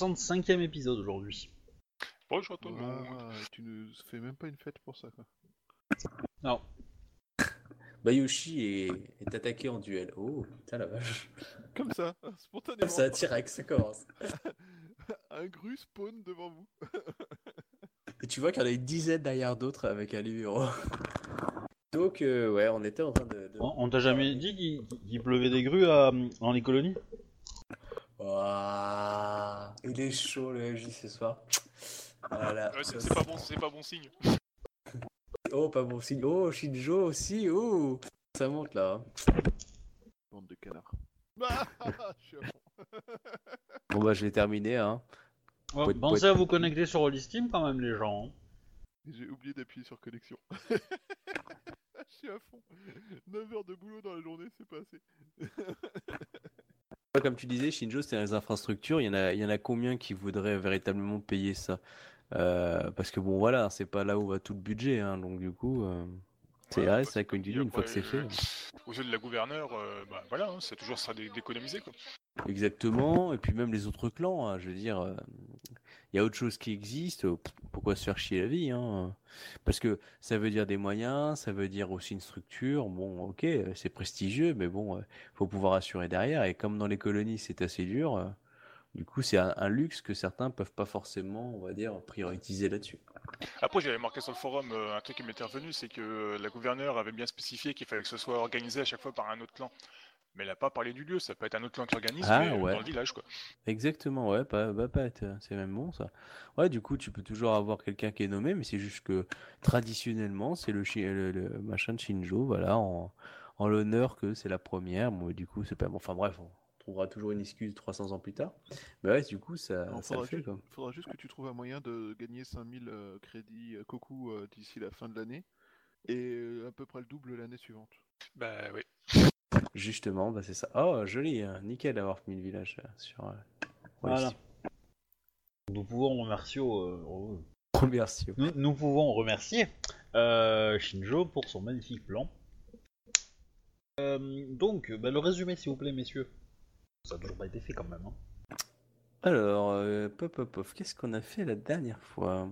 65e épisode aujourd'hui. Bonjour tout le monde. Ah, tu ne fais même pas une fête pour ça, quoi. Non. Bayushi est, est attaqué en duel. Oh, putain la vache. Comme ça, Comme spontanément. ça, direct, ça commence. Un gru spawn devant vous. Et tu vois qu'il y en a une dizaine derrière d'autres avec un numéro. Donc, euh, ouais, on était en train de. de- On, on t'a jamais dit qu'il pleuvait des grues à- dans les colonies? Il est chaud le MJ ce soir. Voilà. Ouais, c'est pas bon, c'est pas bon signe. Oh, pas bon signe. Oh, Shinjo aussi. Oh, ça monte là. Bande de canards. Je suis à fond. Bon, bah, je l'ai terminé, hein. Ouais, Poète, Pensez à vous connecter sur Holistim quand même, les gens. hein. J'ai oublié d'appuyer sur connexion. je suis à fond. 9 heures de boulot dans la journée, c'est pas assez. Comme tu disais, Shinjo, c'est les infrastructures. Il y en a, il y en a combien qui voudraient véritablement payer ça? Euh, Parce que bon, voilà, c'est pas là où va tout le budget, hein. Donc, du coup, euh, c'est Ouais, tu dis, après, une fois que c'est fait. Aux yeux de la gouverneure, euh, bah voilà, hein, c'est toujours ça d'é- d'économiser quoi. Exactement, et puis même les autres clans, hein, je veux dire, y a autre chose qui existe, euh, pourquoi se faire chier la vie hein? Parce que ça veut dire des moyens, ça veut dire aussi une structure, bon ok, c'est prestigieux, mais bon, euh, faut pouvoir assurer derrière, et comme dans les colonies c'est assez dur, euh, du coup c'est un, luxe que certains peuvent pas forcément, on va dire, prioriser là-dessus. Après, j'avais marqué sur le forum un truc qui m'était revenu, c'est que la gouverneure avait bien spécifié qu'il fallait que ce soit organisé à chaque fois par un autre clan. Mais elle n'a pas parlé du lieu, ça peut être un autre organise, Ah, mais euh, ouais. dans le village quoi. Exactement, ouais, pas, bah, pas être- c'est même bon ça. Ouais, du coup, tu peux toujours avoir quelqu'un qui est nommé, mais c'est juste que traditionnellement, c'est le, chi- le, le machin de Shinjo, voilà, en, en l'honneur que c'est la première. Bon, du coup, c'est pas bon. Enfin bref, on trouvera toujours une excuse 300 ans plus tard. Mais ouais, du coup, ça, le faudra, fait juste, quoi. faudra juste que tu trouves un moyen de gagner 5000 euh, crédits euh, Koku euh, d'ici la fin de l'année. Et euh, à peu près le double l'année suivante. Bah oui. Justement, bah c'est ça. Oh, joli, hein, nickel d'avoir mis le village euh, sur. euh, Voilà. Nous pouvons remercier, euh, euh, Remercie. nous, nous pouvons remercier euh, Shinjo pour son magnifique plan. Euh, donc, bah, le résumé s'il vous plaît, messieurs. Ça n'a toujours pas été fait quand même. hein. Alors, euh, pop, pop, pop, qu'est-ce qu'on a fait la dernière fois?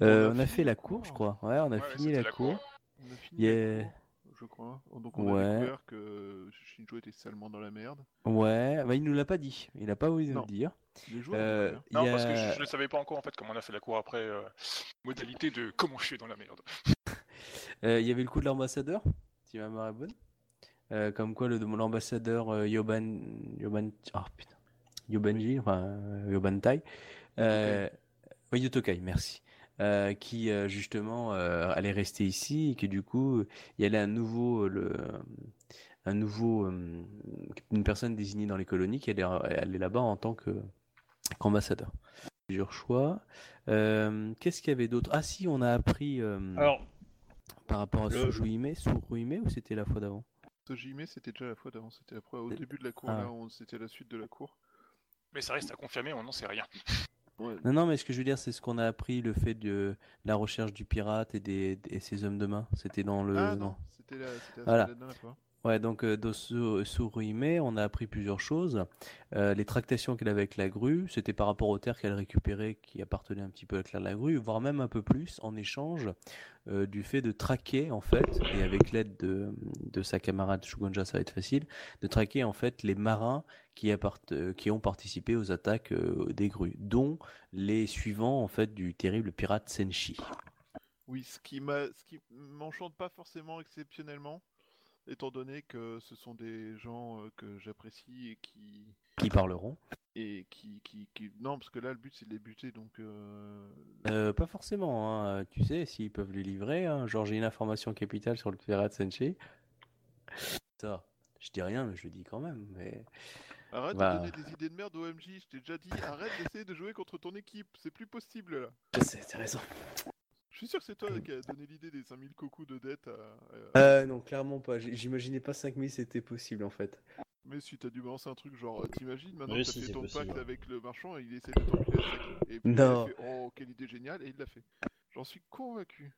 On Euh, a On a fini fait la cour. je crois. Ouais, on a Ouais, fini c'était la la cour. cour. On a fini Yeah. la cour, je crois. Donc on Ouais. a découvert que Shinjo était salement dans la merde. Ouais, bah il nous l'a pas dit. Il a pas voulu nous Non. le dire. Euh, Non, y parce que a- je, ne savais pas encore en fait comment on a fait la cour après. euh, modalité de comment je suis dans la merde. euh, il y avait le coup de l'ambassadeur, si ma mémoire est bonne. Euh, comme quoi le l'ambassadeur euh, Yoban Yoban ah putain Yobanji enfin euh, Yobantai euh, oui, Yotokai merci euh, qui euh, justement euh, allait rester ici et que du coup il y allait un nouveau le un nouveau euh, une personne désignée dans les colonies qui allait aller là-bas en tant que qu'ambassadeur plusieurs choix Euh, qu'est-ce qu'il y avait d'autre? Ah si on a appris euh, Alors, par rapport à le- Suruime ou c'était la fois d'avant? Sojime, c'était déjà la fois d'avant. C'était après, au début de la cour, ah. là, c'était la suite de la cour. Mais ça reste à confirmer, on n'en sait rien. Ouais. Non, non, mais ce que je veux dire, c'est ce qu'on a appris, le fait de la recherche du pirate et des et ses hommes de main. C'était dans le. ah non. non, c'était la, c'était la, Voilà. la dernière fois. Ouais, donc euh, dans Su- Suruime, on a appris plusieurs choses. Euh, les tractations qu'elle avait avec la grue, c'était par rapport aux terres qu'elle récupérait, qui appartenaient un petit peu à la grue, voire même un peu plus en échange euh, du fait de traquer en fait, et avec l'aide de, de sa camarade Shugonja, ça va être facile, de traquer en fait les marins qui, euh, qui ont participé aux attaques des grues, dont les suivants en fait du terrible pirate Senshi. Oui, ce qui m'enchante pas forcément exceptionnellement, étant donné que ce sont des gens euh, que j'apprécie et qui Qui parleront et qui, qui, qui- non parce que là le but c'est de les buter donc euh, Euh, pas forcément, hein. tu sais, s'ils peuvent les livrer. Hein. Genre, j'ai une information capitale sur le pirate Senshi. Ça, je dis rien, mais je le dis quand même. Mais... arrête Bah. de donner des idées de merde au MJ. Je t'ai déjà dit arrête d'essayer de jouer contre ton équipe, c'est plus possible là. Je sais, t'as raison. Je suis sûr que c'est toi qui as donné l'idée des 5000 cocos de dette à, Euh, non, clairement pas. J'imaginais pas 5000 c'était possible en fait. Mais si t'as dû balancer un truc genre, euh, t'imagines, maintenant Oui, t'as si, fait ton possible. pacte avec le marchand et il essaie de sac. Et puis Non. il a fait, oh, quelle idée géniale, et il l'a fait. J'en suis convaincu.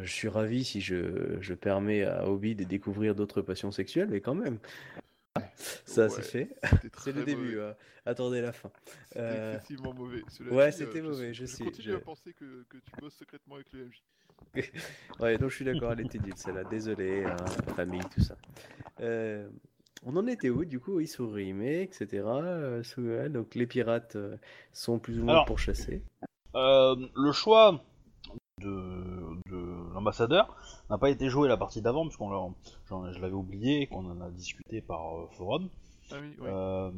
Je suis ravi si je, je permets à Obi de découvrir d'autres passions sexuelles, mais quand même. Ça, Ouais, c'est fait. C'est le début. hein. Attendez la fin. C'était Euh, excessivement mauvais. Cela ouais, c'était euh, mauvais, je suis- sais, continue je- à penser que, que tu bosses secrètement avec le MJ. Ouais, donc je suis d'accord, elle était nulle celle-là. Désolé, hein, famille, tout ça. Euh, on en était où du coup Oui, sur Rimé, etc. euh, donc les pirates sont plus ou moins Alors, pourchassés. Euh, le choix de, de l'ambassadeur n'a pas été joué la partie d'avant, puisqu'on l'a- j'en- je l'avais oublié, qu'on en a discuté par euh, forum. Ah oui, oui. Euh,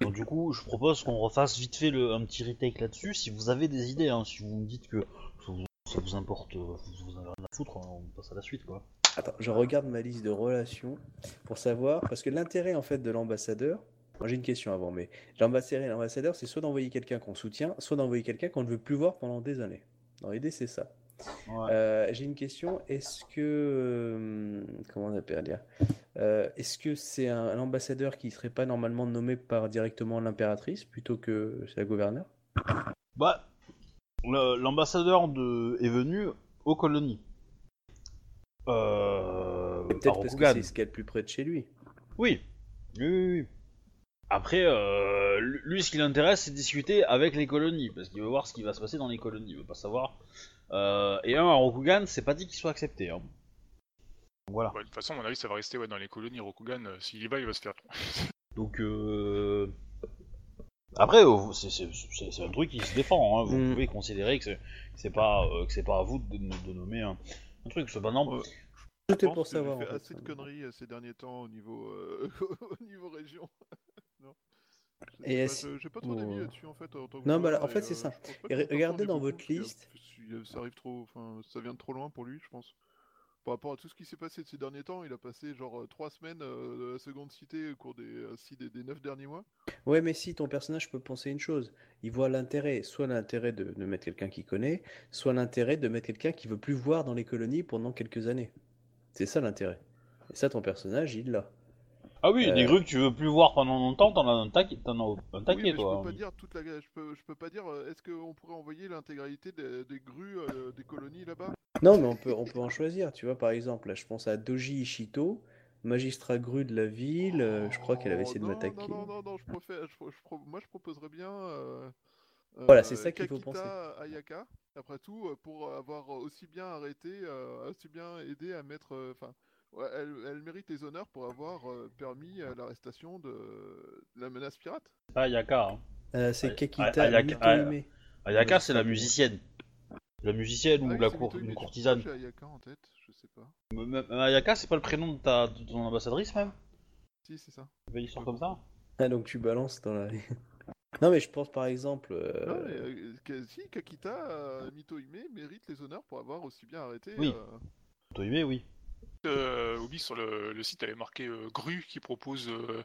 donc du coup, je propose qu'on refasse vite fait le, un petit retake là-dessus. Si vous avez des idées, hein, si vous me dites que ça vous, ça vous importe, euh, vous en avez rien à foutre, hein, on passe à la suite quoi. Attends, je regarde ma liste de relations pour savoir, parce que l'intérêt en fait de l'ambassadeur, moi j'ai une question avant, mais l'ambassadeur, l'ambassadeur c'est soit d'envoyer quelqu'un qu'on soutient, soit d'envoyer quelqu'un qu'on ne veut plus voir pendant des années. Dans l'idée c'est ça. Ouais. Euh, j'ai une question, est-ce que, euh, comment on appelle dire, Euh, est-ce que c'est un, un ambassadeur qui serait pas normalement nommé par directement l'impératrice plutôt que c'est la gouverneure? Bah, le- l'ambassadeur de est venu aux colonies. Euh, Peut-être par parce que c'est ce qu'il y a de plus près de chez lui. Oui. Oui, oui, oui. Après, euh, lui, ce qui l'intéresse, c'est de discuter avec les colonies, parce qu'il veut voir ce qui va se passer dans les colonies, il veut pas savoir. Euh, et un, à Rokugan, c'est pas dit qu'il soit accepté. Hein. Voilà. Ouais, de toute façon, à mon avis, ça va rester ouais, dans les colonies. Rokugan, euh, s'il y va, il va se faire. Donc, euh... après, euh, c'est- un truc qui se défend. Hein. Vous Mm. pouvez considérer que c'est pas euh, que c'est pas à vous de, de nommer un, un truc. Cependant, Ouais. C'était pense pour que savoir. J'ai en fait fait. assez de conneries euh, ces derniers temps au niveau, euh, au niveau région. non. Et J'ai pas trop d'amis Oh. là-dessus en fait. En tant que Non, bah, joueur, en fait, c'est ça. Et re- mon regardez dans votre liste. Ça arrive trop, enfin, ça vient de trop loin pour lui, je pense. Par rapport à tout ce qui s'est passé de ces derniers temps, il a passé genre euh, trois semaines euh, de la seconde cité au cours des, euh, six- des, des neuf derniers mois. Ouais, mais si ton personnage peut penser une chose, il voit l'intérêt, soit l'intérêt de, de mettre quelqu'un qui connaît, soit l'intérêt de mettre quelqu'un qui veut plus voir dans les colonies pendant quelques années. C'est ça l'intérêt. Et ça, ton personnage, il l'a. Ah oui, Euh. des grues que tu veux plus voir pendant longtemps, t'en as un taquet, t'en as un Oui, taquet, mais toi. je peux pas dire toute la, je peux, je peux pas dire. euh, Est-ce qu'on pourrait envoyer l'intégralité des, des grues euh, des colonies là-bas? Non, mais on peut, on peut en choisir. Tu vois, par exemple, là, je pense à Doji Ishito, magistrat grue de la ville. euh, je crois qu'elle avait essayé de Oh, non, m'attaquer. Non, non, non, non, je préfère, je, je pro- moi je proposerais bien. euh, Voilà, euh, c'est ça qu'il faut Kakita Ayaka, après tout, euh, pour avoir aussi bien arrêté, euh, aussi bien aidé à mettre. euh, Enfin, elle, elle mérite les honneurs pour avoir euh, permis euh, l'arrestation de, de la menace pirate. Ah, Ayaka. Hein. Euh, c'est Kakita Ayaka- Mitohime. Ayaka, c'est la musicienne. La musicienne Ah ou la cour, une courtisane. J'ai Ayaka en tête, je sais pas. Ayaka, c'est pas le prénom de, ta, de ton ambassadrice même? Si, c'est ça. Une histoire comme ça? Ah, donc tu balances dans la. non, mais je pense par exemple. euh, Non, mais, euh, que- si, Kakita euh, Mitohime mérite les honneurs pour avoir aussi bien arrêté. Oui. euh, Tohime, oui. Euh, Obi, sur le, le site, avait marqué euh, Gru qui propose euh,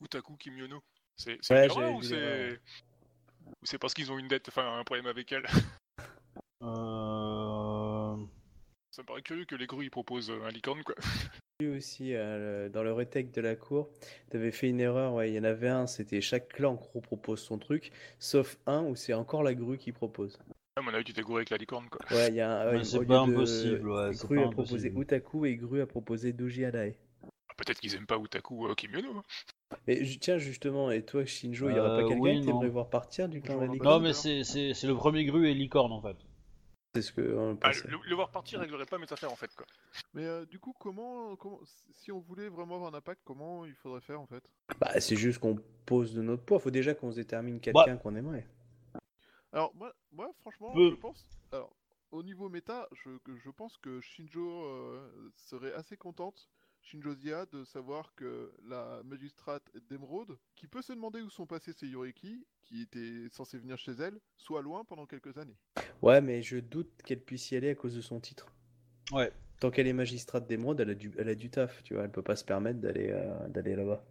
Utaku Kimyono. C'est c'est Ouais, ou c'est l'erreur, ou c'est parce qu'ils ont une dette, enfin un problème avec elle? Euh... Ça me paraît curieux que les Gru ils proposent euh, un licorne quoi. aussi euh, le- dans le retake de la cour, tu avais fait une erreur. Ouais, il y en avait un, c'était chaque clan gros propose son truc, sauf un où c'est encore la grue qui propose. À mon avis, tu t'es gouré avec la licorne quoi. Ouais, il y a ouais, c'est pas de- impossible, ouais, pas a proposé. Utaku et Grue a proposé Doji Adae. Ah, Peut-être qu'ils aiment pas Utaku euh, Kimyono. hein. Mais tiens, justement, et toi, Shinjo, il y aurait Euh, pas quelqu'un oui, que non. t'aimerais voir partir du clan de la licorne Non, mais c'est c'est- c'est le premier grue et licorne en fait. C'est ce que on Ah, le, le voir partir réglerait pas mes affaires en fait quoi. Mais euh, du coup, comment, comment, si on voulait vraiment avoir un impact, comment il faudrait faire en fait? Bah, c'est juste qu'on pose de notre poids. Faut déjà qu'on se détermine Bah. quelqu'un qu'on aimerait. Alors moi, moi franchement, Peu. je pense. Alors, au niveau méta, je, pense que Shinjo euh, serait assez contente, Shinjo Zia, de savoir que la magistrate d'Emeraude, qui peut se demander où sont passés ses Yoriki, qui étaient censés venir chez elle, soit loin pendant quelques années. Ouais, mais je doute qu'elle puisse y aller à cause de son titre. Ouais. Tant qu'elle est magistrate d'émeraude, elle a du, elle a du taf, tu vois. Elle peut pas se permettre d'aller, euh, d'aller là-bas.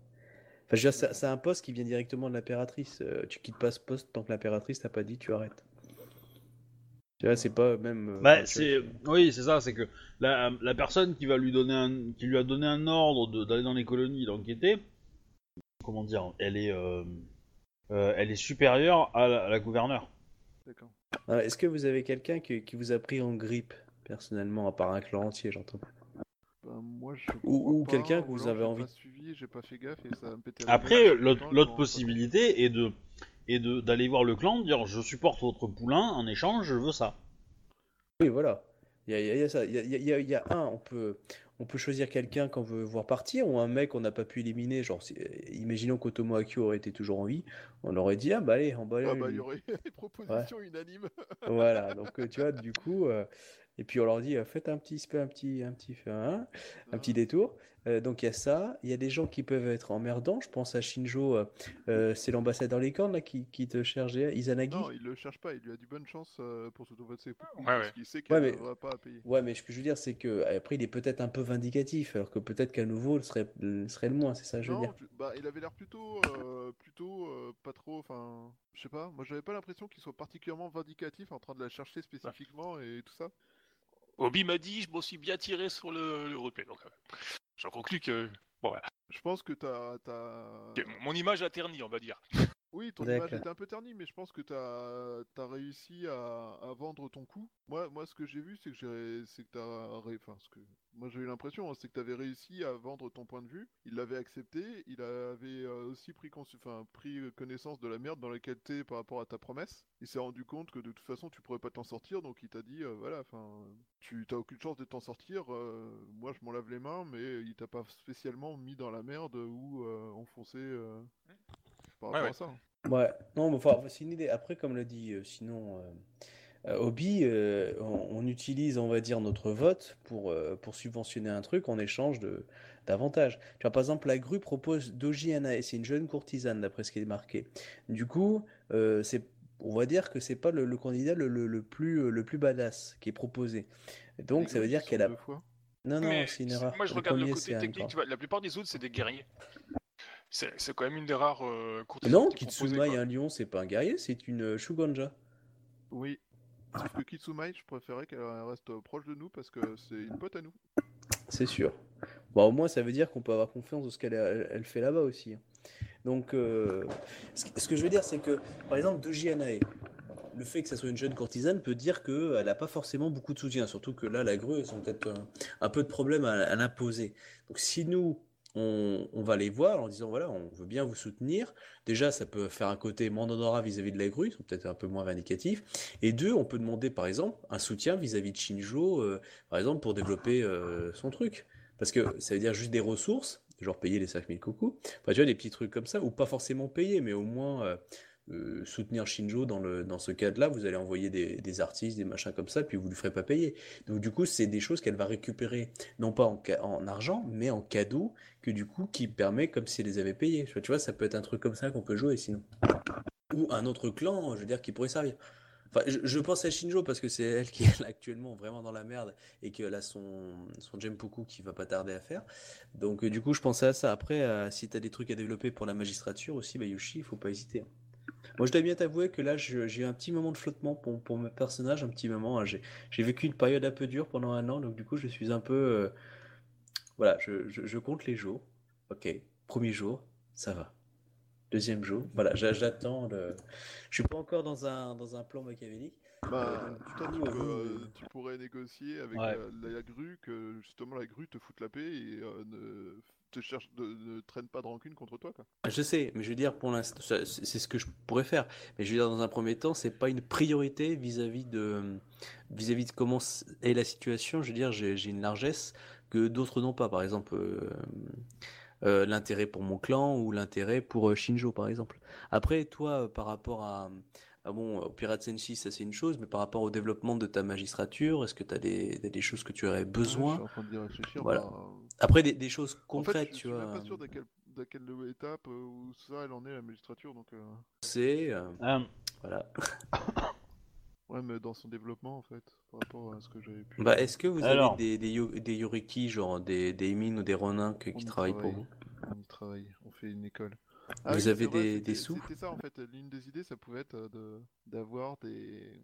Enfin, c'est un poste qui vient directement de l'impératrice. Euh, tu quittes pas ce poste tant que l'impératrice t'a pas dit tu arrêtes. Tu vois, c'est pas même. euh, Bah, c'est oui, c'est ça, c'est que la, la personne qui va lui donner un, qui lui a donné un ordre d'aller dans les colonies d'enquêter, comment dire, elle est, euh, euh, elle est supérieure à la, à la gouverneure. D'accord. Est-ce que vous avez quelqu'un qui, qui vous a pris en grippe, personnellement, à part un clan entier, j'entends moi, Moi, je Ou- quelqu'un que ou vous avez envie- pas suivi, j'ai pas fait gaffe et ça va me péter la Après, l'autre possibilité est de d'aller voir le clan, de dire je supporte votre poulain, en échange je veux ça. Oui, voilà. Il y a, il y a- il y a ça. Il y a, il y a- il y a un, on peut, on peut choisir quelqu'un qu'on veut voir partir, ou un mec qu'on n'a pas pu éliminer. Genre, si- imaginons qu'Otomo Akio aurait été toujours en vie, on aurait dit, ah bah allez, on va Ah bah, il lui. y aurait des propositions unanimes. Voilà, donc euh, tu vois, du coup, euh, et puis on leur dit, euh, faites un petit, un petit, un petit, un, un petit détour. Euh, donc il y a ça, il y a des gens qui peuvent être emmerdants. Je pense à Shinjo, euh, euh, c'est l'ambassadeur licorne là qui, qui te cherche, Izanagi. Non, il le cherche pas, il lui a dit bonne chance euh, pour se trouver ses Ouais, parce ouais. qu'il sait qu'elle Ouais, ne mais- va pas à payer. Ouais, mais ce que je veux dire, c'est que après, il est peut-être un peu vindicatif, alors que peut-être qu'à nouveau, ce serait, le serait le moins, c'est ça que je veux Non, dire. bah, il avait l'air plutôt, euh, plutôt euh, pas trop, enfin, je sais pas. Moi, j'avais pas l'impression qu'il soit particulièrement vindicatif en train de la chercher spécifiquement et tout ça. Obi m'a dit, je m'en suis bien tiré sur le, le replay. Donc, euh, j'en conclus que. Bon, voilà. Je pense que t'as, mon- Mon image a terni, on va dire. Oui, ton image était un peu ternie, mais je pense que tu as, réussi à, à vendre ton coup. Moi, moi ce que j'ai vu, c'est que j'ai, c'est que t'as, ré- enfin, ce que moi j'ai eu l'impression, hein, c'est que tu avais réussi à vendre ton point de vue. Il l'avait accepté, il avait euh, aussi pris, cons- enfin, pris connaissance de la merde dans laquelle t'es par rapport à ta promesse. Il s'est rendu compte que de toute façon tu pourrais pas t'en sortir, donc il t'a dit, euh, voilà, enfin, tu t'as aucune chance de t'en sortir. euh, moi, je m'en lave les mains, mais il t'a pas spécialement mis dans la merde ou euh, enfoncé. euh, par Ouais, rapport ouais. à ça. Ouais, non, mais enfin, c'est une idée. Après, comme l'a dit, euh, sinon, euh, euh, Obi, euh, on, on utilise, on va dire, notre vote pour, euh, pour subventionner un truc en échange de d'avantages. Tu vois, par exemple, la grue propose Doji Anae, c'est une jeune courtisane, d'après ce qui est marqué. Du coup, euh, c'est, on va dire que c'est pas le, le candidat le, le, le plus, euh, le plus badass qui est proposé. Donc, Les ça veut dire qu'elle a. deux fois. Non, non, c'est une erreur. Moi, je Le regarde le côté technique. Tu vois, la plupart des autres, c'est des guerriers. C'est c'est quand même une des rares euh, courtisanes Non, qui est proposée, Kitsuma et quoi. un lion, c'est pas un guerrier, c'est une euh, Shugonja. Oui. Sauf que Kitsumai, je préférais qu'elle reste euh, proche de nous parce que c'est une pote à nous. C'est sûr. Bon, au moins, ça veut dire qu'on peut avoir confiance dans ce qu'elle elle, elle fait là-bas aussi. hein. Donc, euh, ce, que- je veux dire, c'est que, par exemple, Doji Anae, le fait que ça soit une jeune courtisane peut dire qu'elle n'a pas forcément beaucoup de soutien. Surtout que là, la grue, ils ont peut-être un, un peu de problème à, à l'imposer. Donc, si nous, on, va les voir en disant, voilà, on veut bien vous soutenir, déjà, ça peut faire un côté mandandora vis-à-vis de la grue, peut-être un peu moins vindicatifs. Et deux, on peut demander, par exemple, un soutien vis-à-vis de Shinjo, euh, par exemple, pour développer euh, son truc. Parce que ça veut dire juste des ressources, genre payer les 5000 coucous, enfin, tu vois, des petits trucs comme ça, ou pas forcément payer, mais au moins euh, soutenir Shinjo dans, le, dans ce cadre-là, vous allez envoyer des, des artistes, des machins comme ça, puis vous ne lui ferez pas payer. Donc du coup, c'est des choses qu'elle va récupérer, non pas en, en argent, mais en cadeau, que du coup, qui permet comme si elle les avait payés. Tu vois, ça peut être un truc comme ça qu'on peut jouer sinon. Ou un autre clan, je veux dire, qui pourrait servir. Enfin, je, pense à Shinjo parce que c'est elle qui est actuellement vraiment dans la merde et qu'elle a son, son Jempuku qui va pas tarder à faire. Donc, du coup, je pensais à ça. Après, euh, si tu as des trucs à développer pour la magistrature aussi, bah, Yoshi, il faut pas hésiter. Moi, je dois bien t'avouer que là, j'ai eu un petit moment de flottement pour, pour mes personnages, un petit moment. hein. J'ai vécu une période un peu dure pendant un an, donc du coup, je suis un peu. euh, voilà, je, je- je compte les jours. Ok, premier jour, ça va. Deuxième jour, voilà, j'a- j'attends le. Je suis pas encore dans un, dans un plan machiavélique. Bah, Euh, tu, peux, euh, euh, tu pourrais négocier avec Ouais. la, la grue que justement la grue te foute la paix et euh, ne, te cherche, de- ne traîne pas de rancune contre toi. Quoi. Je sais, mais je veux dire, pour l'instant, c'est ce que je pourrais faire. Mais je veux dire, dans un premier temps, c'est pas une priorité vis-à-vis de, vis-à-vis de comment est la situation. Je veux dire, j'ai une largesse que d'autres n'ont pas. Par exemple, euh, euh, l'intérêt pour mon clan ou l'intérêt pour euh, Shinjo, par exemple. Après, toi, par rapport à, ah bon, au Pirate Senshi, ça c'est une chose, mais par rapport au développement de ta magistrature, est-ce que tu as des, des choses que tu aurais Ouais, besoin je suis en train d'y réfléchir. Voilà. bah, Après, des, des choses en fait, concrètes, je, je tu suis même pas sûr d'à quelle, d'à quelle étape euh, où ça elle en est la magistrature. Donc, euh, C'est, euh, Euh, voilà. ouais, mais dans son développement en fait, par rapport à ce que j'avais pu. Bah, est-ce que vous Alors. avez des, des, des Yoriki, genre des, des Emin ou des Ronin que- qui travaillent pour vous? On y travaille, on fait une école. Vous oui, avez vrai, des- sous? C'était ça en fait, l'une des idées, ça pouvait être euh, de d'avoir des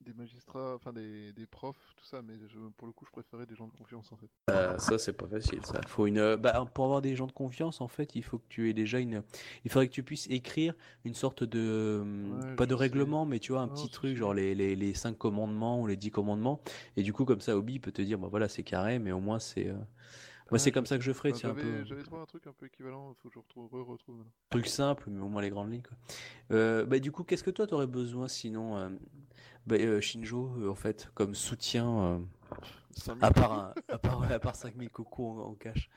des magistrats, enfin des, des profs, tout ça, mais je, pour le coup, je préférais des gens de confiance en fait. Euh, Ça, c'est pas facile, ça. Faut une... bah, pour avoir des gens de confiance, en fait, il faut que tu aies déjà une. Il faudrait que tu puisses écrire une sorte de. Ouais, pas de sais. règlement, mais tu vois, un Non, petit truc, genre les, les, les 5 commandements ou les 10 commandements. Et du coup, comme ça, Obi peut te dire, bah voilà, c'est carré, mais au moins, c'est. euh, Moi, c'est comme ça que je ferais, tiens, un J'avais peu. j'avais trouvé un truc un peu équivalent, faut que je retrouve, re- retrouve maintenant. Truc simple, mais au moins les grandes lignes. Quoi. Euh, bah, du coup, qu'est-ce que toi t'aurais besoin sinon, euh, bah, euh, Shinjo, euh, en fait, comme soutien, euh, 5000 à part, un- à part, à part 5000 cocos en, en cash?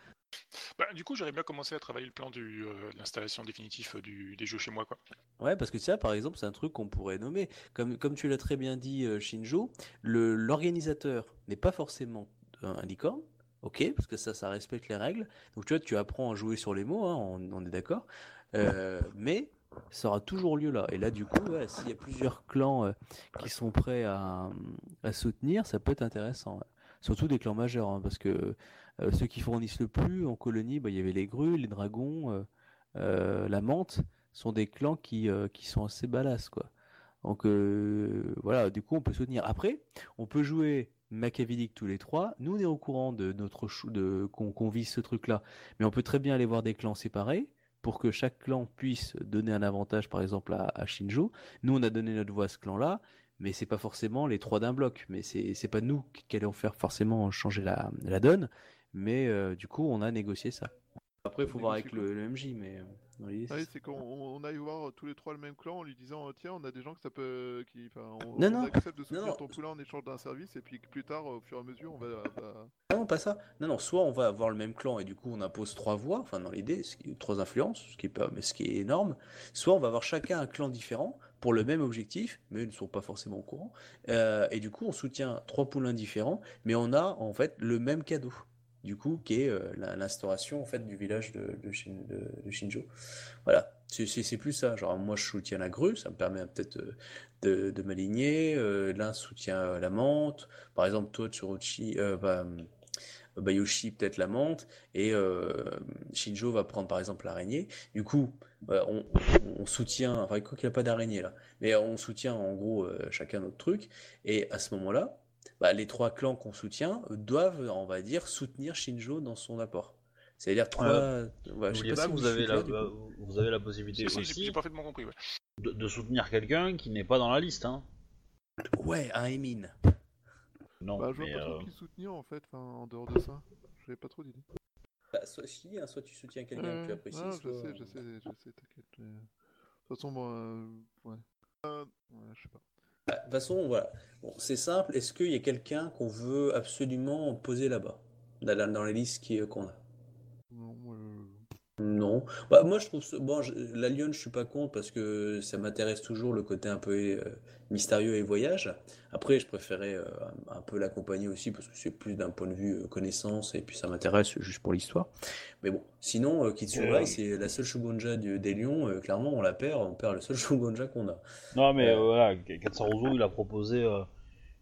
Bah, du coup, j'aurais bien commencé à travailler le plan du, euh, de l'installation définitive du, des jeux chez moi. Quoi. Ouais, parce que ça, par exemple, c'est un truc qu'on pourrait nommer. Comme, comme tu l'as très bien dit, euh, Shinjo, le, l'organisateur n'est pas forcément un, un licorne, ok, parce que ça, ça respecte les règles. Donc tu vois, tu apprends à jouer sur les mots, hein, on, on est d'accord. Euh, mais ça aura toujours lieu là. Et là, du coup, ouais, s'il y a plusieurs clans euh, qui sont prêts à, à soutenir, ça peut être intéressant. ouais. Surtout des clans majeurs, hein, parce que euh, ceux qui fournissent le plus en colonie, bah, il y avait les grues, les dragons, la menthe sont des clans qui, qui sont assez balasses, quoi. Donc voilà, du coup on peut soutenir. Après, on peut jouer machiavélique tous les trois. Nous on est au courant de notre de qu'on vise ce truc-là, mais on peut très bien aller voir des clans séparés pour que chaque clan puisse donner un avantage, par exemple à, à Shinjo. Nous on a donné notre voix à ce clan-là, mais c'est pas forcément les trois d'un bloc. Mais c'est pas nous qui allons faire forcément changer la, la donne. Mais euh, du coup on a négocié ça. Après il faut voir avec le, le MJ, mais euh, Ah oui, c'est- qu'on on aille voir tous les trois le même clan en lui disant euh, tiens on a des gens que ça peut qui enfin, on, Non, on non. accepte de soutenir non. ton poulain en échange d'un service et puis que plus tard au fur et à mesure on va, va- Non, pas ça. Non, non, soit on va avoir le même clan et du coup on impose trois voix, enfin dans l'idée, trois influences, ce qui est pas, mais ce qui est énorme. Soit on va avoir chacun un clan différent pour le même objectif, mais ils ne sont pas forcément au courant. Euh, et du coup on soutient trois poulains différents, mais on a en fait le même cadeau. Du coup, qui est euh, l'instauration en fait du village de, de, Shin- de- de Shinjo. Voilà, c'est- plus ça. Genre moi je soutiens la grue, ça me permet peut-être euh, de, m'aligner. Euh, L'un soutient la menthe. Par exemple, toi, Tsuruchi, euh, bah, Bayoshi peut-être la menthe et Shinjo va prendre par exemple l'araignée. Du coup, euh, on, soutient, enfin quoi qu'il n'y a pas d'araignée là, mais on soutient en gros chacun notre truc et à ce moment-là, bah, les trois clans qu'on soutient doivent, on va dire, soutenir Shinjo dans son apport. C'est-à-dire trois. ouais, je sais pas si vous avez la, euh, vous avez la possibilité Si, aussi j'ai parfaitement compris. Ouais. de, de soutenir quelqu'un qui n'est pas dans la liste. Hein. Ouais, un Emin. Non, bah, je vois mais, pas euh, trop qui soutenir en fait enfin, en dehors de ça j'avais pas trop d'idées Bah, soit, si, hein, soit tu soutiens quelqu'un que tu apprécies, soit- je sais je sais je sais t'inquiète mais, euh, de toute façon moi euh, ouais Euh, ouais je sais pas Bah, De toute façon, voilà. C'est simple. Est-ce qu'il y a quelqu'un qu'on veut absolument poser là-bas, dans, les listes qu'on a? Non. Bah, moi, je trouve ça- bon, je- la Lyon, je suis pas contre parce que ça m'intéresse toujours le côté un peu euh, mystérieux et voyage. Après, je préférais euh, un, un peu l'accompagner aussi parce que c'est plus d'un point de vue euh, connaissance et puis ça m'intéresse juste pour l'histoire. Mais bon, sinon, euh, Kitsurai, c'est la seule Shogunja du- des lions. euh, clairement, on la perd, on perd le seul Shogunja qu'on a. Non, mais Euh, euh, voilà, Katsuruzo il a proposé, euh,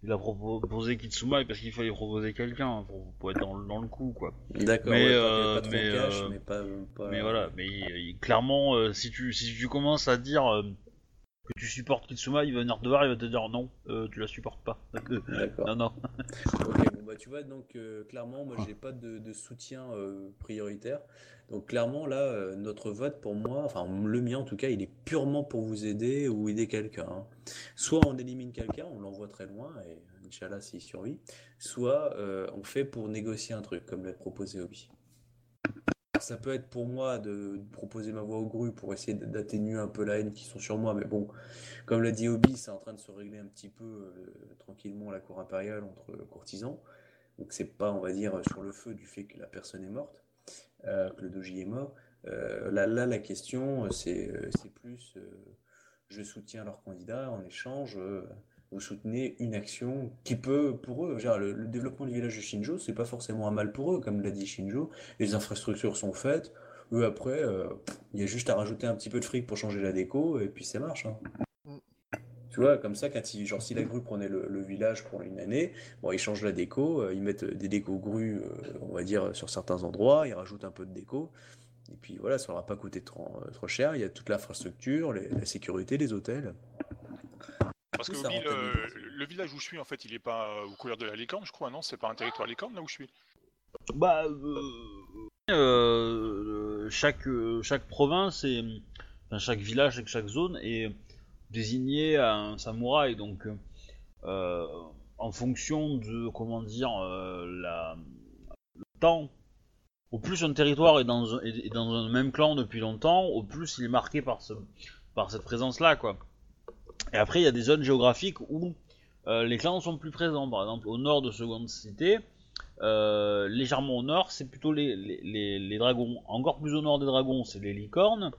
il a proposé Kitsumai parce qu'il fallait proposer quelqu'un pour, pour être dans, dans le coup, quoi. D'accord, Mais, ouais, euh, pas trop mais, cash, euh, mais pas, pas- Mais voilà, mais il- il- clairement, euh, si tu si tu commences à dire euh, que tu supportes Kitsuma, il va venir te voir, il va te dire non, euh, tu la supportes pas. D'accord. non, non. Ok, bon bah tu vois donc euh, clairement moi j'ai pas de, de soutien euh, prioritaire. Donc clairement là euh, notre vote pour moi, enfin le mien en tout cas, il est purement pour vous aider ou aider quelqu'un. hein. Soit on élimine quelqu'un, on l'envoie très loin et Inch'Allah s'il survit, soit euh, on fait pour négocier un truc comme l'a proposé Obi. Ça peut être pour moi de, proposer ma voix au gru pour essayer d'atténuer un peu la haine qui sont sur moi, mais bon, comme l'a dit Obi, c'est en train de se régler un petit peu euh, tranquillement la cour impériale entre courtisans. Donc c'est pas, on va dire, sur le feu du fait que la personne est morte, euh, que le doji est mort. Euh, là, là, la question, c'est plus, je soutiens leur candidat en échange. Vous soutenez une action qui peut, pour eux, genre, le, le développement du village de Shinjo, c'est pas forcément un mal pour eux, comme l'a dit Shinjo. Les infrastructures sont faites. Eux, après, euh, il y a juste à rajouter un petit peu de fric pour changer la déco, et puis ça marche. hein. Mm. Tu vois, comme ça, quand ils, genre, si la grue prenait le, le village pour une année, bon, ils changent la déco, euh, ils mettent des décos grues, euh, on va dire, sur certains endroits, ils rajoutent un peu de déco, et puis voilà, ça leur a pas coûté trop, trop cher. Il y a toute l'infrastructure, la sécurité, les hôtels. Parce que ça rentabilise. le, le village où je suis, en fait, il est pas euh, aux couleurs de la licorne, je crois, non? C'est pas un territoire licorne là où je suis? Bah, euh, euh, chaque euh, chaque province et enfin, chaque village et chaque zone est désigné à un samouraï, donc euh, en fonction de comment dire euh, la le temps au plus un territoire est dans, un- est- est dans un même clan depuis longtemps, au plus il est marqué par, ce, par cette présence-là, quoi. Et après, il y a des zones géographiques où euh, les clans sont plus présents. Par exemple, au nord de Seconde Cité, euh, légèrement au nord, c'est plutôt les, dragons. Encore plus au nord des dragons, c'est les licornes.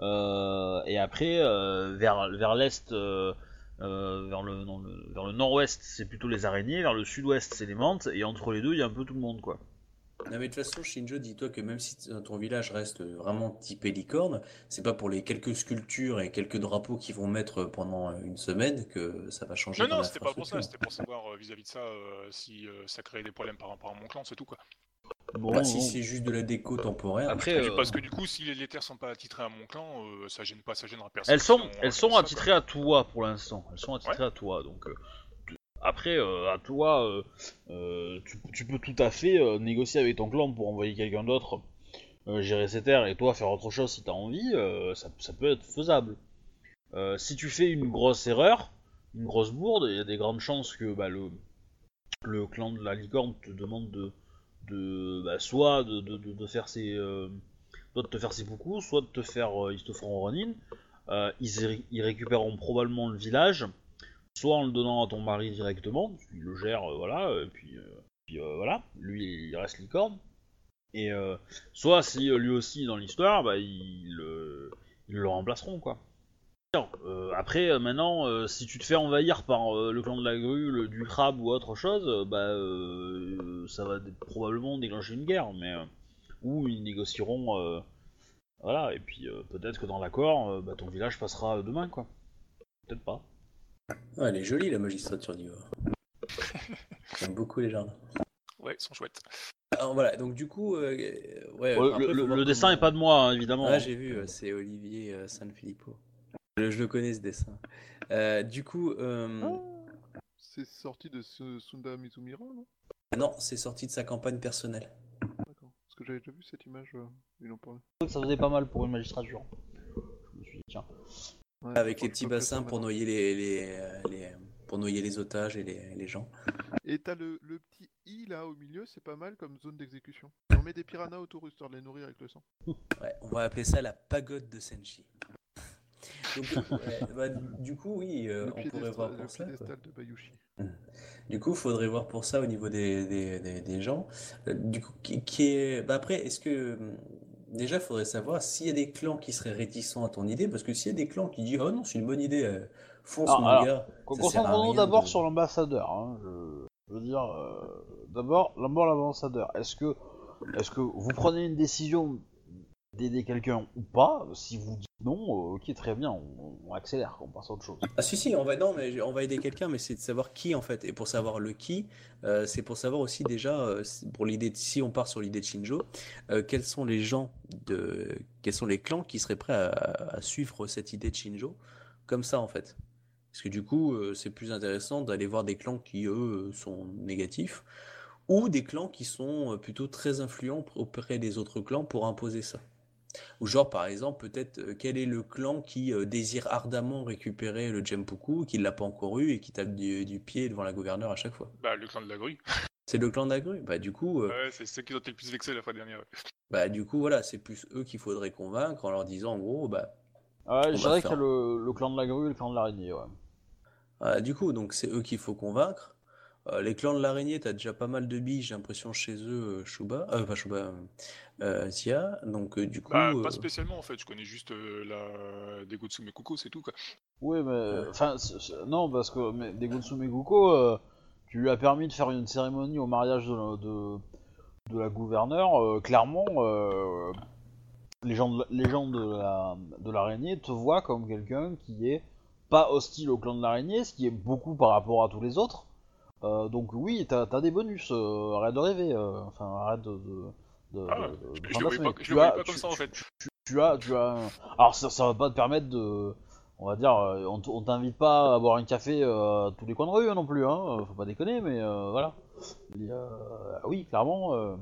Euh, et après, vers, l'est, vers le- vers le nord-ouest, c'est plutôt les araignées. Vers le sud-ouest, c'est les mantes. Et entre les deux, il y a un peu tout le monde, quoi. Non, mais de toute façon, Shinjo, dis-toi que même si t- ton village reste vraiment typé licorne, c'est pas pour les quelques sculptures et quelques drapeaux qu'ils vont mettre pendant une semaine que ça va changer Non, non, c'était pas pour ça, c'était pour savoir euh, vis-à-vis de ça euh, si euh, ça créait des problèmes par rapport à mon clan, c'est tout quoi. Bon, Bah, si c'est juste de la déco temporaire, Après, euh, Parce que du coup, si les, les terres sont pas attitrées à mon clan, euh, ça gêne pas, ça gênera personne. elles sont, elles sont ça, attitrées à toi pour l'instant. Elles sont attitrées à toi, donc. euh, après, euh, à toi, euh, euh, tu, peux tout à fait négocier avec ton clan pour envoyer quelqu'un d'autre gérer ces terres et toi faire autre chose si t'as envie. ça, peut être faisable. Si tu fais une grosse erreur, une grosse bourde, il y a des grandes chances que bah, le, clan de la licorne te demande de, bah, soit de, faire ses de te faire ses poucous, soit de te faire ils te feront Ronin. Ils récupéreront probablement le village, soit en le donnant à ton mari directement, il le gère, euh, voilà, et puis, euh, puis, euh, voilà, lui il reste licorne. Et soit si lui aussi dans l'histoire, bah ils le, ils le remplaceront quoi. Après, maintenant, si tu te fais envahir par le clan de la grue, du crabe ou autre chose, bah ça va probablement déclencher une guerre, mais ou ils négocieront, voilà, et puis peut-être que dans l'accord, bah, ton village passera demain quoi. Peut-être pas. Ouais, elle est jolie la magistrature d'Ivoire. J'aime beaucoup les jardins. Ouais, ils sont chouettes. Alors voilà, donc du coup, euh, ouais, Ouais, après, le dessin comment- est pas de moi hein, évidemment. Ah, j'ai vu, euh, c'est Olivier euh, Sanfilippo. Je, je le connais ce dessin. Euh, du coup, euh, Ah, C'est sorti de ce Sunda Mizumira, non? Non, c'est sorti de sa campagne personnelle. D'accord. Parce que j'avais déjà vu cette image, euh, ils en parlaient. Ça faisait pas mal pour une magistrature. Je me suis dit tiens. Ouais, Avec les petits bassins pour noyer les, les, euh, les- pour noyer les otages et les, les gens. Et t'as le, le petit i là au milieu, c'est pas mal comme zone d'exécution. On met des piranhas autour histoire de les nourrir avec le sang. Ouais, on va appeler ça la pagode de Senshi. Donc, ouais, bah, du coup, oui, euh, on pourrait voir le pour ça. de Bayushi. Du coup, il faudrait voir pour ça au niveau des, des, des, des gens. Euh, Du coup, qui, qui est... bah après, est-ce que... Déjà, il faudrait savoir s'il y a des clans qui seraient réticents à ton idée, parce que s'il y a des clans qui disent « Oh non, c'est une bonne idée, euh, fonce Ah, mon alors, gars », Concentrons-nous d'abord de- sur l'ambassadeur. hein, Je... je veux dire, euh, d'abord, d'abord l'ambassadeur. Est-ce que, est-ce que vous prenez une décision d'aider quelqu'un ou pas Si vous dites non, euh, ok, très bien, on, accélère, on passe à autre chose. Ah si si, on va non mais on va aider quelqu'un, mais c'est de savoir qui en fait. Et pour savoir le qui, euh, c'est pour savoir aussi déjà euh, pour l'idée si on part sur l'idée de Shinjo, quels sont les gens quels sont les clans qui seraient prêts à, à suivre cette idée de Shinjo comme ça en fait. Parce que du coup, c'est plus intéressant d'aller voir des clans qui eux sont négatifs ou des clans qui sont plutôt très influents auprès des autres clans pour imposer ça. Ou genre, par exemple, peut-être, euh, quel est le clan qui euh, désire ardemment récupérer le Jempuku, qui l'a pas encore eu et qui tape du, du pied devant la gouverneure à chaque fois? Bah, le clan de la grue. C'est le clan d'Agru Bah du coup, euh, Ouais, c'est ceux qui ont été le plus vexés la fois dernière. ouais. bah du coup voilà, c'est plus eux qu'il faudrait convaincre en leur disant en gros, bah Ouais, On je dirais faire. qu'il y a le, le clan de la grue et le clan de l'araignée, ouais. du coup donc c'est eux qu'il faut convaincre. Euh, les clans de l'araignée, t'as déjà pas mal de billes, j'ai l'impression chez eux, euh, Shuba, euh, pas Shuba, euh, euh, Zia, donc euh, du coup, Bah, euh, pas spécialement en fait, je connais juste euh, la Degotsume Kuko, c'est tout quoi. Oui, mais enfin, non, parce que mais, euh, tu lui as permis de faire une cérémonie au mariage de, la- de, de la gouverneure. euh, clairement, euh, les gens de, la- les gens de la de l'araignée te voient comme quelqu'un qui est pas hostile au clan de l'araignée, ce qui est beaucoup par rapport à tous les autres. Euh, donc oui, t'as as des bonus. euh, arrête de rêver. euh, enfin, arrête de. de de- Ah, de- je, je le voyais pas, je Tu le voyais as- pas comme tu- ça en tu- fait. tu as, tu as. Alors ça, ça va pas te permettre de, on va dire, on t'invite pas à boire un café à tous les coins de rue hein, non plus, hein. Faut pas déconner, mais euh, voilà. Il y a- oui, clairement, euh,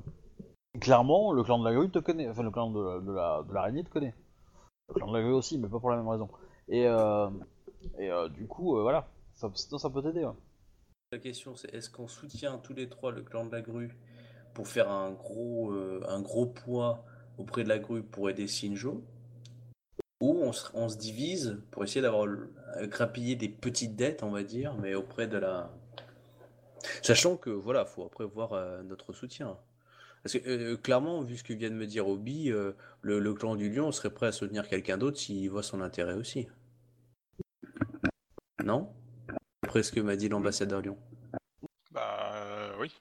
clairement, le clan de la grue te connaît, enfin le clan de, la- de la de l'araignée te connaît. Le clan de la grue aussi, mais pas pour la même raison. Et et du coup, voilà, ça, ça peut t'aider. ouais. La question c'est est-ce qu'on soutient tous les trois le clan de la grue pour faire un gros, euh, poids auprès de la grue pour aider Shinjo, ou on se, divise pour essayer d'avoir grappillé des petites dettes, on va dire, mais auprès de la. Sachant que voilà, faut après voir euh, notre soutien. Parce que euh, clairement, vu ce que vient de me dire Obi, le, le clan du lion serait prêt à soutenir quelqu'un d'autre s'il voit son intérêt aussi. Non? Après ce que m'a dit l'ambassadeur Lyon. Bah euh, oui.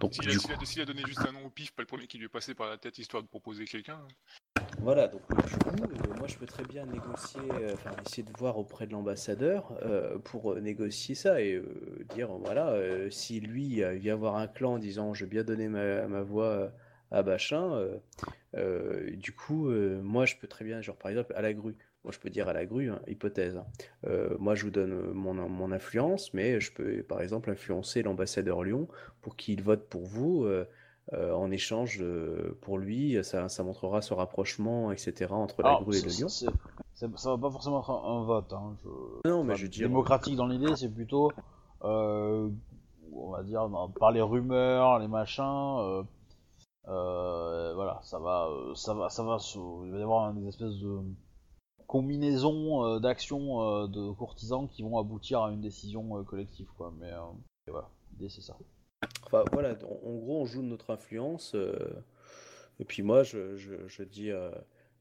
Donc S'il a, a coup, décidé de donner juste un nom au pif, pas le premier qui lui est passé par la tête histoire de proposer quelqu'un. voilà, donc du coup, euh, moi je peux très bien négocier, euh, enfin essayer de voir auprès de l'ambassadeur euh, pour négocier ça et euh, dire voilà, euh, si lui euh, vient voir un clan en disant je veux bien donner ma, ma voix à Bachin, euh, euh, du coup, euh, moi je peux très bien, genre par exemple à la grue, moi je peux dire à la grue, hein, hypothèse, hein, euh, moi je vous donne euh, mon, mon influence, mais je peux par exemple influencer l'ambassadeur Lyon pour qu'il vote pour vous. euh, euh, en échange pour lui, ça, ça montrera ce rapprochement, etc. entre la grue et le c'est- c'est- ça va pas forcément être un, un vote. Hein, je- Non, mais enfin, je dire- Démocratique dans l'idée, c'est plutôt, on va dire, par les rumeurs, les machins. voilà, ça va, ça va, ça va. il va y avoir des espèces de combinaisons euh, d'actions euh, de courtisans qui vont aboutir à une décision euh, collective, quoi. Mais voilà, l'idée c'est ça. Enfin, voilà, en, gros, on joue de notre influence. et puis moi, je, je, dis,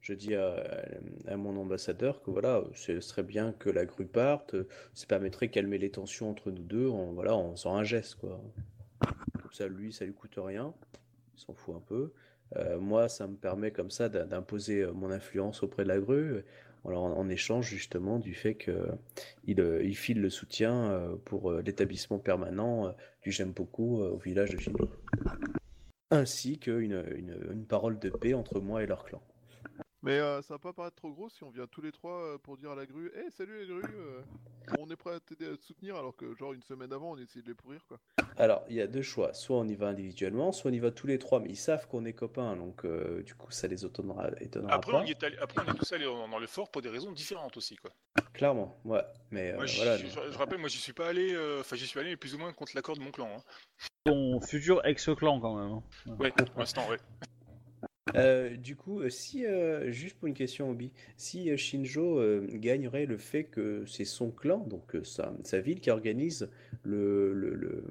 je dis à, mon ambassadeur que voilà, ce serait bien que la grue parte. Ça permettrait de calmer les tensions entre nous deux en, voilà, en faisant un geste, quoi. Ça, lui, ça lui coûte rien. Il s'en fout un peu. Moi, ça me permet comme ça d'im- d'imposer mon influence auprès de la grue. Alors, en, échange justement du fait qu'il il, il file le soutien euh, pour euh, l'établissement permanent euh, du euh, au village de Shinjo. Ainsi qu'une une, une parole de paix entre moi et leur clan. Mais euh, ça va pas paraître trop gros si on vient tous les trois euh, pour dire à la grue Hé, salut les grues euh, On est prêt à t'aider à te soutenir alors que, genre, une semaine avant, on essaie de les pourrir quoi. Alors, il y a deux choix. Soit on y va individuellement, soit on y va tous les trois. Mais ils savent qu'on est copains, donc euh, du coup, ça les étonnera, étonnera Après pas. on, y est allé- après, on est tous allés dans le fort pour des raisons différentes aussi. Quoi. Clairement, ouais. Mais euh, Moi, voilà. je, rappelle, moi j'y suis pas allé, euh, enfin j'y suis allé plus ou moins contre l'accord de mon clan. hein. Ton futur ex-clan quand même. hein. Ouais, pour l'instant, ouais. Euh, du coup, euh, si, euh, juste pour une question, Obi, si Shinjo euh, gagnerait le fait que c'est son clan, donc sa, sa ville, qui organise le, le, le,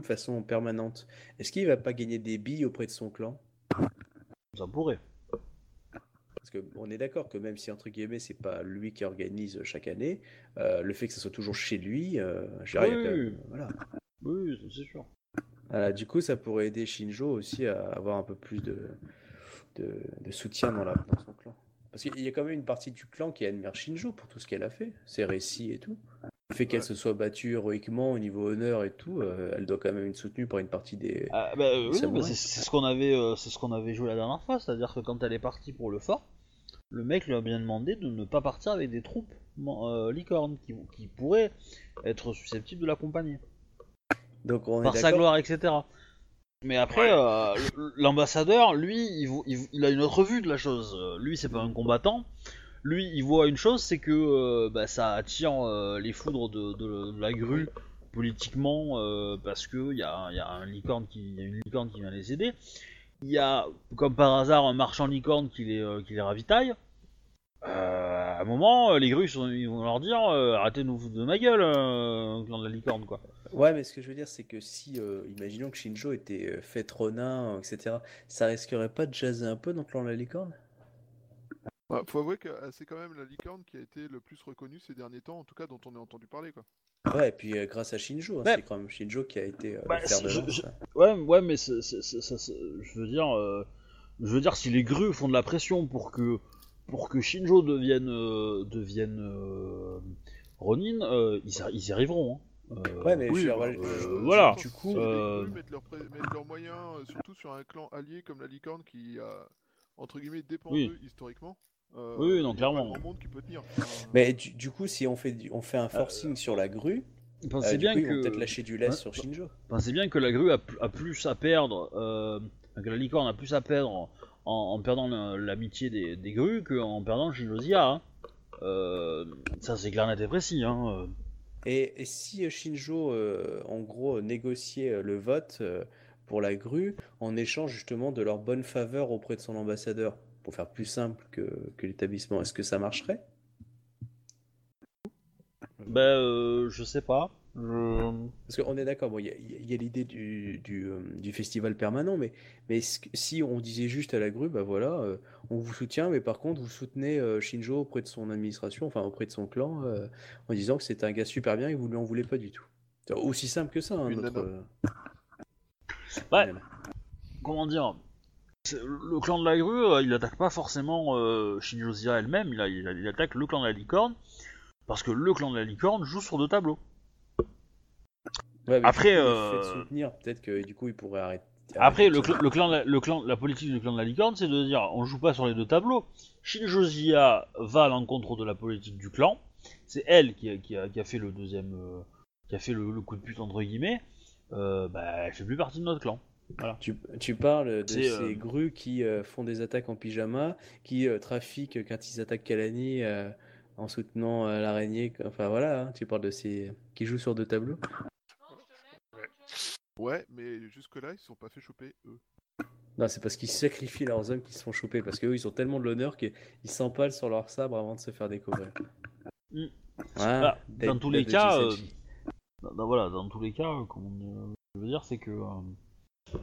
de façon permanente, est-ce qu'il va pas gagner des billes auprès de son clan? Ça pourrait. Parce que on est d'accord que même si entre guillemets c'est pas lui qui organise chaque année, le fait que ça soit toujours chez lui, Oui. même- voilà. Oui, c'est sûr. Voilà, du coup, ça pourrait aider Shinjo aussi à avoir un peu plus de, de, de soutien dans, la, dans son clan. Parce qu'il y a quand même une partie du clan qui admire Shinjo pour tout ce qu'elle a fait, ses récits et tout. Le fait qu'elle Ouais. se soit battue héroïquement au niveau honneur et tout, euh, elle doit quand même être soutenue par une partie des. Ah, bah, euh, oui, c'est ce qu'on avait, euh, c'est ce qu'on avait joué la dernière fois, c'est-à-dire que quand elle est partie pour le fort, le mec lui a bien demandé de ne pas partir avec des troupes euh, licornes qui, qui pourraient être susceptibles de l'accompagner Donc on est par sa d'accord. gloire, etc. Mais après, euh, l'ambassadeur, lui, il, vo- il- il a une autre vue de la chose. Euh, Lui, c'est pas un combattant. Lui, il voit une chose, c'est que euh, bah, ça attire euh, les foudres de, de- de la grue politiquement parce que il y a, il y a un licorne qui, il y a une licorne qui vient les aider. Il y a, comme par hasard, un marchand licorne qui les, qui les ravitaille. Euh, à un moment, euh, les grues ils vont leur dire euh, arrêtez de nous foutre de ma gueule, euh, clan de la licorne, quoi. Ouais, mais ce que je veux dire, c'est que si, euh, imaginons que Shinjo était fait ronin, etc., ça risquerait pas de jaser un peu dans le clan de la licorne? Bah, faut avouer que c'est quand même la licorne qui a été le plus reconnue ces derniers temps, en tout cas dont on a entendu parler quoi. Ouais, et puis euh, grâce à Shinjo, hein, Ouais. c'est quand même Shinjo qui a été euh, Bah, le fer si, de je- lance. je- hein. Ouais, ouais, mais c'est, c'est- c'est- c'est- c'est- je veux dire, euh, je veux dire, si les grues font de la pression pour que, pour que Shinjo devienne, euh, devienne euh, Ronin, euh, ils, y- ils y arriveront. hein. Euh, Ouais, mais je oui, bah, euh, je- voilà. du coup, les euh, grues mettent leurs pré- mettent leurs moyens, euh, surtout sur un clan allié comme la licorne qui a entre guillemets dépend Oui. d'eux historiquement. euh, Oui, oui, non, il y a clairement. Grand monde qui peut tenir. Enfin, Mais du, du coup, si on fait, du- on fait un forcing sur la grue, Pensez euh, du bien coup, ils vont que, peut-être lâcher du lest Ouais. sur Shinjo. pensez bien que la grue a, pl- a plus à perdre, euh, que la licorne a plus à perdre en, en perdant l'amitié des, des grues qu'en perdant Shinjo Zia. hein. Euh, ça c'est clair, net et précis. Hein. Et, et si euh, Shinjo, euh, en gros, négociait le vote euh, pour la grue en échange justement de leur bonne faveur auprès de son ambassadeur, pour faire plus simple que, que l'établissement, est-ce que ça marcherait? Ben, je sais pas. Je... Parce qu'on est d'accord, bon, il y a, l'idée du, du, euh, du festival permanent, mais, mais est-ce que- si on disait juste à la grue, bah voilà, euh, on vous soutient, mais par contre, vous soutenez euh, Shinjo auprès de son administration, enfin auprès de son clan, euh, en disant que c'est un gars super bien et que vous lui en voulez pas du tout. C'est aussi simple que ça, hein, notre, euh, Ouais. Comment dire Le clan de la grue, euh, il attaque pas forcément euh, Shinjozia elle-même, il attaque le clan de la licorne, parce que le clan de la licorne joue sur deux tableaux. Ouais, Après, le euh, fait de soutenir, peut-être que du coup, il pourrait arrêter. Après, le, de- cl- le clan, le clan, la politique du clan de la licorne, c'est de dire on joue pas sur les deux tableaux. Shinjozia va à l'encontre de la politique du clan. C'est elle qui a, qui a- qui a fait le deuxième, euh, qui a fait le, le coup de pute entre guillemets. Euh, bah, elle fait plus partie de notre clan. Tu, tu parles de ces euh, grues qui font des attaques en pyjama, qui trafiquent quand ils attaquent Kalani en soutenant l'araignée. Enfin voilà, hein, tu parles de ces qui jouent sur deux tableaux. Ouais, mais jusque-là, ils se sont pas fait choper, eux. Non, c'est parce qu'ils sacrifient leurs hommes qui se font choper, parce qu'eux ils ont tellement de l'honneur qu'ils s'empalent sur leur sabre avant de se faire découvrir. Mm. Ah, dead- dans tous les cas, euh, Jisenji. Dans- dans- voilà, dans tous les cas, euh, on- je veux dire, c'est que euh,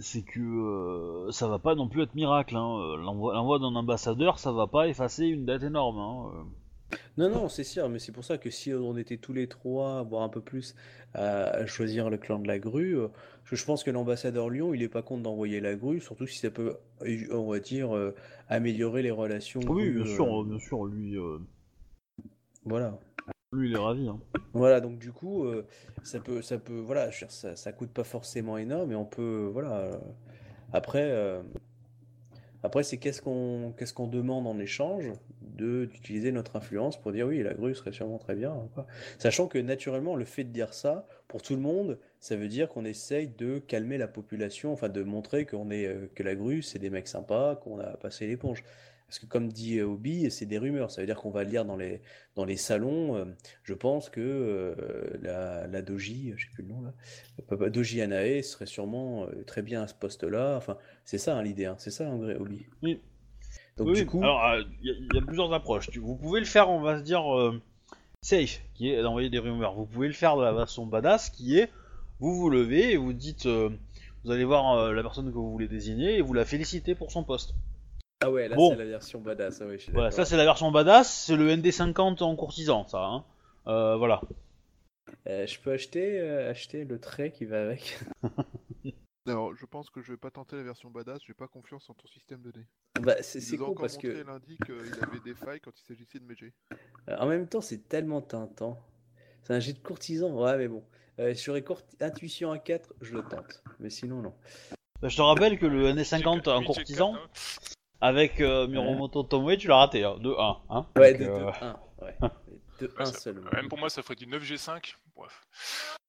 c'est que euh, ça va pas non plus être miracle. Hein. Euh, L'envoi l'envoi d'un ambassadeur, ça va pas effacer une dette énorme. Hein. Euh. Non, non, c'est sûr, mais c'est pour ça que si on était tous les trois, voire un peu plus, à, choisir le clan de la grue, euh, je, je pense que l'ambassadeur Lyon, il est pas contre d'envoyer la grue, surtout si ça peut, euh, on va dire, euh, améliorer les relations. Oui, grues, bien euh, sûr, bien sûr, lui, euh, Voilà. lui, il est ravi. Hein. Voilà, donc du coup, euh, ça peut, ça peut, voilà, je veux dire, ça, ça coûte pas forcément énorme, mais on peut, voilà. euh, après, euh, après, c'est qu'est-ce qu'on, qu'est-ce qu'on demande en échange? D'utiliser notre influence pour dire oui, la grue serait sûrement très bien. Sachant que naturellement, le fait de dire ça, pour tout le monde, ça veut dire qu'on essaye de calmer la population, enfin de montrer qu'on est, euh, que la grue, c'est des mecs sympas, qu'on a passé l'éponge. Parce que comme dit euh, Obi, c'est des rumeurs, ça veut dire qu'on va lire dans les, dans les salons. euh, je pense que la, Doji, je sais plus le nom là, Doji Anae serait sûrement très bien à ce poste-là. Enfin, c'est ça hein, l'idée, hein, c'est ça en vrai, Obi? Oui. Donc Oui, du coup, alors euh, il y, a- il y a plusieurs approches. Vous pouvez le faire, on va se dire euh, safe, qui est d'envoyer des rumeurs. Vous pouvez le faire de la façon badass, qui est vous vous levez et vous dites, euh, vous allez voir euh, la personne que vous voulez désigner et vous la félicitez pour son poste. ah ouais, là bon. c'est la version badass. ah ouais, Voilà, ça c'est la version badass, c'est le ND50 en courtisan, ça. Hein. Euh, voilà. Euh, je peux acheter, euh, acheter le trait qui va avec? Alors, je pense que je vais pas tenter la version badass, j'ai pas confiance en ton système de dé. Bah, c'est c'est con encore parce montré que lundi qu'il avait des failles quand il s'agissait de Meiji. euh, en même temps, c'est tellement tentant. C'est un jet de courtisan, ouais, mais bon. Euh, court- intuition à 4, je le tente. Mais sinon, non. Bah, je te rappelle que le ND50 en courtisan, hein. avec euh, Miromoto Tomoe, tu l'as raté, hein, de 1. Hein. Ouais, Donc, de euh, 2-1. Ouais. De Ouais, 1 ça- seulement. Même pour moi, ça ferait du 9G5. Bref.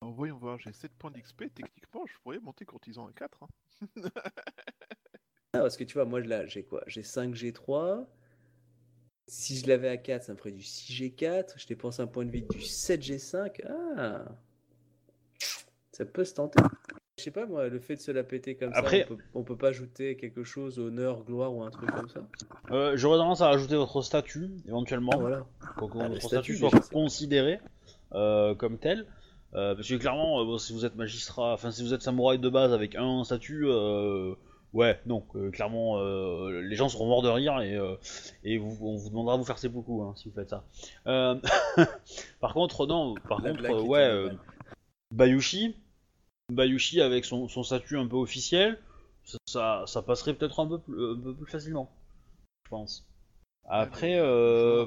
Alors, voyons voir, j'ai 7 points d'XP, techniquement, je pourrais monter courtisan à 4. hein. Ah, parce que tu vois, moi, là, j'ai quoi? J'ai 5G3. Si je l'avais à 4, ça me ferait du 6G4. Je dépense un point de vie du 7G5. Ah! Ça peut se tenter. Je sais pas, moi, le fait de se la péter comme Après- ça, on peut, on peut pas ajouter quelque chose, honneur, gloire ou un truc comme ça? euh, J'aurais tendance à rajouter votre statut, éventuellement. Ah, voilà. pour que Ah, votre statut, soit considéré euh, comme tel. Euh, parce que clairement, euh, bon, si vous êtes magistrat, enfin si vous êtes samouraï de base avec un statut, ouais, non, clairement, les gens seront morts de rire et, et vous, on vous demandera de vous faire seppuku hein, si vous faites ça. Par contre, non, par La contre, ouais. Bayushi, Bayushi avec son, son statut un peu officiel, ça, ça, ça passerait peut-être un peu plus, un peu plus facilement, je pense. Après, euh,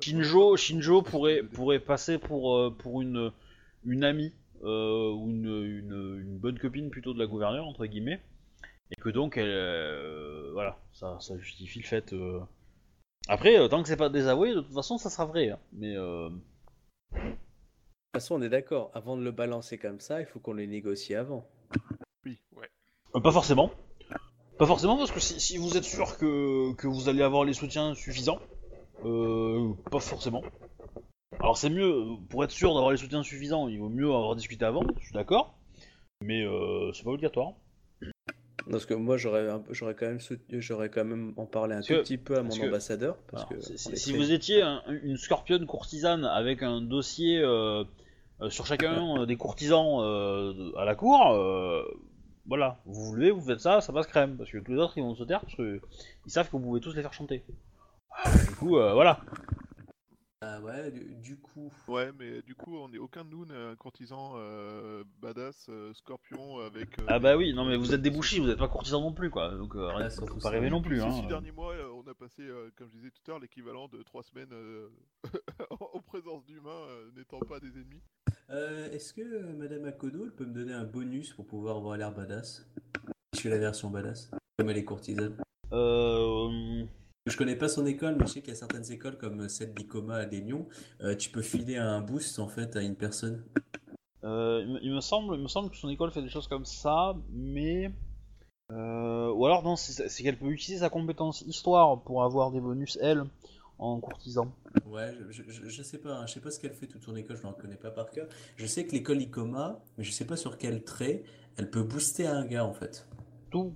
Shinjo, pourrait, passer pour, euh, pour une, une amie euh, ou une, une, une bonne copine plutôt de la gouverneure, entre guillemets. Et que donc, elle, euh, voilà, ça, ça justifie le fait. Après, tant que c'est pas désavoué, de toute façon, ça sera vrai. hein. Mais façon, on est d'accord. Avant de le balancer comme ça, il faut qu'on le négocie avant. euh, pas forcément. Pas forcément, parce que si, si vous êtes sûr que, que vous allez avoir les soutiens suffisants, euh, pas forcément. Alors c'est mieux, pour être sûr d'avoir les soutiens suffisants, il vaut mieux avoir discuté avant, je suis d'accord. Mais euh, c'est pas obligatoire. Parce que moi, j'aurais j'aurais quand même soutenu- j'aurais quand même en parlé un tout que- petit peu à mon parce ambassadeur. Parce Alors, que si- vous étiez un- une scorpionne courtisane avec un dossier euh, euh, sur chacun euh, des courtisans euh, à la cour, euh, voilà, vous vous levez, vous faites ça, ça passe crème. Parce que tous les autres ils vont se taire parce qu'ils savent que vous pouvez tous les faire chanter. Du coup, voilà. Ah ouais, du, du coup. Ouais, mais du coup, on est aucun de nous n'est un courtisan euh, badass euh, scorpion avec. euh, Ah bah oui, non mais vous êtes des bouchis, vous n'êtes pas courtisans non plus quoi. Donc euh, Ah, faut ça. pas rêver non plus. Ces Hein. six derniers mois, euh, on a passé, euh, comme je disais tout à l'heure, l'équivalent de trois semaines euh, en présence d'humains euh, n'étant pas des ennemis. Euh, Est-ce que euh, Madame Akodo elle peut me donner un bonus pour pouvoir avoir l'air badass? Je fais la version badass, comme elle est courtisane. Euh, Je connais pas son école, mais je sais qu'il y a certaines écoles comme celle d'Icoma à Daignon, euh, tu peux filer un boost en fait à une personne? Euh, il, me, il me semble, il me semble que son école fait des choses comme ça, mais euh, ou alors non, c'est qu'elle peut utiliser sa compétence histoire pour avoir des bonus elle en courtisan. Ouais, je- je sais pas, hein, je sais pas ce qu'elle fait toute son école, je ne connais pas par cœur. Je sais que l'école Icoma, mais je sais pas sur quel trait, elle peut booster un gars en fait. Tout.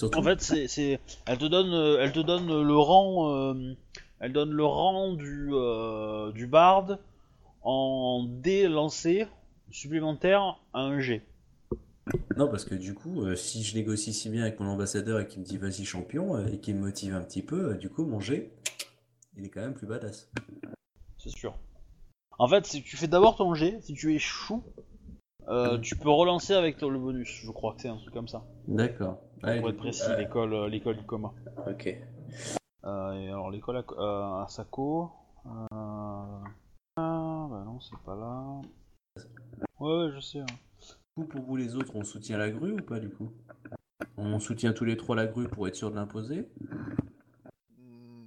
Surtout, En fait, c'est, c'est, elle te donne, euh, elle te donne le rang, euh, elle donne le rang du euh, du barde en dé lancé supplémentaire à un G. non parce que du coup, euh, si je négocie si bien avec mon ambassadeur et qu'il me dit vas-y champion et qu'il me motive un petit peu, du coup mon G, il est quand même plus badass. C'est sûr. En fait, si tu fais d'abord ton G, si tu échoues, euh, tu peux relancer avec le bonus. Je crois que c'est un truc comme ça. D'accord. Pour être précis, euh, l'école, euh, l'école du coma. Ok. Euh, et alors l'école à, euh, à Sako. Euh... Ah, bah non, c'est pas là. Ouais, ouais, je sais. hein. Du coup, pour vous les autres, on soutient la grue ou pas du coup? On soutient tous les trois la grue pour être sûr de l'imposer? Hmm,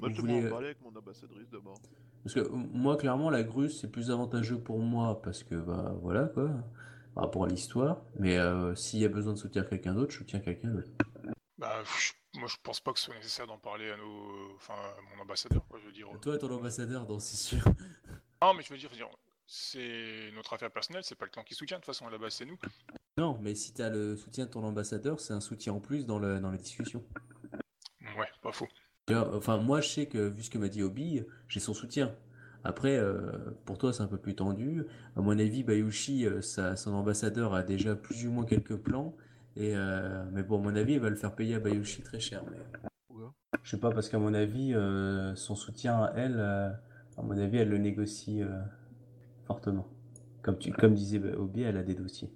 Moi, Vous je voulez, devrais en parler avec mon ambassadrice d'abord. Parce que moi, clairement, la grue, c'est plus avantageux pour moi parce que, bah, voilà, quoi, par rapport à l'histoire. Mais euh, s'il y a besoin de soutenir quelqu'un d'autre, je soutiens quelqu'un d'autre. Bah, je- moi, je pense pas que ce soit nécessaire d'en parler à nos, enfin, à mon ambassadeur, quoi, je veux dire. Toi, ton ambassadeur, donc c'est sûr. Non, mais je veux dire, dire, c'est notre affaire personnelle, c'est pas le clan qui soutient, de toute façon, à la base, c'est nous. Non, mais si tu as le soutien de ton ambassadeur, c'est un soutien en plus dans, le, dans la discussion. Ouais, pas faux. Enfin, moi, je sais que, vu ce que m'a dit Obi, j'ai son soutien. Après, euh, pour toi, c'est un peu plus tendu. À mon avis, Bayushi, euh, sa- son ambassadeur, a déjà plus ou moins quelques plans. Et, euh, mais bon, à mon avis, il va le faire payer à Bayushi très cher. Mais... Je sais pas, parce qu'à mon avis, son soutien à elle, à mon avis, elle le négocie fortement. Comme, tu, comme disait Obi, elle a des dossiers.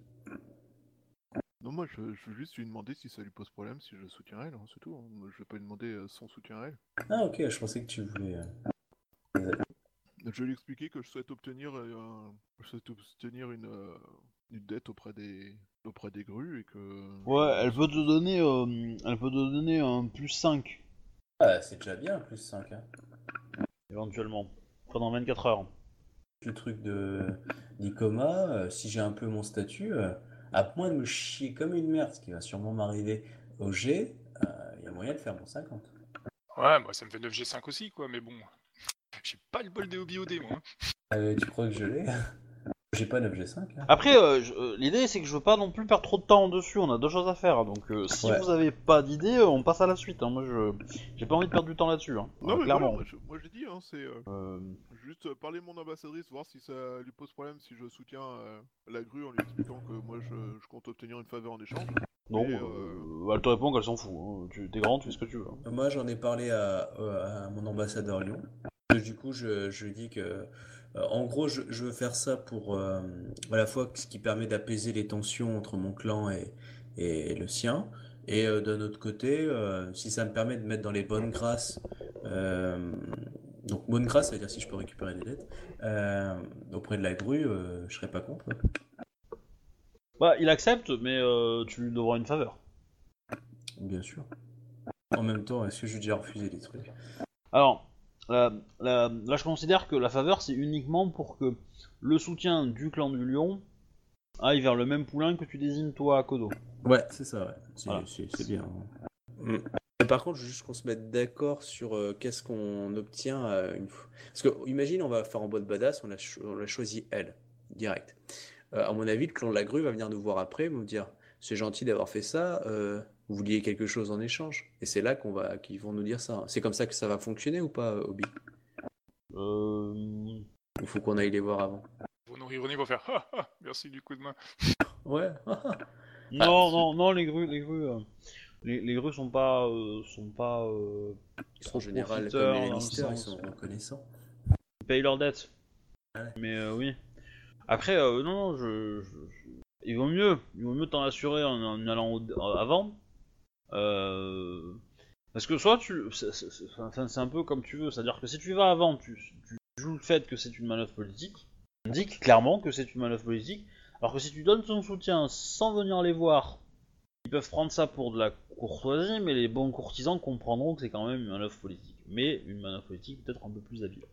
Non, moi, je, je veux juste lui demander si ça lui pose problème, si je le soutiens elle, hein, c'est tout. hein. Je vais pas lui demander son soutien à elle. Ah, ok, je pensais que tu voulais. Je vais lui expliquer que je souhaite obtenir, euh, un- je souhaite obtenir une, euh, une dette auprès des, auprès des grues et que. Ouais, elle peut te donner, euh, elle peut te donner un plus 5 Ah, c'est déjà bien, plus 5. Hein. éventuellement pendant 24 heures. le truc de d'Icoma, euh, si j'ai un peu mon statut, euh, à moins de me chier comme une merde, ce qui va sûrement m'arriver au G, il y a moyen de faire mon 50. Ouais, moi, ça me fait 9G5 aussi, quoi, mais bon. Pas le bol des OBOD, moi. hein. Euh, tu crois que je l'ai? J'ai pas 9G5. hein. Après, euh, je- euh, l'idée c'est que je veux pas non plus perdre trop de temps dessus. On a deux choses à faire. Donc, euh, si Ouais. vous avez pas d'idée, euh, on passe à la suite. hein. Moi, je j'ai pas envie de perdre du temps là-dessus. Hein. Non, Euh, mais clairement. voilà, moi, je- moi j'ai dit, hein, c'est euh, Euh, juste euh, parler de mon ambassadrice, voir si ça lui pose problème, si je soutiens euh, la grue en lui expliquant que moi je, je compte obtenir une faveur en échange. non, Et, euh, elle te répond qu'elle s'en fout. hein. Tu t'es grand, tu fais ce que tu veux. hein. Moi, j'en ai parlé à, euh, à mon ambassadeur Lyon. Du coup, je, je dis que, euh, en gros, je, je veux faire ça pour euh, à la fois ce qui permet d'apaiser les tensions entre mon clan et, et le sien, et euh, d'un autre côté, euh, si ça me permet de mettre dans les bonnes grâces, donc bonne grâce, c'est-à-dire si je peux récupérer des dettes auprès de la grue, je serais pas contre. Bah, il accepte, mais tu lui devras une faveur. Bien sûr. En même temps, est-ce que je lui ai déjà refusé des trucs? Alors, la- la- là, je considère que la faveur, c'est uniquement pour que le soutien du clan du lion aille vers le même poulain que tu désignes toi à Kodo. Ouais, c'est ça, ouais. C'est Voilà. c'est- c'est bien. Mm. Par contre, juste qu'on se mette d'accord sur euh, qu'est-ce qu'on obtient euh, une fois. Parce que, imagine, on va faire en boîte badass, on a, cho- on a choisi elle, direct. Euh, à mon avis, le clan de la grue va venir nous voir après, nous dire c'est gentil d'avoir fait ça, euh, vous vouliez quelque chose en échange. Et c'est là qu'on va, qu'ils vont nous dire ça. C'est comme ça que ça va fonctionner ou pas, Obi? Euh... Il faut qu'on aille les voir avant. Vos nourris René vont faire Ah, ah, merci du coup de main. Ouais. Non, non, non, les grues, les grues, euh, les, les grues sont pas, euh, sont pas, euh, Ils sont en général comme les ils sont euh, reconnaissants. ils payent leurs dettes. Ah ouais. Mais euh, oui. Après, euh, non, non, je, je- je- il vaut mieux, il vaut mieux t'en assurer en, en allant au- avant. Euh, Parce que soit tu, c'est- un peu comme tu veux, c'est-à-dire que si tu vas avant, tu, tu joues le fait que c'est une manœuvre politique, indique clairement que c'est une manœuvre politique, alors que si tu donnes ton soutien sans venir les voir, ils peuvent prendre ça pour de la courtoisie, mais les bons courtisans comprendront que c'est quand même une manœuvre politique, mais une manœuvre politique peut-être un peu plus habile.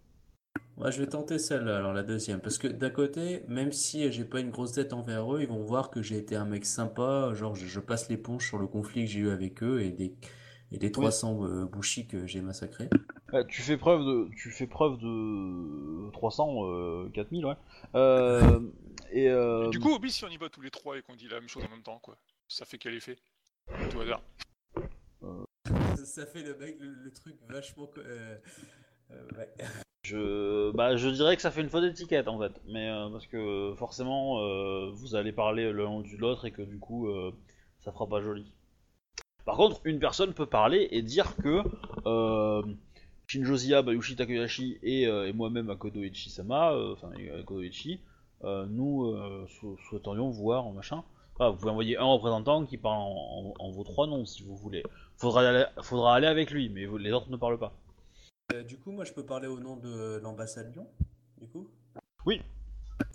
Moi, je vais tenter celle-là, alors la deuxième. Parce que d'un côté, même si j'ai pas une grosse dette envers eux, ils vont voir que j'ai été un mec sympa, genre je, je passe l'éponge sur le conflit que j'ai eu avec eux et des, et des 300 euh, bouchis que j'ai massacrés. Ouais, tu fais preuve de, tu fais preuve de 300, euh, 4000, ouais. Euh, et euh, Du coup, Obi, si on y va tous les trois et qu'on dit la même chose en même temps, quoi, ça fait quel effet Tout hasard? Ça fait le mec, le, le truc vachement. co- euh, euh, ouais. je, bah, je dirais que ça fait une faute d'étiquette en fait, mais euh, parce que forcément, euh, vous allez parler l'un de l'autre et que du coup, euh, ça fera pas joli. Par contre, une personne peut parler et dire que euh, Shinjo Zia, Bayushi Takeyashi et, euh, moi-même Akodo Ichi-sama, euh, enfin Akodo Ichi, euh, nous euh, sou- souhaiterions voir machin. Vous pouvez envoyer un représentant qui parle en, vos trois noms si vous voulez. Faudra faudra aller avec lui, mais les autres ne parlent pas. Euh, du coup, moi, je peux parler au nom de l'ambassade Lyon, du coup? Oui.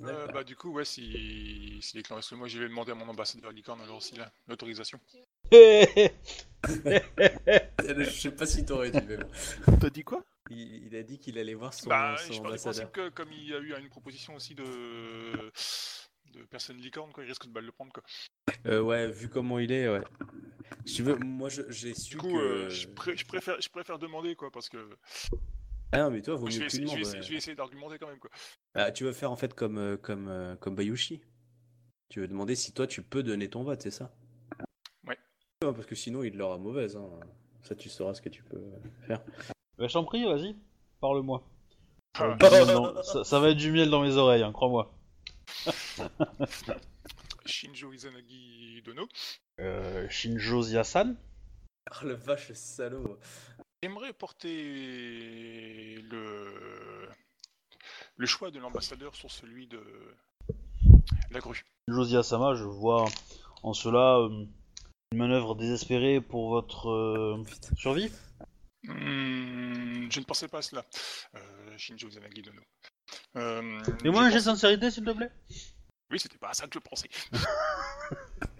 Euh, bah, du coup, ouais, si, si les clans. Parce que moi, je vais demander à mon ambassadeur licorne alors aussi là, l'autorisation. Je sais pas si t'aurais dû, mais bon. T'as dit quoi? Il, il a dit qu'il allait voir son, Bah, son je ambassadeur. principe que comme il y a eu une proposition aussi de de personnes licornes, quoi, il risque de mal le prendre, quoi. Euh, ouais, vu comment il est, ouais. Si tu veux, moi, je- j'ai su Du coup, que... euh, je, pré- je préfère, je préfère demander, quoi, parce que Ah non, mais toi, vaut je mieux vais, que tu essayer, je, vais demandes, essayer, ouais. je vais essayer d'argumenter quand même, quoi. Ah, tu veux faire en fait comme, euh, comme, euh, comme Bayushi. Tu veux demander si toi tu peux donner ton vote, c'est ça? Ouais. Non, parce que sinon il l'aura mauvaise. Hein. Ça, tu sauras ce que tu peux faire. Bah, je t'en prie, vas-y, parle-moi. Ça, va Ah, être du miel dans- ça- ça va être du miel dans mes oreilles, hein, crois-moi. Shinjo Izanagi Dono Euh, Shinjo Zia-san Ah, le vache, le salaud. aimerait porter le le choix de l'ambassadeur sur celui de la grue. Shinjo Zia-sama, je vois en cela euh, une manœuvre désespérée pour votre euh, survie. Hmm, je ne pensais pas à cela, euh, Shinjo Izanagi Dono. Euh, Et moi, un jet de pense- sincérité, s'il te plaît Oui, c'était pas à ça que je pensais.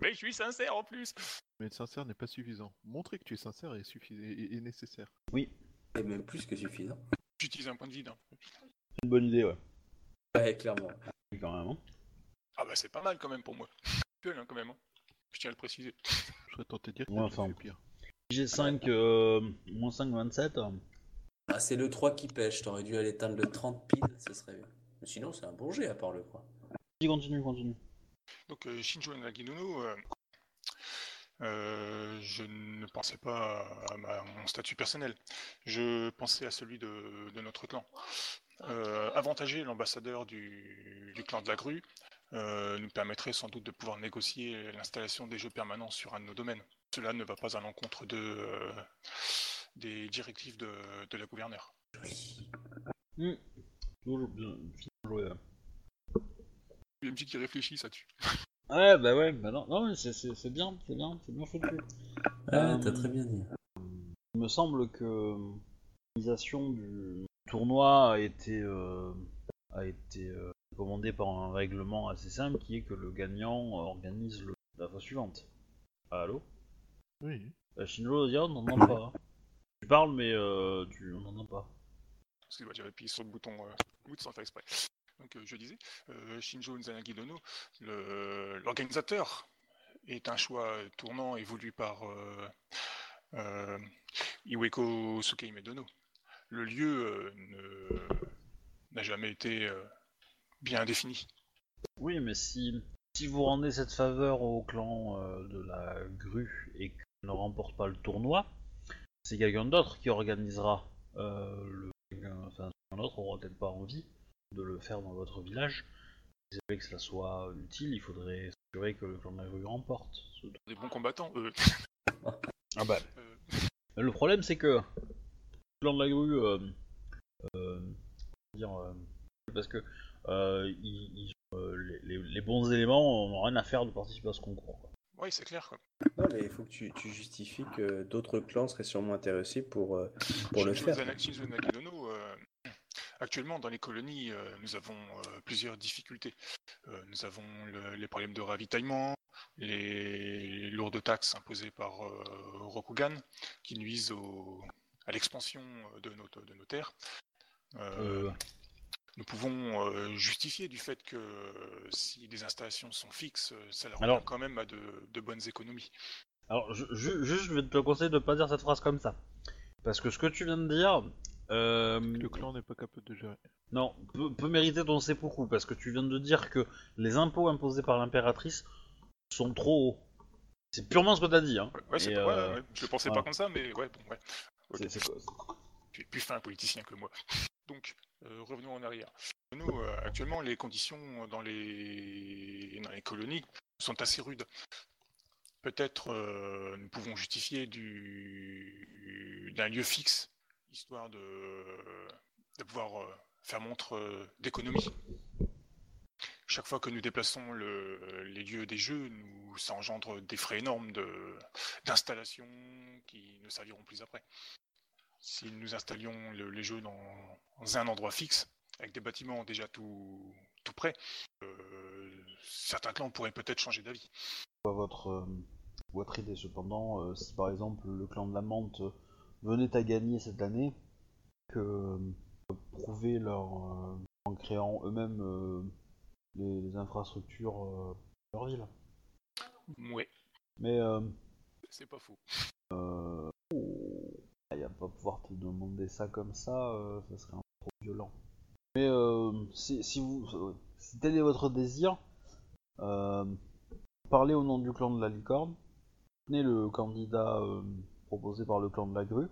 Mais je suis sincère en plus. Mais être sincère n'est pas suffisant. Montrer que tu es sincère est, suffi- est- est nécessaire. Et même plus que suffisant. J'utilise un point de vide. hein. C'est une bonne idée, ouais. Ouais, clairement. Oui, Quand même. hein. Ah bah c'est pas mal quand même pour moi. Gueule hein, quand même. hein. Je tiens à le préciser. Je serais tenté de dire que Ouais, enfin. pire. G5, euh, moins 5, 27. euh, Ah, c'est le 3 qui pêche. T'aurais dû aller éteindre le 30 pile, ce serait bien. Mais sinon, c'est un bon jet à part le 3. Vas-y, continue, continue. Donc euh, Shinjo Naginono, euh, euh, je ne pensais pas à ma- mon statut personnel. Je pensais à celui de, de notre clan. Euh, avantager l'ambassadeur du, du clan de la grue euh, nous permettrait sans doute de pouvoir négocier l'installation des jeux permanents sur un de nos domaines. Cela ne va pas à l'encontre de, euh, des directives de, de la gouverneure. Hmm. Toujours bien, bien joué, ouais. Il y a une petite qui réfléchit, ça tue. Ouais, bah ouais, bah non, non mais c'est- c'est c'est bien, c'est bien, c'est bien foutu. Ah, Euh, t'as très bien dit. Il me semble que l'organisation du tournoi a été, euh, a été euh, commandée par un règlement assez simple qui est que le gagnant organise le, la fois suivante. Allô? Oui. euh, Shinjo, Zia, on n'entend pas. Parles, mais euh, tu, on n'entend pas. Excusez-moi, j'avais appuyé sur le bouton euh, mute sans faire exprès. Donc euh, je disais, Shinjo Nzanagi Dono, l'organisateur, est un choix tournant et voulu par, Iweko Sukei Medono. Le lieu n'a jamais été bien défini. Oui, mais si, si vous rendez cette faveur au clan euh, de la grue et qu'il ne remporte pas le tournoi, c'est quelqu'un d'autre qui organisera euh, le. Enfin, quelqu'un d'autre aura peut-être pas envie de le faire dans votre village. Si vous que cela soit utile, il faudrait s'assurer que le clan de la grue remporte. ce. Des bons combattants, eux. Ah bah, Euh, le problème c'est que le clan de la grue. Euh, euh, dire, euh, parce que ils, les, les- les bons éléments n'ont rien à faire de participer à ce concours. quoi. Oui, c'est clair. Quoi. Non, mais il faut que tu, tu justifies que d'autres clans seraient sûrement intéressés pour, euh, pour le faire. Euh, actuellement, dans les colonies, euh, nous avons euh, plusieurs difficultés. Euh, nous avons le- les problèmes de ravitaillement, les lourdes taxes imposées par euh, Rokugan, qui nuisent au- à l'expansion de nos, de nos terres. Nous pouvons euh, justifier du fait que euh, si les installations sont fixes, euh, ça leur Alors- revient quand même à de, de bonnes économies. Alors, je, juste, je vais te conseiller de pas dire cette phrase comme ça. Parce que ce que tu viens de dire, euh, Le clan n'est pas capable de gérer. non, peut, peut mériter ton seppuku. Parce que tu viens de dire que les impôts imposés par l'impératrice sont trop hauts. C'est purement ce que t'as dit, hein. Ouais, c'est Et, pas, ouais, euh, ouais, je le pensais voilà. pas comme ça, mais ouais, bon, ouais. Ok. C'est- c'est quoi- Tu es plus fin politicien que moi. Donc, revenons en arrière. Nous, euh, actuellement, les conditions dans les, colonies sont assez rudes. Peut-être euh, nous pouvons justifier du... d'un lieu fixe, histoire de, pouvoir euh, faire montre euh, d'économie. Chaque fois que nous déplaçons le- les lieux des jeux, nous, ça engendre des frais énormes de- d'installation qui ne serviront plus après si nous installions le- les jeux dans, dans un endroit fixe, avec des bâtiments déjà tout, tout prêts, euh, certains clans pourraient peut-être changer d'avis. votre, euh, votre idée cependant, euh, si par exemple le clan de la menthe venait à gagner cette année, que euh, prouver leur en créant eux-mêmes les, les infrastructures de leur ville. Ouais, Mais c'est pas faux. Il va pouvoir te demander ça comme ça, euh, ça serait un peu trop violent. Mais euh, si, si vous, euh, tel est votre désir, euh, parlez au nom du clan de la licorne, tenez le candidat proposé par le clan de la grue,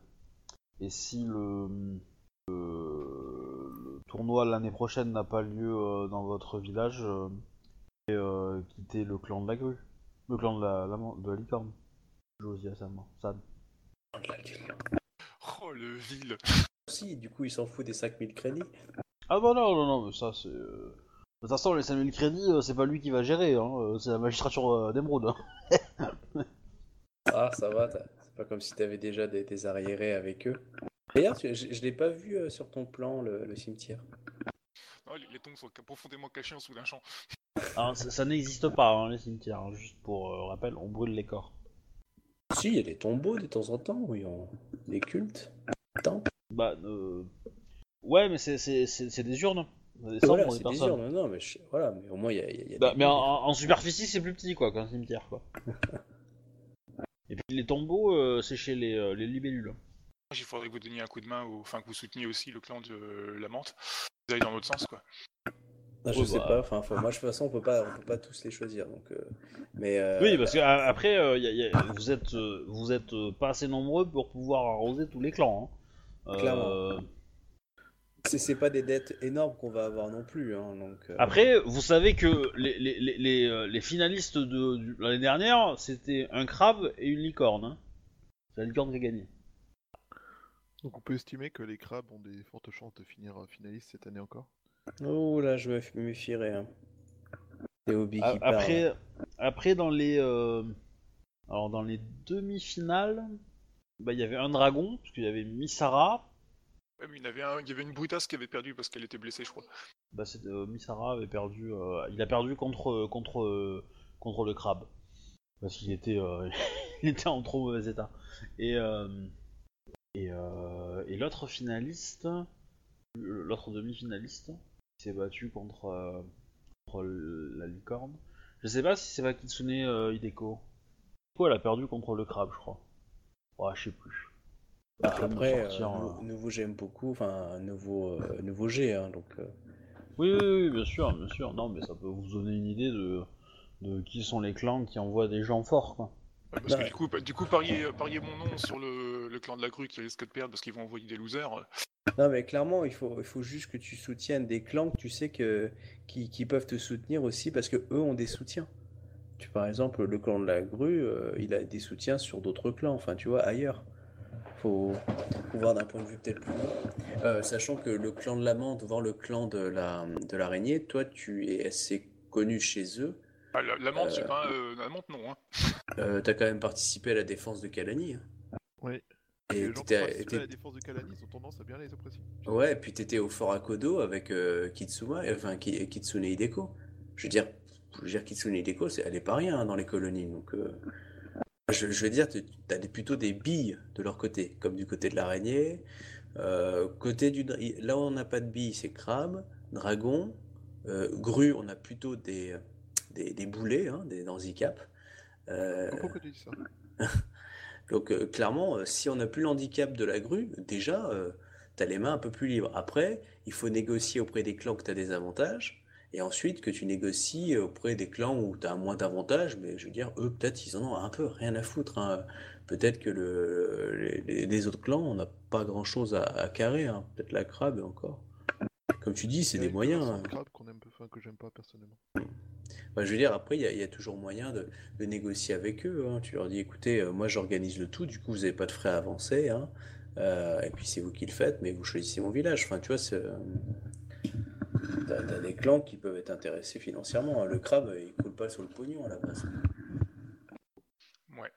et si le, tournoi l'année prochaine n'a pas lieu dans votre village, quittez le clan de la grue, le clan de la, de la licorne. Josia Sam. Sam. Oh le vil Si, du coup, il s'en fout des 5000 crédits. Ah bah non, non, non, mais ça c'est... euh, De toute façon, les 5000 crédits, euh, c'est pas lui qui va gérer, hein, euh, c'est la magistrature euh, d'Emeraude. hein. Ah, ça va, t'as- c'est pas comme si t'avais déjà des, des arriérés avec eux. D'ailleurs, tu- je, je l'ai pas vu euh, sur ton plan, le, le cimetière. Oh, les, les tombes sont ca- profondément cachées en dessous d'un champ. Alors, ça, ça n'existe pas, hein, les cimetières, hein, juste pour euh, rappel, on brûle les corps. Si, il y a des tombeaux de temps en temps, oui, on... des cultes. Attends. Bah, euh... Ouais, mais c'est, c'est, c'est, c'est des urnes. Des Voilà, des des urnes, non, mais je- voilà, mais au moins il y a, il y a- il y a Bah, des- mais en, en superficie, c'est plus petit, quoi, qu'un cimetière, quoi. Et puis les tombeaux, euh, c'est chez les, euh, les libellules. Il faudrait que vous donniez un coup de main, ou enfin que vous souteniez aussi le clan de la menthe. Vous allez dans l'autre sens, quoi. Ah, je Ouais, sais bah. pas, enfin, moi de toute façon on peut pas, on peut pas tous les choisir, donc. euh, Mais. euh, Oui, parce que a- après, euh, y a- y a- vous êtes, euh, vous êtes euh, pas assez nombreux pour pouvoir arroser tous les clans. hein. Euh, Clairement. C'est pas des dettes énormes qu'on va avoir non plus, hein, donc. euh, Après, vous savez que les, les, les, les, les finalistes de, de l'année dernière, c'était un crabe et une licorne. hein. C'est la licorne qui a gagné. Donc on peut estimer que les crabes ont des fortes chances de finir finalistes cette année encore? Oh là, je me méfierais. Hein. C'est Obi parle. Après, après dans les, euh, alors dans les demi-finales, bah, il y avait un dragon parce qu'il y avait Misara. Ouais, mais il avait un, il y avait une brutasse qui avait perdu parce qu'elle était blessée, je crois. Bah, c'était- euh, Misara avait perdu, euh, il a perdu contre contre euh, contre le crabe parce qu'il était euh, il était en trop mauvais état. Et euh, et, euh, et l'autre finaliste, l'autre demi-finaliste, s'est battu contre euh, contre la licorne. Je sais pas si c'est pas Kitsune euh, Hideko. Hideko, elle a perdu contre le crabe, je crois. Ouais, je sais plus. De Après, euh, sortir, euh. nouveau j'aime beaucoup, enfin nouveau euh, nouveau G, hein, donc euh, Oui, oui, oui, bien sûr, bien sûr. Non, mais ça peut vous donner une idée de, de qui sont les clans qui envoient des gens forts, quoi. Parce Bah. que du coup, du coup parier, parier mon nom sur le, le clan de la grue qui risque de perdre parce qu'ils vont envoyer des losers. euh, Non, mais clairement, il faut, il faut juste que tu soutiennes des clans que tu sais que, qui, qui peuvent te soutenir aussi parce que eux ont des soutiens. Tu, par exemple, le clan de la grue, euh, il a des soutiens sur d'autres clans, enfin, tu vois, ailleurs. Faut, faut voir d'un point de vue peut-être plus. Euh, sachant que le clan de l'amande, voir le clan de la, de l'araignée, toi, tu es assez connu chez eux. Ah, la, la menthe, Euh. c'est pas euh, la menthe, non. Hein. Euh, t'as quand même participé à la défense de Kalani. hein. Oui. Et les gens qui t'étais- participent à t'étais- la défense de Kalani, ils ont tendance à bien les apprécier. Ouais, et puis t'étais au Fort Akodo avec euh, Kitsuma, enfin Ki- Kitsune Hideko. Je veux dire, je veux dire Kitsune Hideko, c'est, elle est pas rien hein, dans les colonies, donc euh, je, je veux dire, tu- t'as des- plutôt des billes de leur côté, comme du côté de l'araignée. Euh, côté du, dra- là où on n'a pas de billes, c'est crabe, dragon, euh, grue, on a plutôt des, des, des boulets, hein, des handicaps. Euh, Pourquoi tu dis ça? Donc euh, clairement, euh, si on n'a plus l'handicap de la grue, déjà, euh, tu as les mains un peu plus libres. Après, il faut négocier auprès des clans que tu as des avantages, et ensuite que tu négocies auprès des clans où tu as moins d'avantages, mais je veux dire, eux, peut-être, ils en ont un peu rien à foutre. hein. Peut-être que le, les, autres clans, on n'a pas grand-chose à, à carrer, hein. peut-être la crabe encore. Comme tu dis, c'est des moyens. hein. de crabe qu'on aime, enfin, que j'aime pas personnellement. Bah, je veux dire, après, il y, a- il y a toujours moyen de, de négocier avec eux. hein. Tu leur dis, écoutez, euh, moi j'organise le tout, du coup, vous n'avez pas de frais à avancer. hein. Euh, et puis c'est vous qui le faites, mais vous choisissez mon village. Enfin, tu vois, c'est, euh, t'as, t'as des clans qui peuvent être intéressés financièrement. hein. Le crabe, il coule pas sur le pognon à la base. Ouais.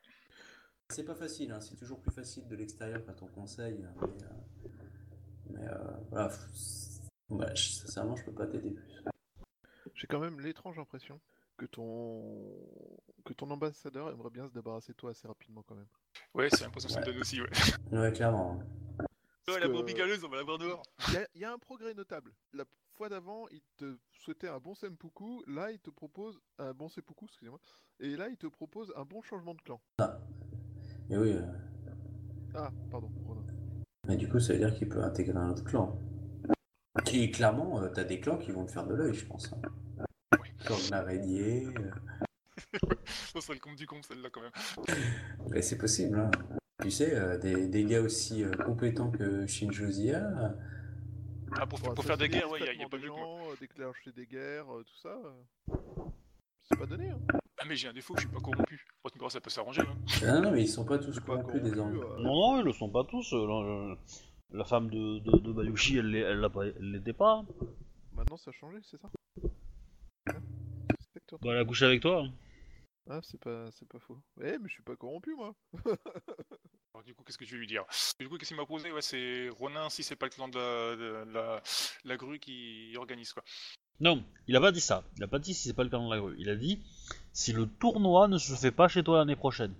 C'est pas facile, hein. c'est toujours plus facile de l'extérieur quand on conseille. hein, Mais, euh, mais, euh, voilà, ouais, je- sincèrement, je peux pas t'aider plus. J'ai quand même l'étrange impression que ton que ton ambassadeur aimerait bien se débarrasser de toi assez rapidement quand même. Ouais, c'est l'impression que ça me donne aussi. Ouais. Ouais, clairement. Ouais, la que- brebis galeuse, on va la voir dehors. Il y, a- il y a un progrès notable. La fois d'avant, il te souhaitait un bon seppuku, là il te propose un bon seppuku, excusez-moi, et là il te propose un bon changement de clan. Et oui. euh, Ah, pardon. Mais du coup, ça veut dire qu'il peut intégrer un autre clan. Et clairement, euh, t'as des clans qui vont te faire de l'œil, je pense. hein. Oui. De l'araignée. euh, Ça serait le compte du compte, celle-là, quand même. mais c'est possible, hein. Tu sais, euh, des, des gars aussi euh, compétents que Shinjo Zia, euh, Ah, pour, pour faire des guerres, ouais, il y a, pas de gens, déclencher des guerres, euh, tout ça. euh, C'est pas donné, hein. Ah, mais j'ai un défaut, je suis pas corrompu. Ça peut s'arranger. Hein. Ah non, mais ils sont pas tous corrompus corrompu, désormais. euh, Non, non, ils le sont pas tous. euh, La femme de, de, de Bayushi, elle l'est- elle l'a pas- elle l'était pas. Maintenant ça a changé, c'est ça Hein tu Bah, elle a couché avec toi. Ah, c'est pas, c'est pas faux. Eh, mais je suis pas corrompu, moi. Alors, du coup, qu'est-ce que je vais lui dire? Du coup, qu'est-ce qu'il m'a posé? Ouais, c'est Ronin, si c'est pas le clan de la, de la, la grue qui organise, quoi. Non, il a pas dit ça. Il a pas dit si c'est pas le clan de la rue. Il a dit si le tournoi ne se fait pas chez toi l'année prochaine.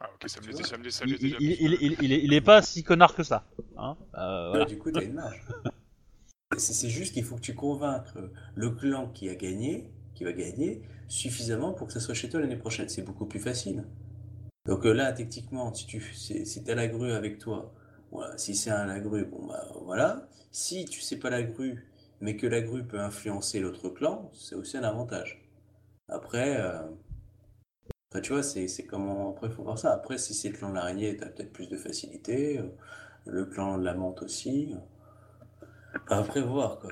Ah, ok, ça me Tu laisse, vois, ça me laisse, ça me Il, déjà il- plus. il- il- il est, il est pas si connard que ça. Hein Euh, Ouais, voilà. du coup, t'as une marge. C'est c'est juste qu'il faut que tu convaincres le clan qui a gagné, qui va gagner, suffisamment pour que ça soit chez toi l'année prochaine. C'est beaucoup plus facile. Donc euh, là, techniquement, si tu si, si t'as la grue avec toi, voilà, si c'est un la grue, bon bah voilà. Si tu sais pas la grue, mais que la grue peut influencer l'autre clan, c'est aussi un avantage. Après, euh, tu vois, c'est comment. Après, faut voir ça. Après, si c'est le clan de l'araignée, t'as peut-être plus de facilité. euh, Le clan de la menthe aussi. Après, voir quoi.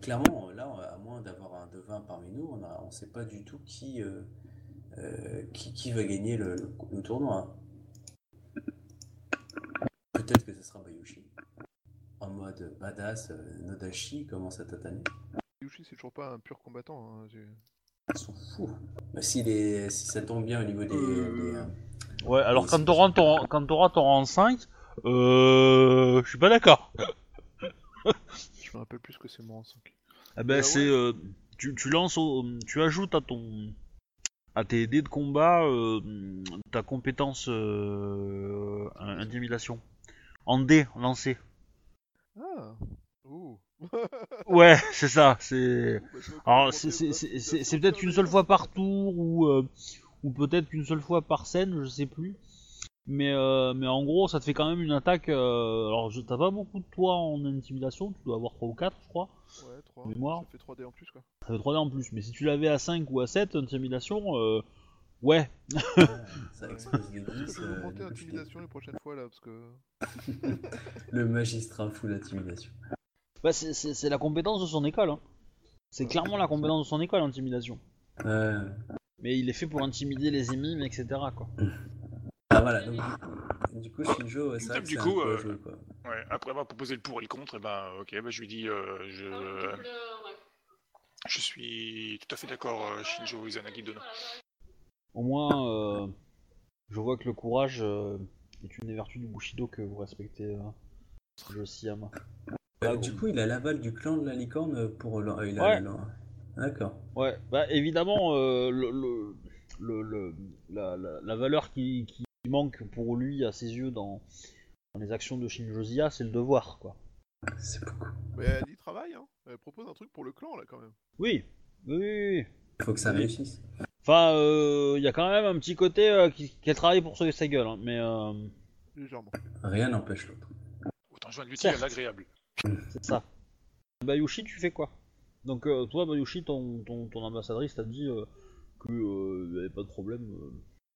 Clairement, là, à moins d'avoir un devin parmi nous, on on sait pas du tout qui, euh, euh, va gagner le, tournoi. Peut-être que ce sera Bayushi. En mode badass, euh, Nodashi commence à tataner. Yushi, c'est toujours pas un pur combattant. Hein. Ils sont fous. Bah, si, les, si ça tombe bien au niveau des. des, Ouais, alors quand t'auras ton, rang- quand t'auras ton rang 5, euh, je suis pas d'accord. Je me rappelle plus ce que c'est mon rang 5. Eh ben Euh, c'est, euh, tu, tu lances, au- tu ajoutes à ton, à tes dés de combat euh, ta compétence euh, intimidation. En dés lancé. Ah Ouh Ouais, c'est ça. C'est. Alors peut-être la qu'une seule fois par tour ou euh, ou peut-être qu'une seule fois par scène, je sais plus. Mais, euh, mais en gros, ça te fait quand même une attaque. euh, alors, t'as pas beaucoup de toits en intimidation, tu dois avoir 3 ou 4, je crois. Ouais, 3. Mémoire. Ça fait 3D en plus, quoi. Ça fait 3D en plus. Mais si tu l'avais à 5 ou à 7, intimidation, euh, ouais. Ça explose les Est-ce que 10. je vais l'intimidation les prochaines fois, là Parce que... Le magistrat full intimidation. Bah, c'est- la compétence de son école. hein. C'est clairement la compétence de son école, l'intimidation. Mais il est fait pour intimider les émimes, etc. Quoi. Ah voilà, donc du coup, Shinjo, Du coup, à euh, quoi. Ouais, après avoir proposé le pour et le contre, et ben, ok, bah, je lui dis, euh, je, je suis tout à fait d'accord, euh, Shinjo Izanagi Dono. Au moins, euh, je vois que le courage euh, est une des vertus du Bushido que vous respectez, euh, Euh, du coup, il a l'aval du clan de la licorne pour. euh, il a Ouais. le- D'accord. Ouais, bah évidemment, euh, le, le, le- le- la, la- la valeur qui, qui manque pour lui à ses yeux dans, dans les actions de Shinjozia, c'est le devoir, quoi. C'est beaucoup. Mais elle y travaille, hein. Elle propose un truc pour le clan, là, quand même. Oui, oui, oui. oui. Il faut que ça Oui. réussisse. Enfin, il y a quand même un petit côté euh, qui a travaillé pour sauver sa gueule, hein, mais euh, Légèrement. Rien n'empêche l'autre. Autant joindre l'utile à l'agréable. C'est ça. Bayushi, tu fais quoi? Donc, euh, toi, Bayushi, ton, ton, ton ambassadrice t'a dit euh, que euh, y avait pas de problème. euh.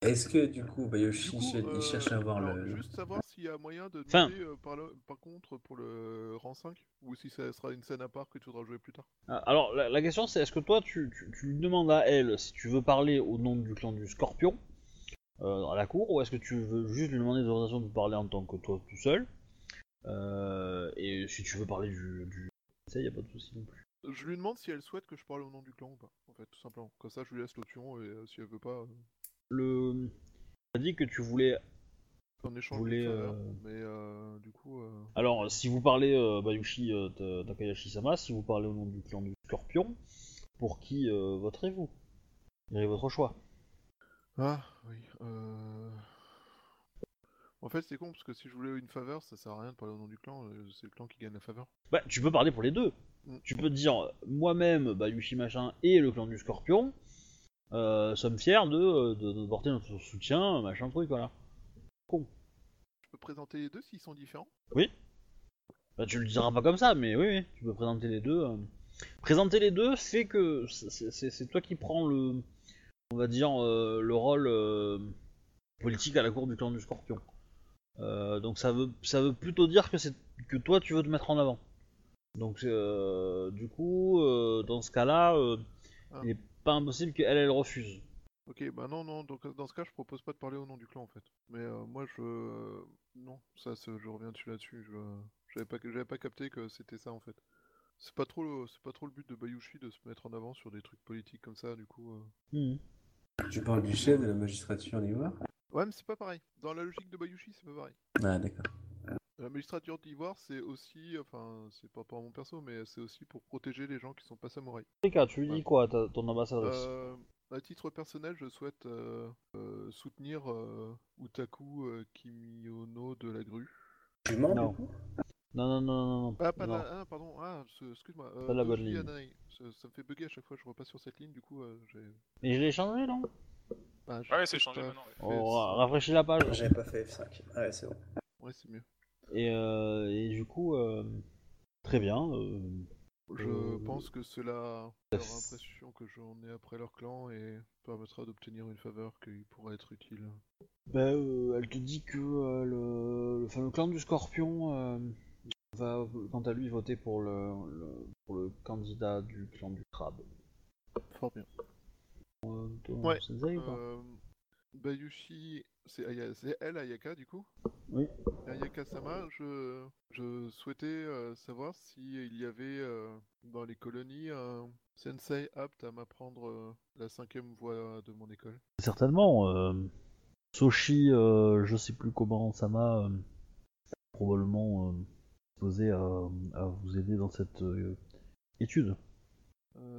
Est-ce que du coup, Bayoshi Du coup, ch- il euh, cherche à avoir alors, le. Juste savoir s'il y a moyen de Enfin. demander, euh, par, le- par contre pour le rang 5 ou si ça sera une scène à part que tu voudras jouer plus tard. Ah, Alors, la, la question, c'est est-ce que toi, tu, tu, tu lui demandes à elle si tu veux parler au nom du clan du Scorpion euh, à la cour, ou est-ce que tu veux juste lui demander l'autorisation de parler en tant que toi tout seul? Et si tu veux parler du. du... Ça, y a pas de souci non plus. Je lui demande si elle souhaite que je parle au nom du clan ou pas, en fait, tout simplement. Comme ça, je lui laisse l'option et euh, si elle veut pas, euh, Le. T'as dit que tu voulais en échange voulez, euh, Mais euh, du coup, euh, Alors, si vous parlez euh, Bayushi euh, Ta- Takayashi-sama, si vous parlez au nom du clan du Scorpion, pour qui euh, voterez-vous? Quel est votre choix? Ah oui. En fait, c'est con parce que si je voulais une faveur, ça sert à rien de parler au nom du clan. euh, C'est le clan qui gagne la faveur. Bah, tu peux parler pour les deux. Mm. Tu peux te dire, moi-même, Bayushi machin et le clan du Scorpion euh, sommes fiers de, euh, de, de porter notre soutien, machin truc, voilà. Je peux présenter les deux s'ils sont différents? Bah, tu le diras pas comme ça, mais oui, oui, tu peux présenter les deux. euh. Présenter les deux fait que c'est- toi qui prends le, on va dire, euh, le rôle euh, politique à la cour du clan du Scorpion. Euh, donc ça veut, ça veut plutôt dire que c'est que toi tu veux te mettre en avant. Donc euh, du coup, euh, dans ce cas-là, euh, Ah. il n'est pas impossible qu'elle elle refuse. Ok, bah non, non, donc dans ce cas, je propose pas de parler au nom du clan en fait. Mais euh, moi, je. Non, ça, je reviens dessus là-dessus. Je... J'avais pas, j'avais pas capté que c'était ça en fait. C'est pas trop, le- c'est pas trop le but de Bayushi de se mettre en avant sur des trucs politiques comme ça, du coup. euh. Mhm. Tu parles du chef de la magistrature d'Ivoire Ouais, mais c'est pas pareil. Dans la logique de Bayushi, c'est pas pareil. Ah, d'accord. La magistrature d'Ivoire, c'est aussi, enfin, c'est pas pour mon perso, mais c'est aussi pour protéger les gens qui sont pas samouraïs. Rika, tu lui dis quoi, ta- ton ambassadrice Euh, à titre personnel, je souhaite euh, euh, soutenir euh, Utaku euh, Kimiono de la grue. Tu mens Non. du coup Non, non, non, non, non. Ah, pas non. la... ah, pardon, ah, ce- excuse-moi. euh, Pas la bonne Doji ligne. Ça, ça me fait bugger à chaque fois, je repasse sur cette ligne, du coup, euh, j'ai. Mais je l'ai changé, non? Ah, Ouais, c'est changé maintenant, ouais. fait Oh, ça. rafraîchis la page. J'avais pas fait F5. Ouais, c'est bon. Ouais, c'est mieux. Et, euh, et du coup, euh, très bien. euh, Je Euh, pense que cela leur impression que j'en ai après leur clan et permettra d'obtenir une faveur qui pourra être utile. bah, euh, elle te dit que euh, le, enfin, le clan du Scorpion euh, va, quant à lui, voter pour le, le- pour le candidat du clan du Crabe. Fort bien. Ouais, sensei Euh, Bayushi, c'est Aya- elle, Ayaka, du coup Oui. Ayaka-sama, je, je souhaitais euh, savoir s'il y avait euh, dans les colonies un sensei apte à m'apprendre euh, la cinquième voie de mon école. Certainement. Soshi, je sais plus comment, Sama, probablement disposé à, à vous aider dans cette étude.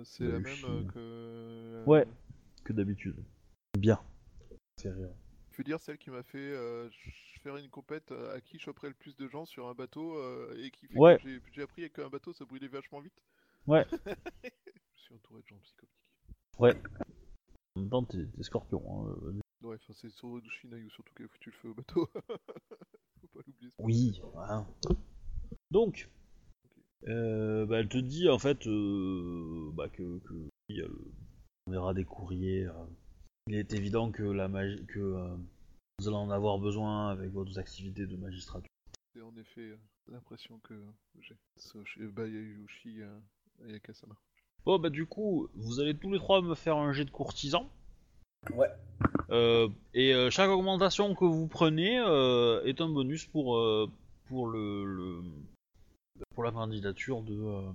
C'est la même que... Ouais. Que d'habitude. Bien. C'est rire. Je veux dire, celle qui m'a fait euh, faire une compète euh, à qui choperait le plus de gens sur un bateau euh, et qui fait Ouais. que j'ai- j'ai appris qu'un bateau ça brûlait vachement vite? Ouais. je suis entouré de gens psychoptiques. Ouais. En même temps, t'es t'es scorpion. hein, euh, Ouais, enfin, c'est sur Shinayu surtout qui a foutu le feu au bateau. Faut pas l'oublier. Oui, voilà. Donc, euh, bah, elle te dit en fait euh, bah, que, que il y a le- on verra des courriers. euh. Il est évident que la magie, que euh, vous allez en avoir besoin avec vos activités de magistrature. C'est en effet euh, l'impression que j'ai. Chez Bayayushi euh, Ayakasama. Bon bah du coup, vous allez tous les trois me faire un jet de courtisan. Ouais. Euh, et euh, chaque augmentation que vous prenez euh, est un bonus pour euh, pour le, le- pour la candidature de. euh,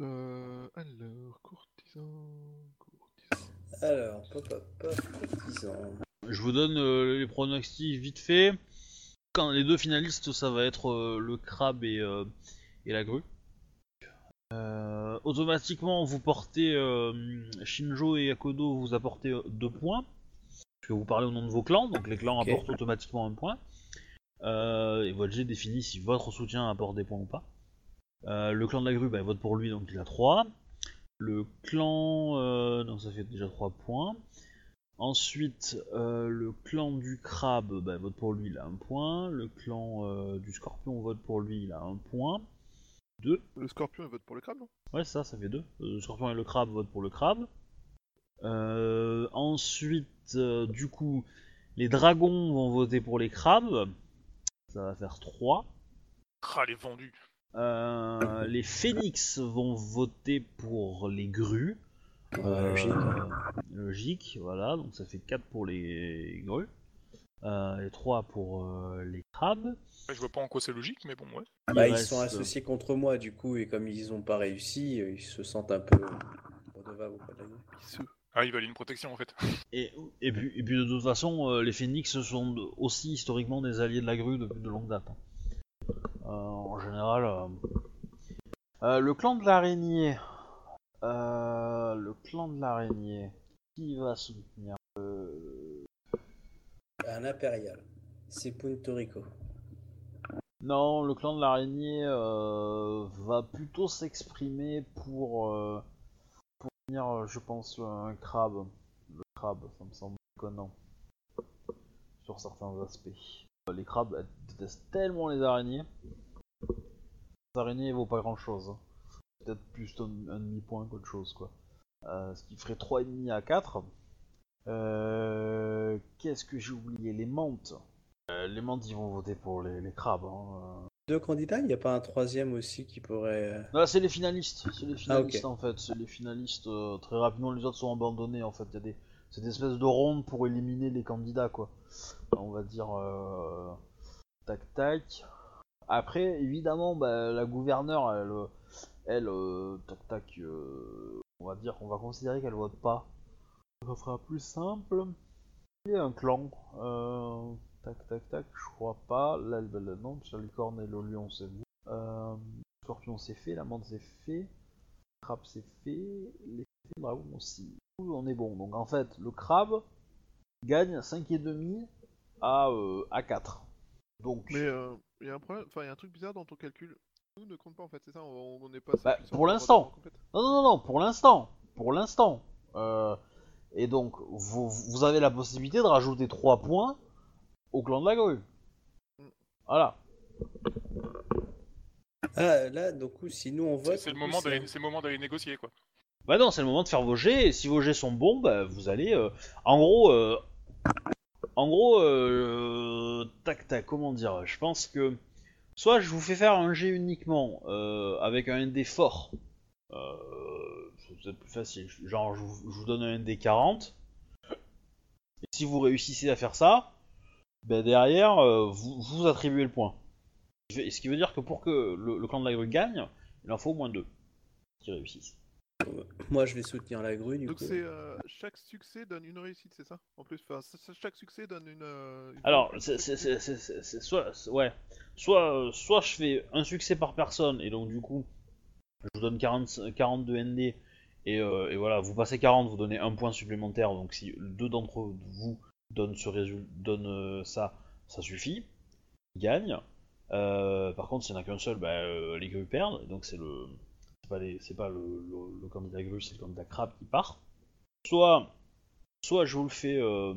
Euh, alors, courtisan. Alors, pop, pop, pop. Je vous donne euh, les pronostics vite fait. Quand les deux finalistes, ça va être euh, le crabe et, euh, et la grue. Automatiquement, vous portez Shinjo et Akodo, vous apportez 2 points. Parce que vous parlez au nom de vos clans, donc les clans apportent automatiquement un point. Et votre jet définit si votre soutien apporte des points ou pas. Le clan de la grue, bah, vote pour lui, donc il a 3. Le clan. Euh, non, ça fait déjà 3 points. Ensuite, euh, le clan du crabe bah, vote pour lui, il a un point. Le clan euh, du scorpion vote pour lui, il a un point. Deux. Le scorpion, il vote pour le crabe, non? Ouais, ça, ça fait deux. Euh, Le scorpion et le crabe votent pour le crabe. Ensuite, du coup, les dragons vont voter pour les crabes. Ça va faire 3. Ah, les vendus. Euh, les phénix vont voter pour les grues. Logique. Euh, logique, voilà, donc ça fait 4 pour les grues. Euh, et 3 pour euh, les crabes. Ouais, je vois pas en quoi c'est logique, mais bon, ouais. Il Bah, ils reste- sont associés contre moi, du coup, et comme ils ont pas réussi, ils se sentent un peu redevables. Ah, il valait une protection en fait. Et, et, puis, et puis de toute façon, les phénix sont aussi historiquement des alliés de la grue depuis de longue date. hein. Euh, en général. euh, euh, le clan de l'araignée. Le clan de l'araignée. Qui va soutenir Un impérial. C'est Punto Rico. Non, le clan de l'araignée euh, va plutôt s'exprimer pour, euh, pour venir, je pense, un crabe. Le crabe, ça me semble déconnant. Sur certains aspects. Euh, Les crabes elles détestent tellement les araignées. Les araignées vaut pas grand chose. Peut-être plus un, un demi-point qu'autre chose, quoi. Euh, ce qui ferait 3,5 à 4. Euh, Qu'est-ce que j'ai oublié? Les menthes. Euh, les menthes, ils vont voter pour les, les crabes. Hein. Deux candidats, il n'y a pas un troisième aussi qui pourrait. Non, c'est les finalistes. C'est les finalistes Ah, en fait. C'est les finalistes. très rapidement, les autres sont abandonnés en fait. Il y a des c'est des espèces de rondes pour éliminer les candidats quoi. On va dire euh, tac tac. Après, évidemment, bah, la gouverneure, elle, elle euh, tac tac. euh, on va dire qu'on va considérer qu'elle vote pas. Ça sera plus simple. Il y a un clan. Tac tac tac. Je crois pas. Là, le- le- et le lion, c'est vous. Scorpion c'est fait, la menthe c'est fait, crabe c'est fait, les dragons aussi. On est bon. Donc en fait, le crabe gagne 5,5 à, euh, à 4. Donc, Mais euh, il y a un problème, enfin, il y a un truc bizarre dans ton calcul. Nous ne compte pas en fait, c'est ça On n'est pas. Bah, pour l'instant. non, non, non, pour l'instant. Pour l'instant. Euh, et donc, vous, vous avez la possibilité de rajouter 3 points au clan de la grue. Voilà. Ah, là, donc, si nous on vote. c'est le moment d'aller c'est le moment d'aller négocier quoi. Bah non, c'est le moment de faire vos jets, et si vos jets sont bons, bah vous allez... euh, En gros, euh, en gros, euh, tac tac, comment dire, je pense que... Soit je vous fais faire un jet uniquement, euh, avec un ND fort, euh, c'est plus facile, genre je vous, donne un ND 40, et si vous réussissez à faire ça, bah derrière, vous, attribuez le point. Ce qui veut dire que pour que le, le clan de la grue gagne, il en faut au moins deux qui réussissent. Moi, je vais soutenir la grue, du Donc coup. euh, chaque succès donne une réussite, c'est ça? En plus, enfin, chaque succès donne une. euh, une- Alors, c'est soit, ouais, soit, euh, soit je fais un succès par personne et donc du coup, je vous donne 40, 42 ND et, euh, et voilà, vous passez 40, vous donnez un point supplémentaire. Donc si deux d'entre vous donnent ce résultat, donnent euh, ça, ça suffit, ils gagnent. Euh, par contre, s'il n'y en a qu'un seul, bah, euh, les grues perdent. Donc c'est le, pas, les- c'est pas le, le- candidat grue, c'est le candidat crabe qui part. Soit, soit je vous le fais. euh,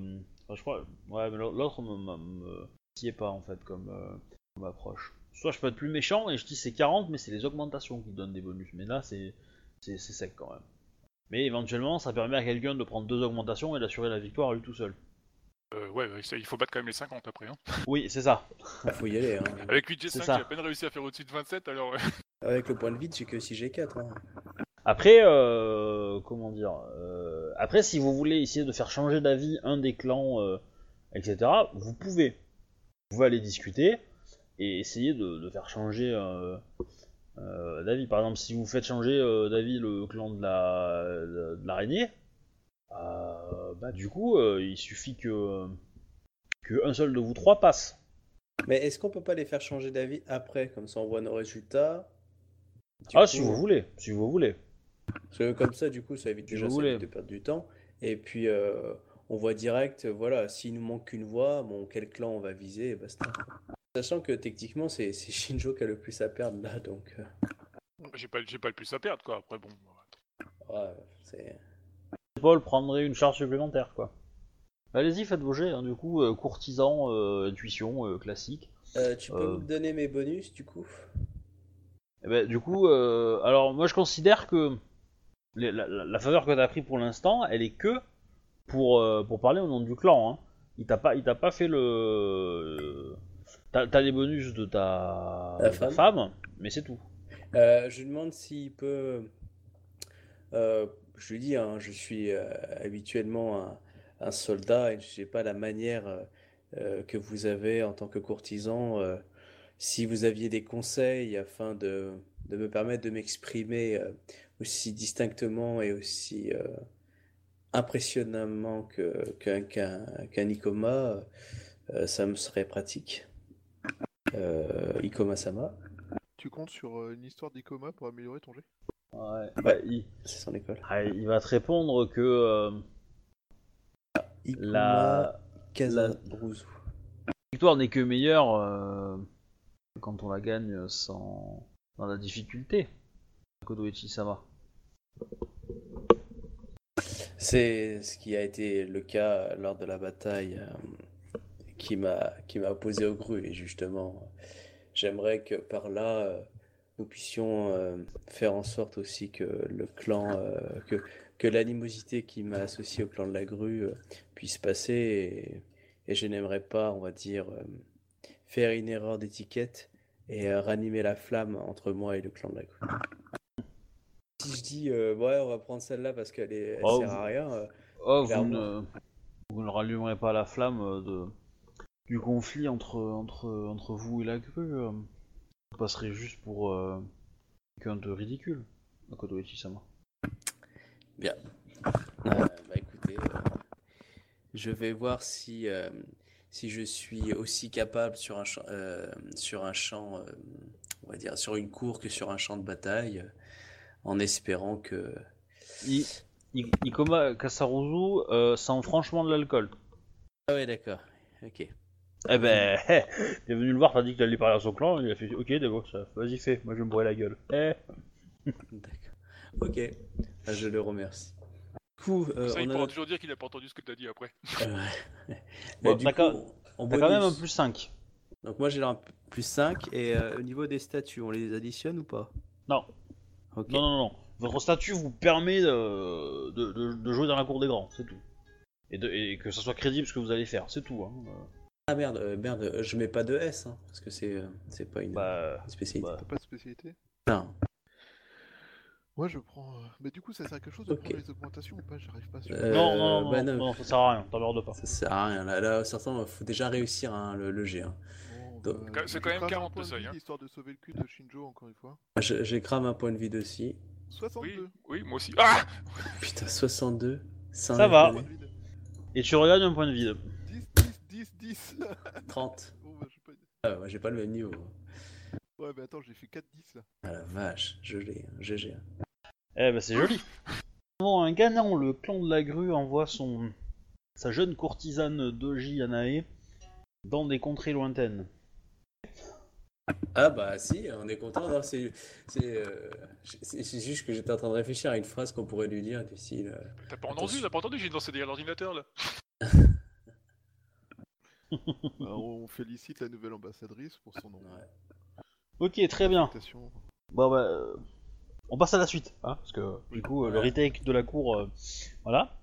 je crois. Ouais, mais l'autre me, me, me titillait pas en fait comme, euh, comme approche. Soit je peux être plus méchant et je dis c'est 40, mais c'est les augmentations qui donnent des bonus. Mais là, c'est sec quand même. Mais éventuellement, ça permet à quelqu'un de prendre deux augmentations et d'assurer la victoire à lui tout seul. Euh, ouais, il faut battre quand même les 50 après. Hein. Oui, c'est ça. Faut y aller. Hein. Avec 8 C'est G5, j'ai à peine réussi à faire au-dessus de 27, alors... euh, Avec le point de vide, j'ai que 6 G4. Hein. Après, euh, comment dire euh, Après, si vous voulez essayer de faire changer d'avis un des clans, euh, etc., vous pouvez. Vous pouvez aller discuter et essayer de, de faire changer euh, euh, d'avis. Par exemple, si vous faites changer euh, d'avis le clan de la de, de l'araignée, euh, bah du coup, euh, il suffit que que un seul de vous trois passe. Mais est-ce qu'on peut pas les faire changer d'avis après Comme ça, on voit nos résultats? Du ah, coup, si vous voulez, si vous voulez. Parce que comme ça, du coup, ça évite Si déjà ça évite de perdre du temps. Et puis, euh, on voit direct, euh, voilà, s'il nous manque qu'une voix, bon, quel clan on va viser, et basta. Sachant que techniquement, c'est Shinjo qui a le plus à perdre là, donc. euh, J'ai pas, j'ai pas le plus à perdre, quoi. Après, bon... ouais, c'est. Paul prendrait une charge supplémentaire, quoi. Allez-y, faites vos jets, hein, du coup, euh, courtisan, euh, intuition, euh, classique. Tu peux me donner mes bonus, du coup? Eh ben, du coup, alors moi je considère que les- la, faveur que t'as pris pour l'instant, elle est que pour, pour parler au nom du clan. Hein. Il t'a pas, il t'a pas fait le. T'as, t'as les bonus de ta, de ta femme. femme, mais c'est tout. Je demande s'il peut. Je lui dis, hein, je suis euh, habituellement un, soldat et je n'ai pas la manière euh, euh, que vous avez en tant que courtisan. si vous aviez des conseils afin de, me permettre de m'exprimer aussi distinctement et aussi impressionnamment qu'un, euh, ça me serait pratique. Ikoma-sama, Tu comptes sur une histoire d'Ikoma pour améliorer ton jet Ouais. Bah, il, c'est son école. ah, il va te répondre que euh, Ikuma la, victoire n'est que meilleure euh, quand on la gagne sans dans la difficulté. Kodoichi Sama. C'est ce qui a été le cas lors de la bataille euh, qui m'a qui m'a opposé au Gru. Et justement, j'aimerais que par là, euh, nous puissions euh, faire en sorte aussi que le clan, euh, que, que l'animosité qui m'a associé au clan de la Grue euh, puisse passer. Et, et je n'aimerais pas, on va dire, faire une erreur d'étiquette et ranimer la flamme entre moi et le clan de la Grue. Si je dis, ouais, on va prendre celle-là parce qu'elle est, elle Oh, sert vous- à rien. Oh, vous ne, vous ne rallumerez pas la flamme de, du conflit entre, entre, entre vous et la grue. Passerez juste pour euh, quelqu'un de ridicule, à Kodoichi Sama. Bien. Euh, bah écoutez, euh, je vais voir si, euh, si je suis aussi capable sur un champ, euh, sur un champ euh, on va dire, sur une cour que sur un champ de bataille, en espérant que. I, I- Ikoma Kasaruzu euh, sent franchement de l'alcool. Ah ouais, d'accord. Ok. Eh ben, t'es venu le voir, t'as dit qu'il allait parler à son clan, il a fait ok, d'accord, ça, vas-y fais, moi je vais me bourrer la gueule. Eh. D'accord. Ok. Ah, je le remercie. Du coup, euh, Ça, il on a pourra toujours dire qu'il a pas entendu ce que t'as dit après. Euh, Bon, bah, du t'as coup, quand- en T'as quand même un plus 5. Donc moi j'ai un plus 5 et euh, au niveau des statuts, on les additionne ou pas? Non, Ok. non, non, non. Votre statut vous permet de, de, de- de jouer dans la cour des grands, c'est tout. Et, de, et que ça soit crédible ce que vous allez faire, c'est tout. Hein. Euh, Ah merde, euh, merde, euh, je mets pas de S, hein, parce que c'est euh, c'est pas une, Bah, une spécialité. bah, T'as pas de spécialité? Non. Moi je prends. Mais du coup, ça sert à quelque chose de prendre les augmentations ou pas? J'arrive pas sur. Euh, non, non, non, bah non, non. ça sert à rien, t'emmerdes pas. Ça sert à rien. Là, là certains, il faut déjà réussir hein, le, le G. hein. Bon, bah, C'est quand même crame un 40 point de seuil, vie, hein. Histoire de sauver le cul de Shinjo encore une fois. Je, je crame un point de vide aussi. 62. Oui, oui, moi aussi. Ah Putain, 62. sans Ça va. Et tu regagnes un point de vide. 10, 10, 10, 10. 30. bon, bah, j'ai pas... Ah, moi, j'ai pas le même niveau. Ouais, mais attends, j'ai fait 4, 10 là. Ah la vache, je l'ai. hein, GG. Eh ben c'est joli. Bon, un gagnant, le clan de la grue envoie son sa jeune courtisane Doji Yanae dans des contrées lointaines? Ah bah si, on est content. non, C'est c'est, euh, c'est- c'est juste que j'étais en train de réfléchir à une phrase qu'on pourrait lui dire du style. euh, T'as pas entendu, Attention. t'as pas entendu, j'ai dansé derrière l'ordinateur là. Bah, on félicite la nouvelle ambassadrice pour son nom. Ok, très bien. Bon bah, euh, on passe à la suite, hein, parce que du coup, euh, le retake de la cour, euh, voilà.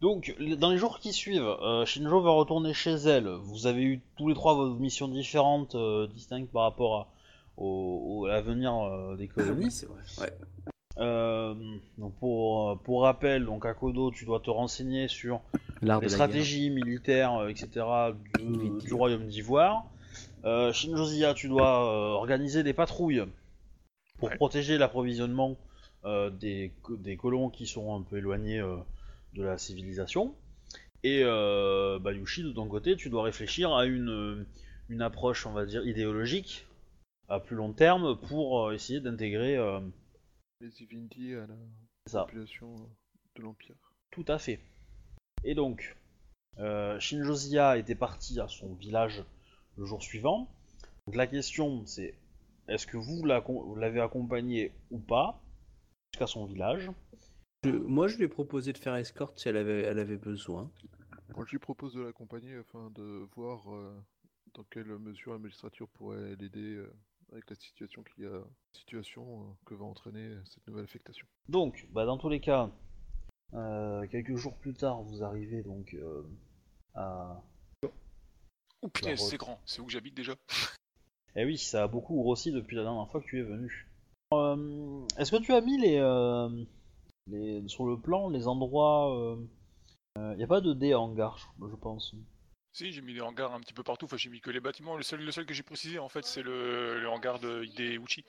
Donc, dans les jours qui suivent, euh, Shinjo va retourner chez elle. Vous avez eu tous les trois vos missions différentes, euh, distinctes par rapport à, au, au- à l'avenir euh, des Ah colonies. oui, c'est vrai. Ouais. Euh, donc pour, euh, pour rappel, donc à Kodo, tu dois te renseigner sur L'art les de la guerre. stratégies militaires, euh, etc. du, royaume d'Ivoire. Euh, Shinjozia, tu dois euh, organiser des patrouilles pour Ouais. protéger l'approvisionnement euh, des, co- des colons qui sont un peu éloignés euh, de la civilisation. Et euh, Bayushi, de ton côté, tu dois réfléchir à une, euh, une approche, on va dire, idéologique à plus long terme pour euh, essayer d'intégrer euh, Les Ivindi à la ça. population euh, de l'Empire. Tout à fait. Et donc, euh, Shinjozia était parti à son village le jour suivant. Donc la question c'est est-ce que vous la- vous l'avez accompagné ou pas jusqu'à son village? Je- moi, je lui ai proposé de faire escorte si elle avait, elle avait besoin. Moi, je lui propose de l'accompagner afin de voir euh, dans quelle mesure la magistrature pourrait l'aider euh, avec la situation qu'il y a, situation euh, que va entraîner cette nouvelle affectation. Donc, bah, dans tous les cas, euh, quelques jours plus tard, vous arrivez donc euh, à. Oh putain, c'est grand. C'est où que j'habite déjà? Eh oui, ça a beaucoup grossi depuis la dernière fois que tu es venu. Euh, Est-ce que tu as mis les, euh, les sur le plan les endroits Il n'y a pas de dé hangar, je, je pense. Si, j'ai mis des hangars un petit peu partout. Enfin, j'ai mis que les bâtiments. Le seul, le seul que j'ai précisé, en fait, c'est le, le hangar de Hideuchi.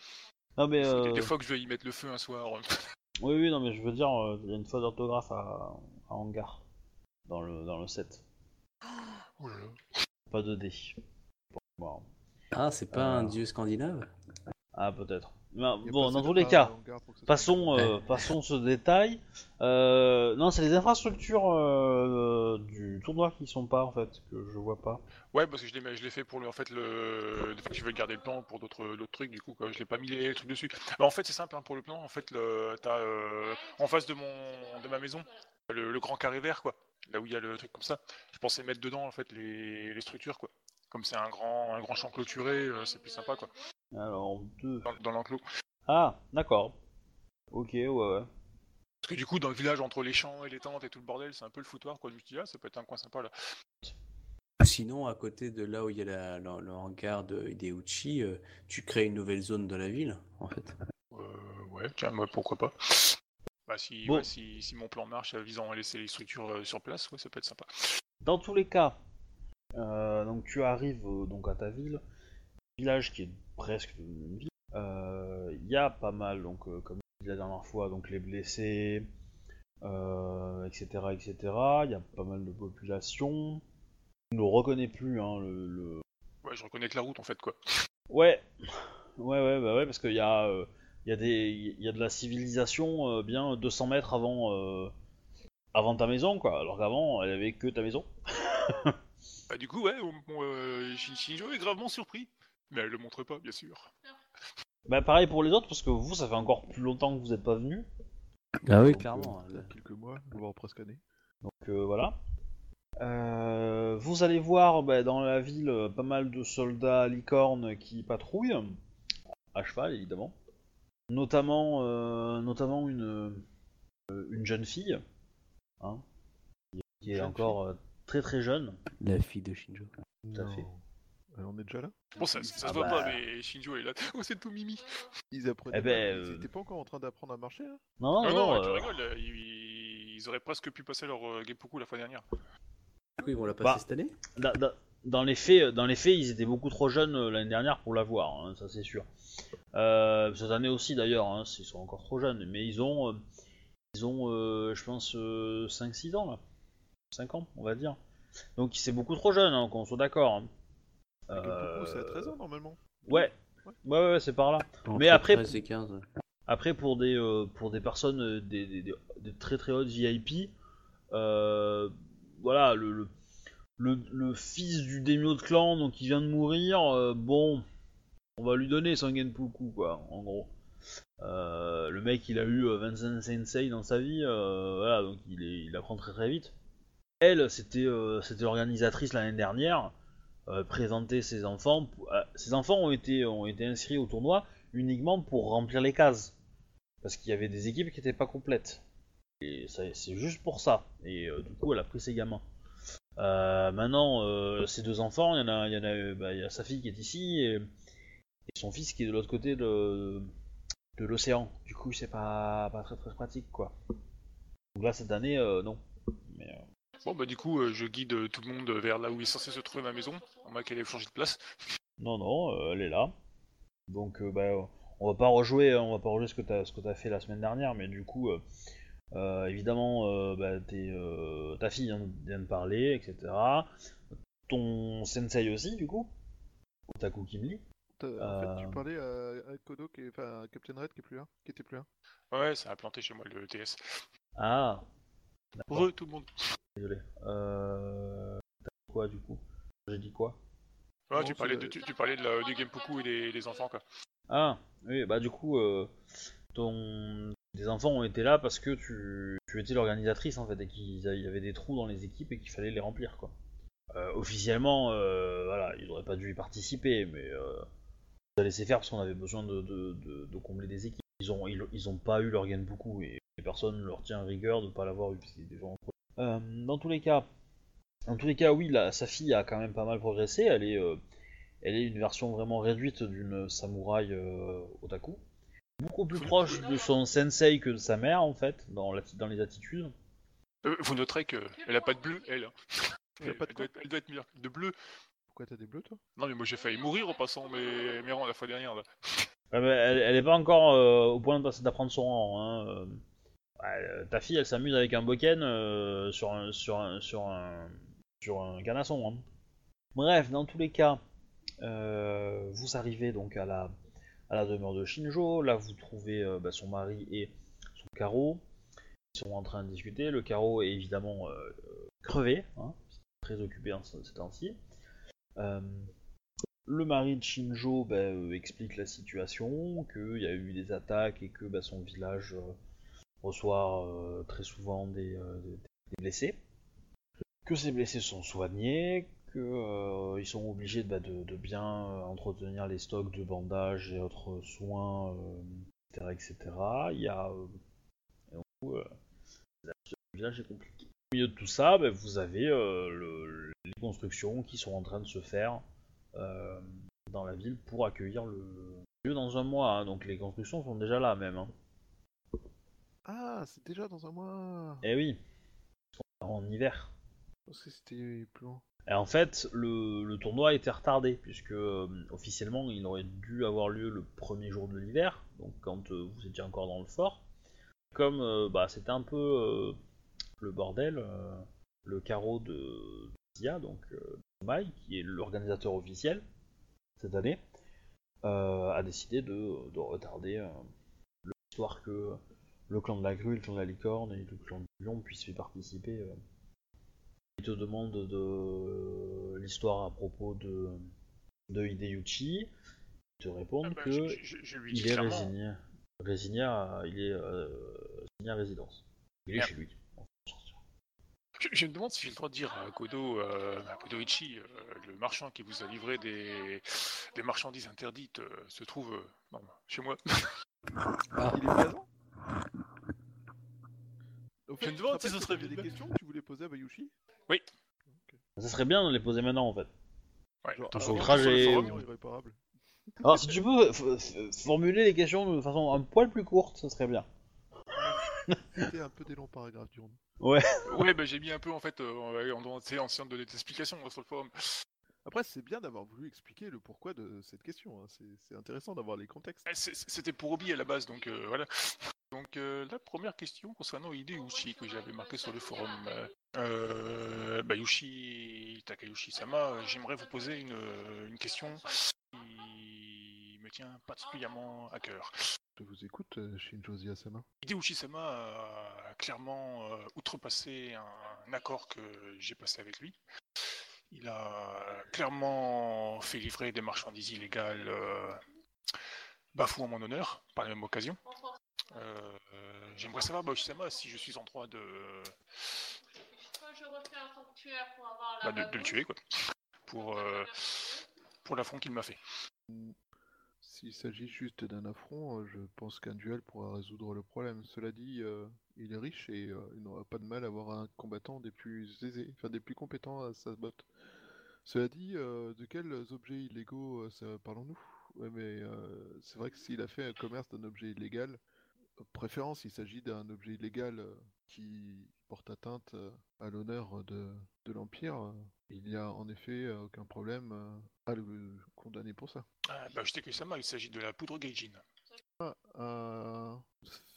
Non mais Des- euh, Des fois que je vais y mettre le feu un soir. oui oui non mais je veux dire euh, il y a une faute d'orthographe à, à hangar dans le dans le set. Oh là là. Pas de dé. Bon, Ah, c'est pas Euh. un dieu scandinave? Ah peut-être. A bon dans tous les cas. Passons, euh, passons ce détail. Euh, non, c'est les infrastructures euh, du tournoi qui sont pas en fait que je vois pas. Ouais, parce que je l'ai, je l'ai fait pour le, en fait le, des fois que je veux garder le plan pour d'autres, d'autres trucs, du coup, quoi. Je l'ai pas mis les, trucs dessus. Bah, en fait, c'est simple hein, pour le plan. En fait, le, t'as euh, en face de mon, de ma maison, le, le grand carré vert, quoi. Là où il y a le truc comme ça. Je pensais mettre dedans en fait les, les structures, quoi. Comme c'est un grand, un grand champ clôturé, euh, c'est plus sympa, quoi. Alors deux. Dans, dans l'enclos. Ah d'accord. Ok ouais ouais. Parce que du coup, dans le village, entre les champs et les tentes et tout le bordel, c'est un peu le foutoir, quoi. Suis dit, ah, ça peut être un coin sympa là. Sinon, à côté de là où il y a la- la- le hangar de Hideuchi, euh, tu crées une nouvelle zone de la ville, en fait. Euh, ouais, tiens, moi, pourquoi pas. Bah, si, Bon. ouais, si, si mon plan marche, visant à laisser les structures euh, sur place, ouais, ça peut être sympa. Dans tous les cas, euh, donc tu arrives euh, donc à ta ville, village qui est presque une ville. Euh, Il y a pas mal donc euh, comme je la dernière fois donc les blessés, euh, etc etc. Il y a pas mal de population. Tu ne le reconnais plus hein le, le- Ouais, je reconnais que la route, en fait, quoi. Ouais, ouais, ouais, bah ouais, parce qu'il y a, il y a des, il y a de la civilisation euh, bien 200 mètres avant, euh, avant ta maison, quoi. Alors qu'avant, elle avait que ta maison. Bah, du coup, ouais, on- on, euh, Shin- Shinjo est gravement surpris. Mais elle le montre pas, bien sûr. Bah pareil pour les autres, parce que vous, ça fait encore plus longtemps que vous n'êtes pas venus. Ah oui, Donc, clairement. euh, quelques mois, voire presque années. Donc euh, voilà. Euh, vous allez voir bah, dans la ville euh, pas mal de soldats licornes qui patrouillent, à cheval évidemment. Notamment, euh, notamment une, euh, une jeune fille, hein, qui- est Jeune encore euh, très très jeune. La fille de Shinjo. Tout à fait. Euh, on est déjà là Bon, ça, ça Ah se voit bah. pas, mais Shinjo est là. Oh, c'est tout mimi. Ils apprenaient Eh pas- ben, Ils euh, étaient pas encore en train d'apprendre à marcher hein Non, non, Ah non, non, tu euh, rigoles, là, ils, ils auraient presque pu passer leur euh, Gepuku la fois dernière. Du coup, ils vont la passer Bah. cette année da- da- dans, les faits, dans les faits, ils étaient beaucoup trop jeunes euh, l'année dernière pour l'avoir, hein, ça c'est sûr. Euh, cette année aussi d'ailleurs, hein, ils sont encore trop jeunes, mais ils ont, euh, ils ont euh, je pense, 5-6 ans là. 5 ans, on va dire. Donc c'est beaucoup trop jeune, hein, qu'on soit d'accord. hein. Euh, c'est à 13 ans normalement. Ouais, Ouais. ouais, ouais, c'est par là. Entre Mais après- 13 et 15. Après, pour des, euh, pour des personnes, euh, des, des- des- des très très hautes VIP, euh, voilà, le, le, le, le fils du daimyo de clan, donc qui vient de mourir, euh, bon, on va lui donner son Genpuku, quoi, en gros. Euh, le mec, il a eu euh, 25 sensei dans sa vie, euh, voilà, donc il, est, il apprend très très vite. Elle, c'était euh, c'était l'organisatrice l'année dernière, euh, présenter ses enfants. Euh, ses enfants ont été, inscrits au tournoi uniquement pour remplir les cases. Parce qu'il y avait des équipes qui n'étaient pas complètes. Et c'est juste pour ça. Et euh, du coup, elle a pris ses gamins. Euh, maintenant, ses deux enfants, il y en a, bah, sa fille qui est ici et, son fils qui est de l'autre côté de, l'océan. Du coup, c'est pas, pas très pratique, quoi. Donc là, cette année, non. Mais, Bon, bah du coup, euh, je guide euh, tout le monde vers là où est censé se trouver ma maison, en moins qu'elle ait changé de place. non, non, euh, elle est là. Donc, euh, bah, on va pas rejouer, on va pas rejouer ce que t'as, ce que t'as fait la semaine dernière, mais du coup, euh, euh, évidemment, euh, bah, t'es, euh, ta fille vient, de parler, etc. Ton sensei aussi, du coup? Otaku Kimli? En fait, tu parlais à, à Kodo, qui est... enfin à Captain Red qui est plus là, qui était plus là. Ouais, ça a planté chez moi le TS. Ah, d'accord. Heureux tout le monde. Désolé. Euh... t'as dit quoi du coup J'ai dit quoi Ouais, Non, tu, parlais de, tu, tu parlais de la- du Genpoku et des, des enfants, quoi. Ah, oui, bah du coup, euh, ton... des enfants ont été là parce que tu, tu étais l'organisatrice en fait et qu'il y avait des trous dans les équipes et qu'il fallait les remplir quoi. Euh, officiellement, euh, voilà, ils n'auraient pas dû y participer, mais euh, on a laissé faire parce qu'on avait besoin de, de, de- de combler des équipes. Ils ont, ils, ils ont pas eu leur beaucoup et personne ne leur tient rigueur de pas l'avoir eu parce qu'il y a des gens entre eux. Euh, dans tous les cas, dans tous les cas, oui, la, sa fille a quand même pas mal progressé. Elle est, euh, elle est une version vraiment réduite d'une samouraï euh, otaku. Beaucoup plus proche de son sensei que de sa mère, en fait, dans, la- dans les attitudes. Euh, vous noterez qu'elle a pas de bleu, elle. hein. Elle a pas de doit être, elle doit être meilleure. De bleu Pourquoi t'as des bleus, toi? Non, mais moi j'ai failli mourir en passant mes, mes rangs la fois dernière. Là. Ouais, mais elle, elle est pas encore euh, au point d'apprendre son rang. Hein. Ouais, euh, ta fille, elle s'amuse avec un boken euh, sur, un, sur, canasson. Hein. Bref, dans tous les cas, euh, vous arrivez donc à la, demeure de Shinjo. Là, vous trouvez bah, son mari et son carreau. Ils sont en train de discuter. Le carreau est évidemment crevé, hein, très occupé en ce ces temps-ci. Le mari de Shinjo bah, explique la situation, qu'il y a eu des attaques et que bah, son village reçoit euh, très souvent des, euh, des- blessés. Que ces blessés sont soignés, qu'ils sont obligés bah, de, de bien euh, entretenir les stocks de bandages et autres soins, euh, etc., etc. Il y a... euh, euh, village est compliqué. Au milieu de tout ça, bah, vous avez euh, le- les constructions qui sont en train de se faire euh, dans la ville pour accueillir le lieu dans un mois. hein. Donc les constructions sont déjà là même. hein. Ah, c'est déjà dans un mois Eh oui, en hiver. Je pensais que c'était plus loin. Et en fait, le, le tournoi a été retardé puisque euh, officiellement il aurait dû avoir lieu le premier jour de l'hiver, donc quand euh, vous étiez encore dans le fort. Comme euh, bah, c'était un peu le bordel, le carreau de Zia, donc Mai, qui est l'organisateur officiel cette année, a décidé de, de retarder l'histoire que le clan de la grue, le clan de la licorne et le clan du lion puissent y participer. euh. Il te demande de l'histoire à propos de, de Hideyuchi. Il te répond Ah bah, que je, je- je lui dis il est résigné. Résigné à, il est euh, résigné à résidence. Il est Merde. chez lui. Je, je me demande si j'ai le droit de dire à Kodo, euh, à euh, le marchand qui vous a livré des, des marchandises interdites, euh, se trouve euh, non, chez moi. Ah, Il est présent? Au Je me demande si ce serait t'avais des bien. questions que tu voulais poser à Bayushi Ça serait bien de les poser maintenant en fait. Ouais, Genre, sur le je trajet, ou- forum. irréparable. Alors si tu peux f- f- formuler les questions de façon un poil plus courte, ça serait bien. C'était un peu des longs paragraphes du Ouais, bah j'ai mis un peu en fait, euh, en tu sais, en essayant de donner des explications euh, sur le forum. Après, c'est bien d'avoir voulu expliquer le pourquoi de cette question. hein. C'est c'est intéressant d'avoir les contextes. C'est- C'était pour Obi à la base, donc euh, voilà. Donc euh, la première question concernant Hideyuchi que j'avais marqué sur le forum. Euh, euh, Bayushi Takayushi-sama, euh, j'aimerais vous poser une, une question qui me tient particulièrement à cœur. Je vous écoute, euh, Shinjo Ziyasama. Hideyushi-sama a clairement outrepassé un, accord que j'ai passé avec lui. Il a clairement fait livrer des marchandises illégales bafouant mon honneur par la même occasion. Euh, J'aimerais savoir, si je suis en droit de, je refais un sanctuaire pour avoir bah, de, de le tuer, quoi. pour, euh, pour l'affront qu'il m'a fait. S'il s'agit juste d'un affront, euh, je pense qu'un duel pourra résoudre le problème. Cela dit, euh, il est riche et euh, il n'aura pas de mal à avoir un combattant des plus aisés, enfin des plus compétents à sa botte. Cela dit, euh, de quels objets illégaux euh, parlons-nous? Ouais, mais euh, c'est vrai que s'il a fait un commerce d'un objet illégal, euh, préférence, il s'agit d'un objet illégal euh, qui porte atteinte euh, à l'honneur de, de l'Empire, euh, il n'y a en effet euh, aucun problème euh, à le condamner pour ça. Ah, bah, je sais que ça il s'agit de la poudre Gaijin. Ah, euh,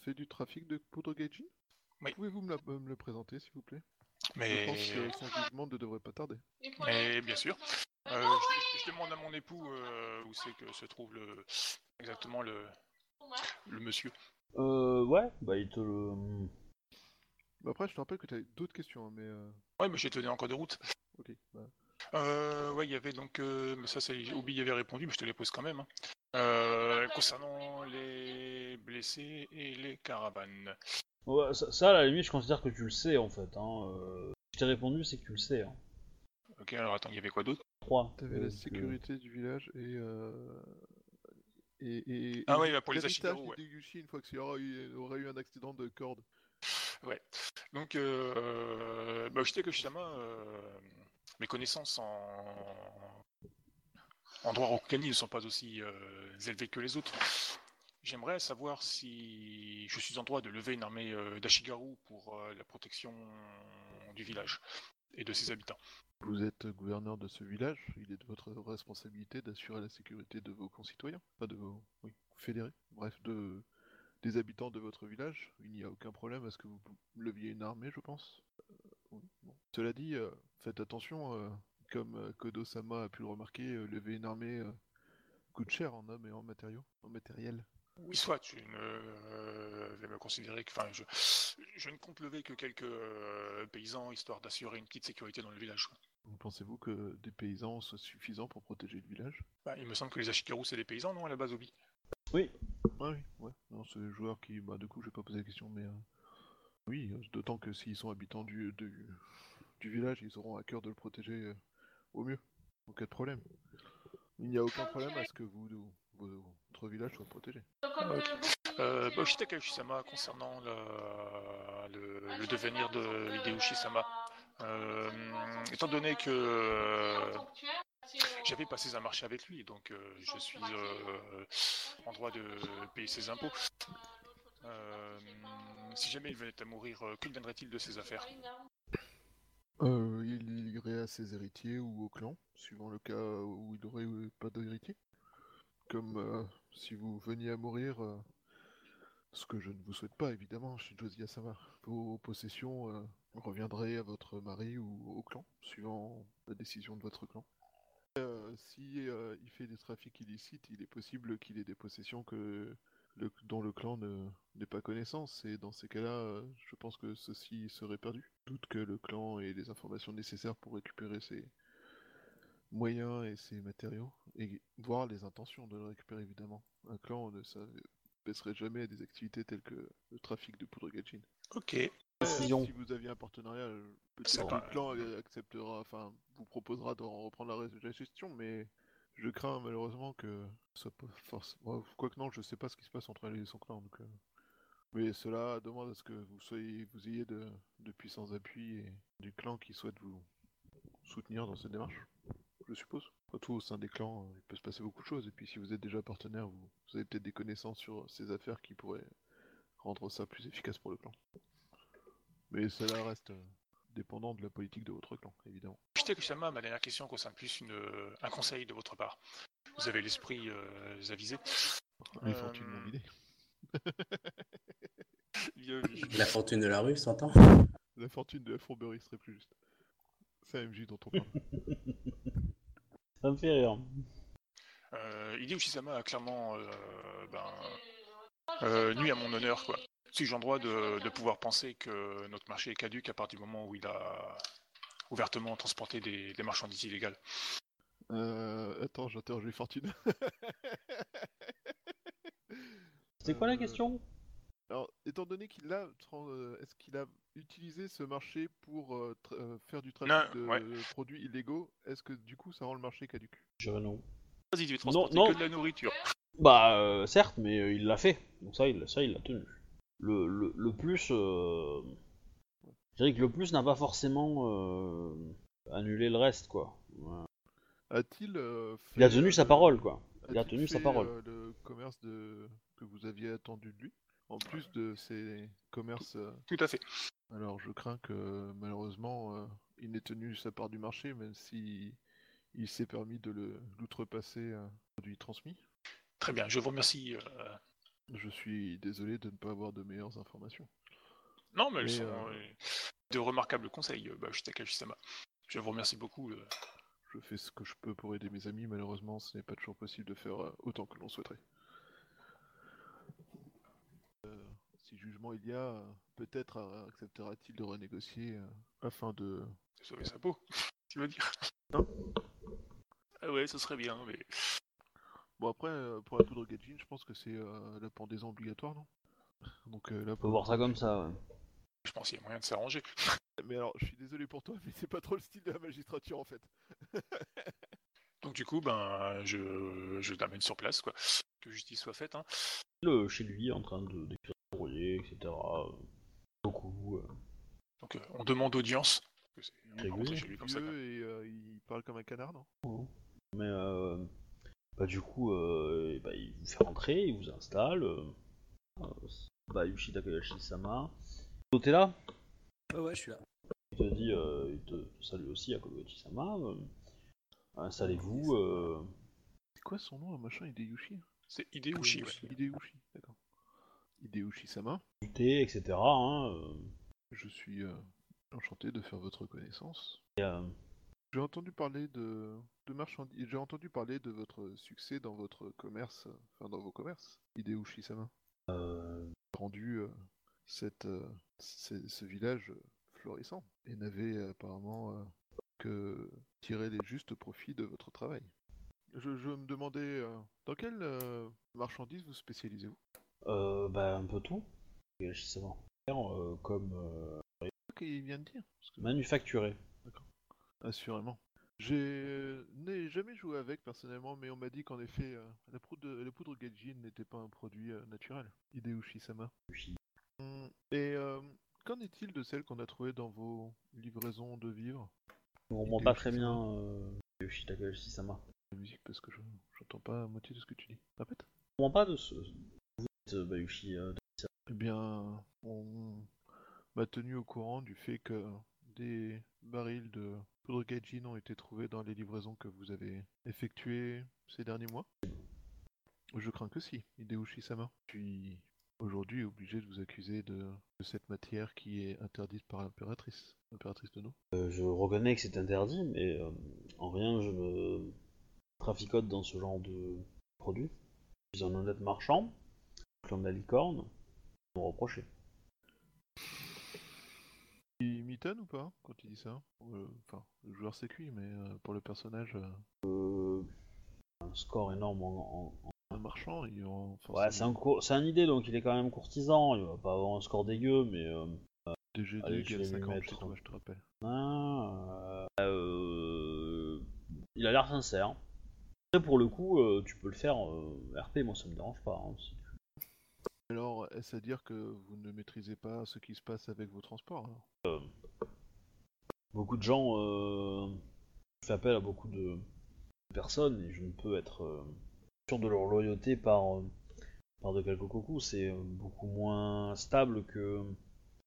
fait du trafic de poudre Gaijin? Oui. Pouvez-vous me, la- me le présenter, s'il vous plaît? Je Mais, pense que son jugement ne devrait pas tarder. mais bien sûr. Euh, je, je demande à mon époux euh, où c'est que se trouve le, exactement le, le monsieur. Euh, ouais, bah il te le. Bah après, je te rappelle que tu as d'autres questions, hein, mais... euh, Ouais, mais j'ai tenu encore de route. Ok. bah, Euh, ouais, il y avait donc, euh, mais ça, c'est Obi y avait répondu, mais je te les pose quand même. hein. Euh, concernant les blessés et les caravanes. Ouais, ça, ça, à la limite, je considère que tu le sais en fait. Hein. euh, Je t'ai répondu, c'est que tu le sais. Hein. Ok, alors attends, il y avait quoi d'autre? 3. T'avais la sécurité du village et... euh, Et, et, Ah et ouais, bah, pour les Ashigaru, ouais. des Yushi une fois qu'il y aura eu, un accident de corde. Donc, euh, bah, Shitake Shitama, euh, mes connaissances en, en droit Rokugani ne sont pas aussi euh, élevées que les autres. J'aimerais savoir si je suis en droit de lever une armée euh, d'Ashigaru pour euh, la protection du village et de ses habitants. Vous êtes gouverneur de ce village, il est de votre responsabilité d'assurer la sécurité de vos concitoyens, pas de vos fédérés, bref, de, des habitants de votre village. Il n'y a aucun problème à ce que vous leviez une armée, je pense. Euh. Cela dit, euh, faites attention, euh, comme Kodo-sama a pu le remarquer, lever une armée coûte cher en hommes et en matériaux, en matériel. Oui, soit euh, vais me considérer que, enfin, je, je ne compte lever que quelques euh, paysans histoire d'assurer une petite sécurité dans le village. Pensez-vous que des paysans soient suffisants pour protéger le village? Bah, il me semble que les Ashigaru c'est des paysans, non, à la base, Obi? Oui. Ah oui, ouais. Non, c'est le joueur qui, bah, du coup, je vais pas poser la question, mais euh, oui, euh, d'autant que s'ils sont habitants du, du, du village, ils auront à cœur de le protéger euh, au mieux, en cas de problème. Il n'y a aucun problème à ce que vous, vous- votre village soit protégé. Euh, bah, Shitake Sama concernant la- le, le devenir de Hideyoshi Sama. Euh, étant donné que euh, j'avais passé un marché avec lui, donc euh, je suis euh, en droit de payer ses impôts. Euh, si jamais il venait à mourir, euh, que deviendrait-il de ses affaires? Euh, il irait à ses héritiers ou au clan, suivant le cas où il aurait euh, pas d'héritier? Comme euh, si vous veniez à mourir, euh, ce que je ne vous souhaite pas évidemment, chez Josia Sama, vos possessions euh, reviendraient à votre mari ou au clan, suivant la décision de votre clan. Euh, si il fait des trafics illicites, il est possible qu'il ait des possessions que dont le clan ne- n'ait pas connaissance, et dans ces cas-là, je pense que ceci serait perdu. Doute que le clan ait les informations nécessaires pour récupérer ses moyens et ses matériaux, et voir les intentions de le récupérer évidemment. Un clan ne s'abaisserait jamais à des activités telles que le trafic de poudre gachine. Ok. Précision. Si vous aviez un partenariat, euh, peut-être que le clan euh, acceptera, enfin, vous proposera de reprendre la, gestion, mais je crains malheureusement que ce soit pas forcément. Quoique non, je sais pas ce qui se passe entre elle et son clan, donc. euh, Mais cela demande à ce que vous soyez, vous ayez de, de puissants appuis et du clan qui souhaite vous soutenir dans cette démarche, je suppose. Après tout, au sein des clans, euh, il peut se passer beaucoup de choses, et puis si vous êtes déjà partenaire, vous, vous avez peut-être des connaissances sur ces affaires qui pourraient rendre ça plus efficace pour le clan. Mais cela reste euh, dépendant de la politique de votre clan, évidemment. Shitake Sama, ma dernière question concerne plus une, un conseil de votre part. Vous avez l'esprit euh, avisé. Les Euh, fortunes. La fortune de la rue, s'entend? La fortune de la fourberie serait plus juste. C'est AMJ dont on parle. Ça me fait rire. Euh, Hideyoshi Sama a clairement euh, ben, euh, nuit à mon honneur, quoi. Si j'ai le droit de, de pouvoir penser que notre marché est caduque à partir du moment où il a ouvertement transporté des, des marchandises illégales. Euh, attends, j'interroge les fortunes. C'était quoi la question? Alors, étant donné qu'il a, tran- euh, est-ce qu'il a utilisé ce marché pour euh, euh, faire du trafic Non, de ouais. produits illégaux Est-ce que du coup, ça rend le marché caduque Je dirais non. Vas-y, tu veux transporter non. que de la nourriture. Bah, euh, certes, mais euh, il l'a fait. Donc ça, il ça, il l'a tenu. Le, le, le plus... euh, Je dirais que le plus n'a pas forcément euh, annulé le reste, quoi. Ouais. A-t-il euh, Il a tenu euh, sa le- parole, quoi. Il a tenu sa parole. euh, le commerce de... que vous aviez attendu de lui, en plus de ses commerces. euh, Tout à fait. Alors, je crains que malheureusement, euh, il n'ait tenu sa part du marché, même si il s'est permis de l'outrepasser produit transmis. Très bien, je vous remercie. euh, Je suis désolé de ne pas avoir de meilleures informations. Non, mais elles Mais, sont euh, euh, de remarquables conseils, euh, Bayoshi Takashisama. Je vous remercie beaucoup. euh. Je fais ce que je peux pour aider mes amis, malheureusement, ce n'est pas toujours possible de faire euh, autant que l'on souhaiterait. Euh, si jugement il y a, euh, peut-être euh, acceptera-t-il de renégocier euh, afin de... sauver sa peau, tu veux dire Non. Ah ouais, ce serait bien, mais Bon après, pour la poudre Gajin, je pense que c'est euh, la pendaison obligatoire, non? Donc euh, là, On peut voir ça comme ça, ouais. je pense qu'il y a moyen de s'arranger. Mais alors, je suis désolé pour toi, mais c'est pas trop le style de la magistrature en fait. Donc du coup, ben, je, je l'amène sur place, quoi. Que justice soit faite. Hein. Le, chez lui, en train de d'écrire etc. euh, Beaucoup. Donc euh, on demande audience. c'est- lui comme ça. et euh, il parle comme un canard, non? Mais euh, bah, du coup, euh, bah, il vous fait rentrer, il vous installe. Euh, euh, Bayushi Takayashi-sama. T'es là? Ouais, ouais, je suis là. Il te dit, euh, il te salue aussi à Kobayashi-sama. euh, Installez-vous. euh, C'est quoi son nom, un machin Hideyushi C'est Hideushi, ouais. Hideyushi, d'accord. Hideyushi-sama, du thé, etc. hein, euh, je suis euh, enchanté de faire votre connaissance. euh, J'ai entendu parler de, de marchandises. J'ai entendu parler de votre succès dans votre commerce, enfin dans vos commerces. Hideyushi-sama. euh, rendu cette, ce, village florissant et n'avait apparemment que tirer les justes profits de votre travail. Je, je me demandais dans quelle euh, marchandise vous spécialisez-vous? Bah, un peu tout. Takayashi-sama. Euh, comme euh, Qu'il vient de dire parce que- manufacturé. Assurément. Je n'ai jamais joué avec personnellement, mais on m'a dit qu'en effet, euh, la poudre, la poudre Gaijin n'était pas un produit euh, naturel. Hideushi-sama. Hum, Et euh, qu'en est-il de celles qu'on a trouvées dans vos livraisons de vivres? On remonte pas très bien euh, Takayashi Takayashi-sama. La musique parce que je j'entends pas la moitié de ce que tu dis. Répète. On remonte pas de ce. Euh, Bayushi. euh, Eh bien, on m'a tenu au courant du fait que des barils de poudre Gaijin ont été trouvés dans les livraisons que vous avez effectuées ces derniers mois. Je crains que si, Hideushi-sama. Je suis aujourd'hui obligé de vous accuser de, de cette matière qui est interdite par l'impératrice. L'impératrice de nous. Euh, je reconnais que c'est interdit, mais euh, en rien je me traficote dans ce genre de produit. Je suis un honnête marchand, clan de la licorne, me reprocher. Il m'étonne ou pas quand il dit ça? Euh, Enfin, le joueur c'est cuit, mais euh, pour le personnage, euh, un score énorme en. en- un marchand, il en Ouais, c'est un, cour- un idée, donc il est quand même courtisan, il va pas avoir un score dégueu, mais. Euh, DG2 Allez, je égale vais lui 50 mettre- chez toi, je te rappelle. ah, il a l'air sincère. Après, pour le coup, tu peux le faire RP, moi ça me dérange pas. hein, si Alors, est-ce à dire que vous ne maîtrisez pas ce qui se passe avec vos transports alors? Beaucoup de gens euh, je fais appel à beaucoup de personnes et je ne peux être euh, sûr de leur loyauté par, euh, par de quelques coucous. C'est euh, beaucoup moins stable que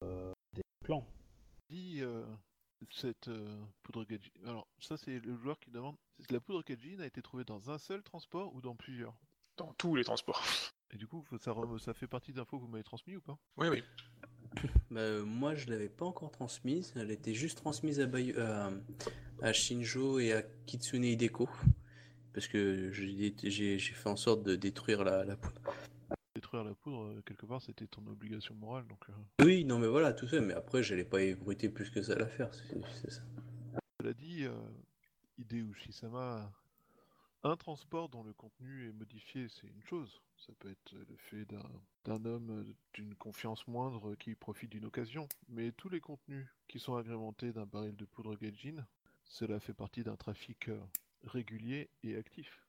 euh, des clans. Dis euh, cette euh, poudre Gaijin. Alors, ça, c'est le joueur qui demande la poudre Gaijin a été trouvée dans un seul transport ou dans plusieurs? Dans tous les transports. Et du coup, ça, ça fait partie d'infos que vous m'avez transmis ou pas? Oui, oui. Bah, euh, moi, je l'avais pas encore transmise. Elle était juste transmise à, à Shinjo et à Kitsune Hideko. Parce que j'ai fait en sorte de détruire la, la poudre. Détruire la poudre, euh, quelque part, c'était ton obligation morale, donc... euh, Oui, non, mais voilà, tout fait. Mais après, j'allais pas ébruiter plus que ça à l'affaire. C'est ça. Cela dit, euh, Hideushi-sama, Un transport dont le contenu est modifié, c'est une chose. Ça peut être le fait d'un d'un homme euh, d'une confiance moindre qui profite d'une occasion. Mais tous les contenus qui sont agrémentés d'un baril de poudre Gaijin, cela fait partie d'un trafic euh, régulier et actif.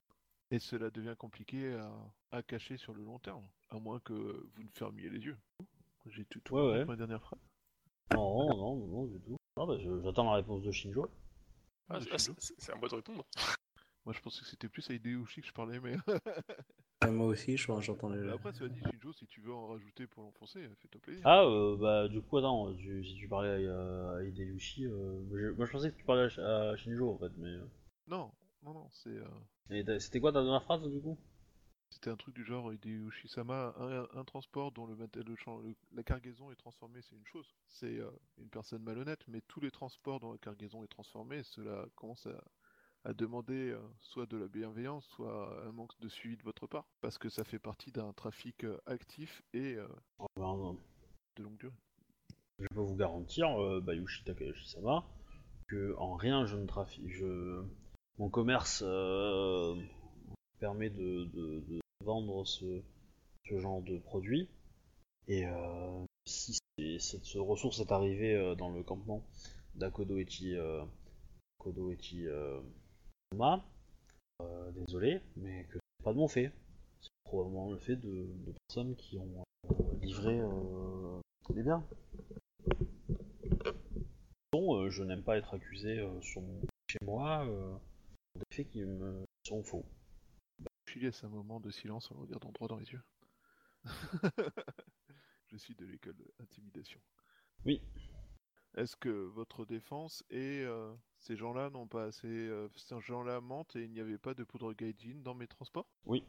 Et cela devient compliqué à, à cacher sur le long terme, à moins que vous ne fermiez les yeux. J'ai tout, tout Ouais, ma dernière phrase. Non, non, non, non, du tout. Non, bah, je- j'attends la réponse de Shinjo. Ah, ah, c'est à moi de répondre. Moi, je pensais que c'était plus à Hideyoshi que je parlais, mais Ouais, moi aussi, je crois, j'entends les. après, cela dit, Shinjo, si tu veux en rajouter pour l'enfoncer, fais-toi plaisir. Ah, euh, bah, du coup, attends, tu- si tu parlais à, à Hideyushi, euh, je- moi je pensais que tu parlais à, à Shinjo en fait, mais. euh, Non, non, non, c'est. euh, C'était quoi ta dernière phrase du coup? C'était un truc du genre Hideyoshi-sama, un, un transport dont le, mat- le champ- le- la cargaison est transformée, c'est une chose. C'est euh, une personne malhonnête, mais tous les transports dont la cargaison est transformée, cela commence à, à demander euh, soit de la bienveillance, soit un manque de suivi de votre part, parce que ça fait partie d'un trafic euh, actif et euh, Oh, non. de longue durée. Je peux vous garantir, euh, Bayushi Takayoshi-sama, que en rien je ne trafique. Je... Mon commerce euh, permet de, de- de vendre ce, ce genre de produit. Et euh, si cette ce ressource est arrivée dans le campement d'Akodo Echi, Echi euh, euh, désolé, mais que c'est pas de mon fait. C'est probablement le fait de, de personnes qui ont euh, livré euh, des biens. Bon, je n'aime pas être accusé sur mon- chez moi des faits qui me sont faux. Je laisse un moment de silence en le regardant droit dans les yeux. je suis de l'école intimidation. Oui. Est-ce que votre défense est euh, ces gens-là n'ont pas assez, euh, ces gens-là mentent et il n'y avait pas de poudre gaijin dans mes transports? Oui.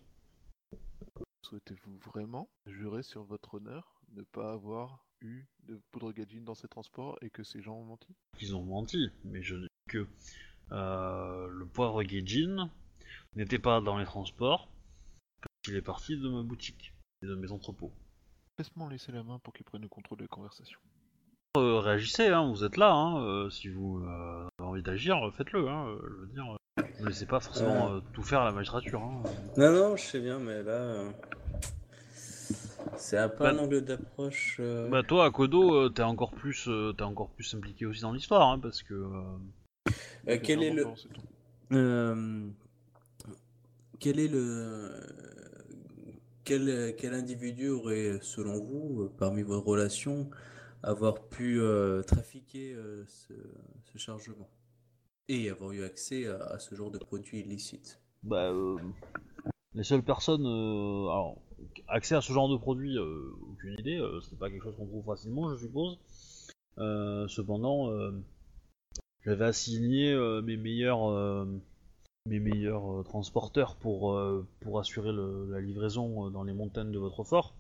Souhaitez-vous vraiment jurer sur votre honneur ne pas avoir eu de poudre gaijin dans ces transports et que ces gens ont menti? Ils ont menti, mais je dis que euh, le poivre Gaijin n'était pas dans les transports parce qu'il est parti de ma boutique et de mes entrepôts. Laisse-moi laisser la main pour qu'ils prennent le contrôle de la conversation. Euh, réagissez, hein, vous êtes là, hein, euh, si vous euh, envie d'agir, faites-le. Hein, euh, je veux dire, euh, ne laissez pas forcément Euh. tout faire à la magistrature. Hein. Non, non, je sais bien, mais là. C'est un peu Bah- un angle d'approche. euh, Bah toi, à Kodo, euh, t'es encore plus, euh, t'es encore plus impliqué aussi dans l'histoire, hein, parce que. quel est le. Quel est le quel, quel individu aurait, selon vous, parmi vos relations, avoir pu trafiquer ce, ce chargement? Et avoir eu accès à, ce genre de produits illicites? bah, euh, les seules personnes, euh, alors, accès à ce genre de produit, euh, aucune idée, c'est pas quelque chose qu'on trouve facilement, je suppose. Cependant, j'avais assigné mes meilleurs, mes meilleurs transporteurs pour, pour assurer la livraison dans les montagnes de votre fort,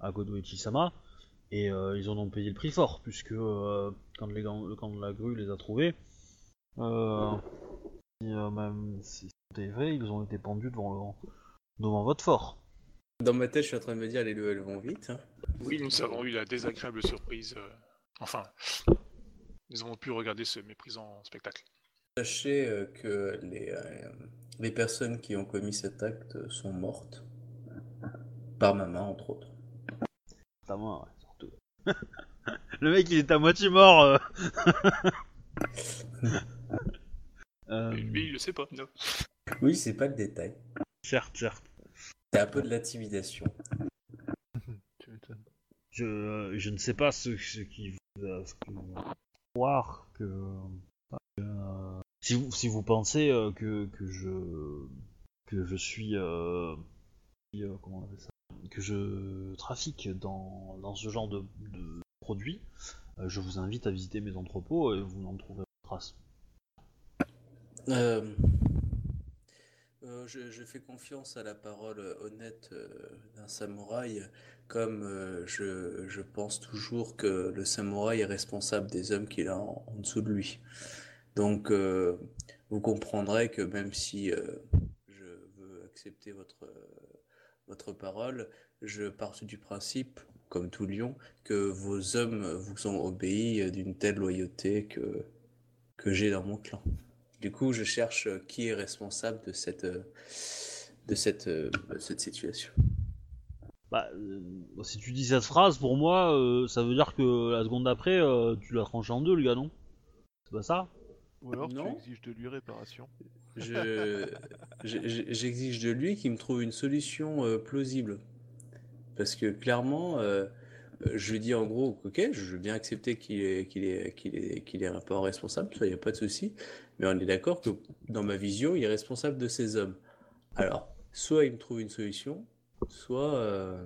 à Ichisama, et euh, ils en ont payé le prix fort, puisque quand les, de la grue les a trouvés, euh, et, euh, même si c'était vrai, ils ont été pendus devant, le- devant votre fort. Dans ma tête, je suis en train de me dire, les deux, elles vont vite. hein. Oui, nous avons eu la désagréable surprise. euh, Enfin, nous avons pu regarder ce méprisant spectacle. Sachez euh, que les, euh, les personnes qui ont commis cet acte sont mortes. Par ma main, entre autres. Ta main, ouais, surtout. le mec, il est à moitié mort. euh. Euh, lui, il le sait pas. non. Oui, c'est pas le détail. certes, certes. C'est un peu de l'intimidation. Tu m'étonnes. Je, euh, je ne sais pas ce, ce qui vous fait croire que. euh, si, vous, si vous pensez euh, que, que je. que je suis. euh, euh, comment on appelle ça? Que je trafique dans, dans ce genre de, de produits, euh, je vous invite à visiter mes entrepôts et vous n'en trouverez pas de traces. Euh, euh, je, fais confiance à la parole honnête euh, d'un samouraï, comme je, pense toujours que le samouraï est responsable des hommes qu'il a en, dessous de lui. Donc, vous comprendrez que même si je veux accepter votre, votre parole, je pars du principe, comme tout lion, que vos hommes vous ont obéi d'une telle loyauté que, que j'ai dans mon clan. Du coup, je cherche euh, qui est responsable de cette, euh, de cette, euh, de cette situation. Bah, euh, si tu dis cette phrase, pour moi, euh, ça veut dire que la seconde d'après, euh, tu l'as tranché en deux, le gars, non? C'est pas ça? Ou alors Non. tu exiges de lui réparation. Je, je- je- j'exige de lui qu'il me trouve une solution euh, plausible. Parce que clairement, je lui dis en gros, ok, je veux bien accepter qu'il est, qu'il est, qu'il est, qu'il est pas responsable, ça, il n'y a pas de souci. Mais on est d'accord que dans ma vision, il est responsable de ces hommes. Alors, soit il me trouve une solution, soit. euh,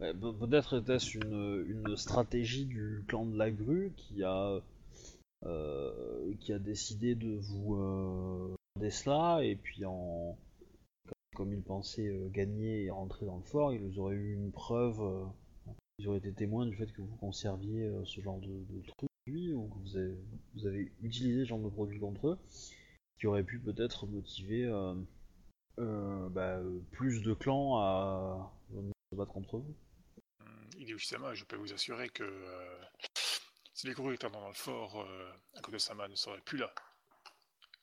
Peut-être était-ce une, stratégie du clan de la grue qui a, euh, qui a décidé de vous euh, garder cela, et puis en, comme ils pensaient euh, gagner et rentrer dans le fort, ils auraient eu une preuve, ils auraient été témoins du fait que vous conserviez ce genre de, de ou que vous avez, vous avez utilisé ce genre de produit contre eux, qui aurait pu peut-être motiver euh, euh, bah, plus de clans à venir se battre contre vous. Hideo Sama, je peux vous assurer que euh, si les gros étant dans le fort, euh, Akodo Sama ne serait plus là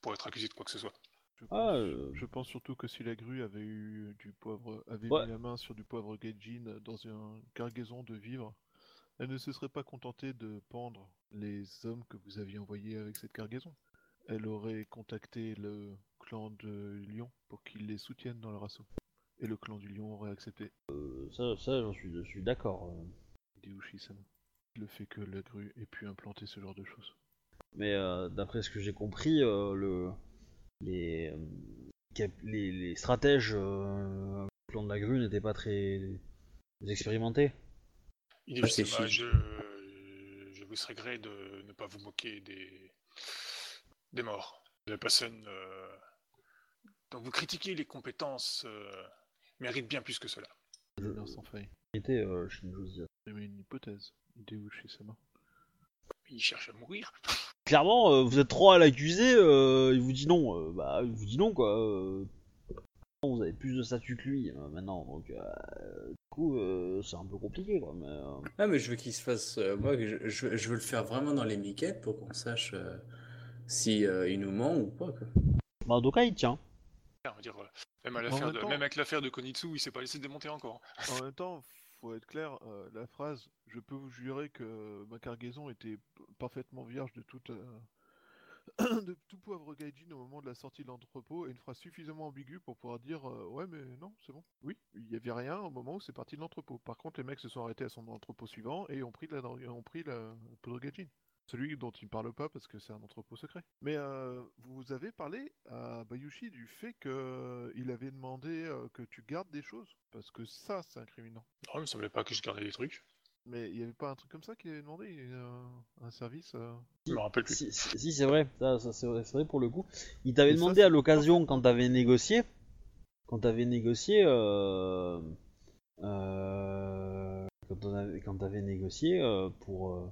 pour être accusé de quoi que ce soit. Je pense, Ah, euh, je pense surtout que si la grue avait eu du poivre, avait Ouais. mis la main sur du poivre gaijin dans une cargaison de vivres, elle ne se serait pas contentée de pendre les hommes que vous aviez envoyés avec cette cargaison. Elle aurait contacté le clan de Lyon pour qu'il les soutienne dans leur assaut. Et le clan du Lion aurait accepté Euh, ça, ça j'en suis, je suis d'accord. euh. Hideyoshi-sama. Le fait que la grue ait pu implanter ce genre de choses. Mais euh, d'après ce que j'ai compris, euh, le, les, cap- les, les stratèges euh, du clan de la grue n'étaient pas très expérimentés. Ah, Sama, chiant. je, je vous serais gré de ne pas vous moquer des, des morts, de la personne euh, dont vous critiquez les compétences euh, mérite bien plus que cela. L'honneur sans faille. Était euh, Shinjo Zia. J'ai mis une hypothèse. Hideyoshi-sama. Il cherche à mourir. Clairement, euh, vous êtes trop à l'accuser, euh, il vous dit non. euh, bah, il vous dit non quoi. euh. vous avez plus de statut que lui euh, maintenant, donc euh, du coup, euh, c'est un peu compliqué quoi. Mais, euh, Ah, mais je veux qu'il se fasse. euh, moi, je, je, je veux le faire vraiment dans les miquettes pour qu'on sache euh, si euh, il nous ment ou pas. Quoi. bah, en tout cas, il tient. On va dire, même, à En l'affaire même de- temps- même avec l'affaire de Konitsu, il s'est pas laissé démonter encore. En même temps, faut être clair, euh, la phrase « Je peux vous jurer que ma cargaison était parfaitement vierge de toute, euh, de tout poivre gaijin au moment de la sortie de l'entrepôt » est une phrase suffisamment ambiguë pour pouvoir dire euh, Ouais, mais non, c'est bon. Oui, il y avait rien au moment où c'est parti de l'entrepôt. Par contre, les mecs se sont arrêtés à son entrepôt suivant et ont pris la, ont pris poudre gaijin. Celui dont il ne parle pas parce que c'est un entrepôt secret. Mais euh, vous avez parlé à Bayushi du fait qu'il avait demandé euh, que tu gardes des choses. Parce que ça, c'est incriminant. Non, il me semblait pas que je gardais des trucs. Mais il n'y avait pas un truc comme ça qu'il avait demandé euh, Un service euh Je me rappelle plus. Si, si, si, c'est vrai, ça, ça, c'est vrai, c'est vrai pour le coup. Il t'avait ça, demandé à l'occasion quand t'avais négocié, quand t'avais négocié, euh, euh, quand t'en avais- quand t'avais négocié euh, pour,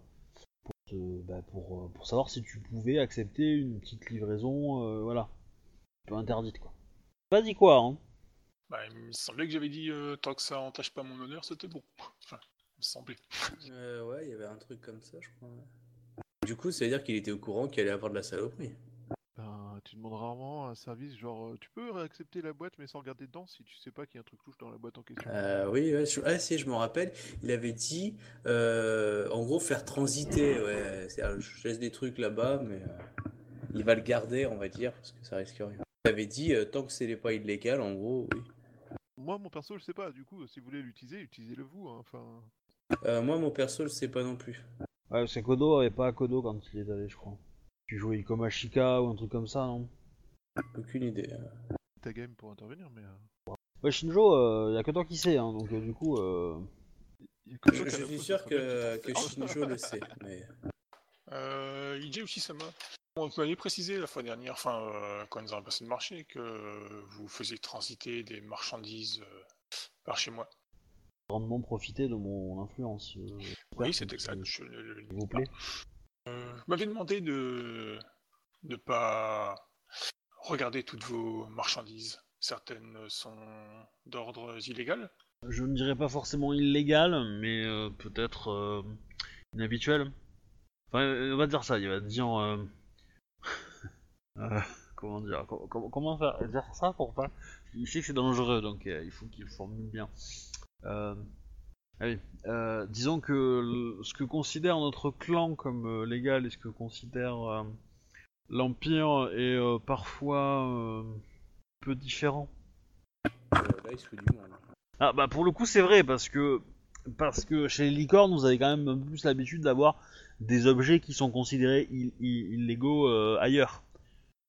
pour, te- bah, pour, pour savoir si tu pouvais accepter une petite livraison, euh, voilà, un peu interdite quoi. Pas dit quoi, hein. Bah, il me semblait que j'avais dit euh, tant que ça entache pas mon honneur, c'était bon. Enfin, semblait. Euh, ouais, il y avait un truc comme ça, je crois. Du coup, ça veut dire qu'il était au courant qu'il allait avoir de la saloperie. Ben, tu demandes rarement un service genre euh, tu peux réaccepter la boîte mais sans regarder dedans si tu sais pas qu'il y a un truc louche dans la boîte en question. Euh, oui, ouais, je... ah, si, je me rappelle, il avait dit, euh, en gros, faire transiter. Ouais, je laisse des trucs là-bas, mais euh, il va le garder, on va dire, parce que ça risque rien. Il avait dit, euh, tant que c'est pas illégal, en gros, oui. Moi mon perso je sais pas, du coup si vous voulez l'utiliser, utilisez-le vous. hein, Enfin, Euh, moi, mon perso, je sais pas non plus. Ouais, c'est Kodo avait pas Kodo quand il est allé, je crois. Tu jouais Ikomashika ou un truc comme ça, non? Aucune idée. euh. ta game pour intervenir mais euh, Ouais, Shinjo, euh, y a que toi qui sais, hein, donc euh, du coup, euh, Je, je suis sûr ça que, que. Shinjo le sait, mais... Euh, Ije Uchisama. On m'avait précisé la fois dernière, enfin, euh, quand nous avons passé le marché, que vous faisiez transiter des marchandises euh, par chez moi. Grandement profiter de mon influence. euh, Oui, c'est exact. Je, le- vous plaît. Euh, vous m'avez demandé de ne pas regarder toutes vos marchandises. Certaines sont d'ordre illégal. Je ne dirais pas forcément illégal, mais euh, peut-être euh, inhabituel. Enfin, euh, on va dire ça, il va dire... euh, euh, comment dire, com- com- comment faire dire ça pour pas. Il sait que c'est dangereux, donc euh, il faut qu'il formule bien. Euh, allez, euh, disons que le- ce que considère notre clan comme euh, légal et ce que considère euh, l'Empire est parfois peu différent. Là, il se fout du monde. Ah bah pour le coup c'est vrai parce que parce que chez les licornes vous avez quand même plus l'habitude d'avoir des objets qui sont considérés ill- ill- illégaux ailleurs.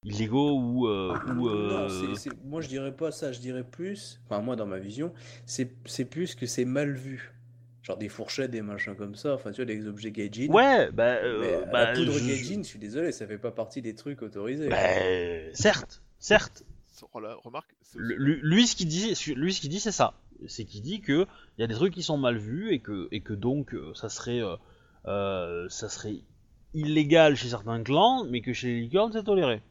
Illégaux ou euh, ou euh, Non, c'est- c'est- moi je dirais pas ça, je dirais plus, enfin moi dans ma vision, c'est plus que c'est mal vu. Genre des fourchettes, des machins comme ça, enfin tu vois, des objets gaijin. Ouais, bah, euh, Mais bah, la poudre je- gaijin, je suis désolé, ça fait pas partie des trucs autorisés. bah, certes, certes. Voilà, remarque, Lui, lui, ce qu'il dit, lui ce qu'il dit c'est ça. C'est qu'il dit que il y a des trucs qui sont mal vus et que et que donc euh, ça serait euh, euh, ça serait illégal chez certains clans, mais que chez les licornes c'est toléré.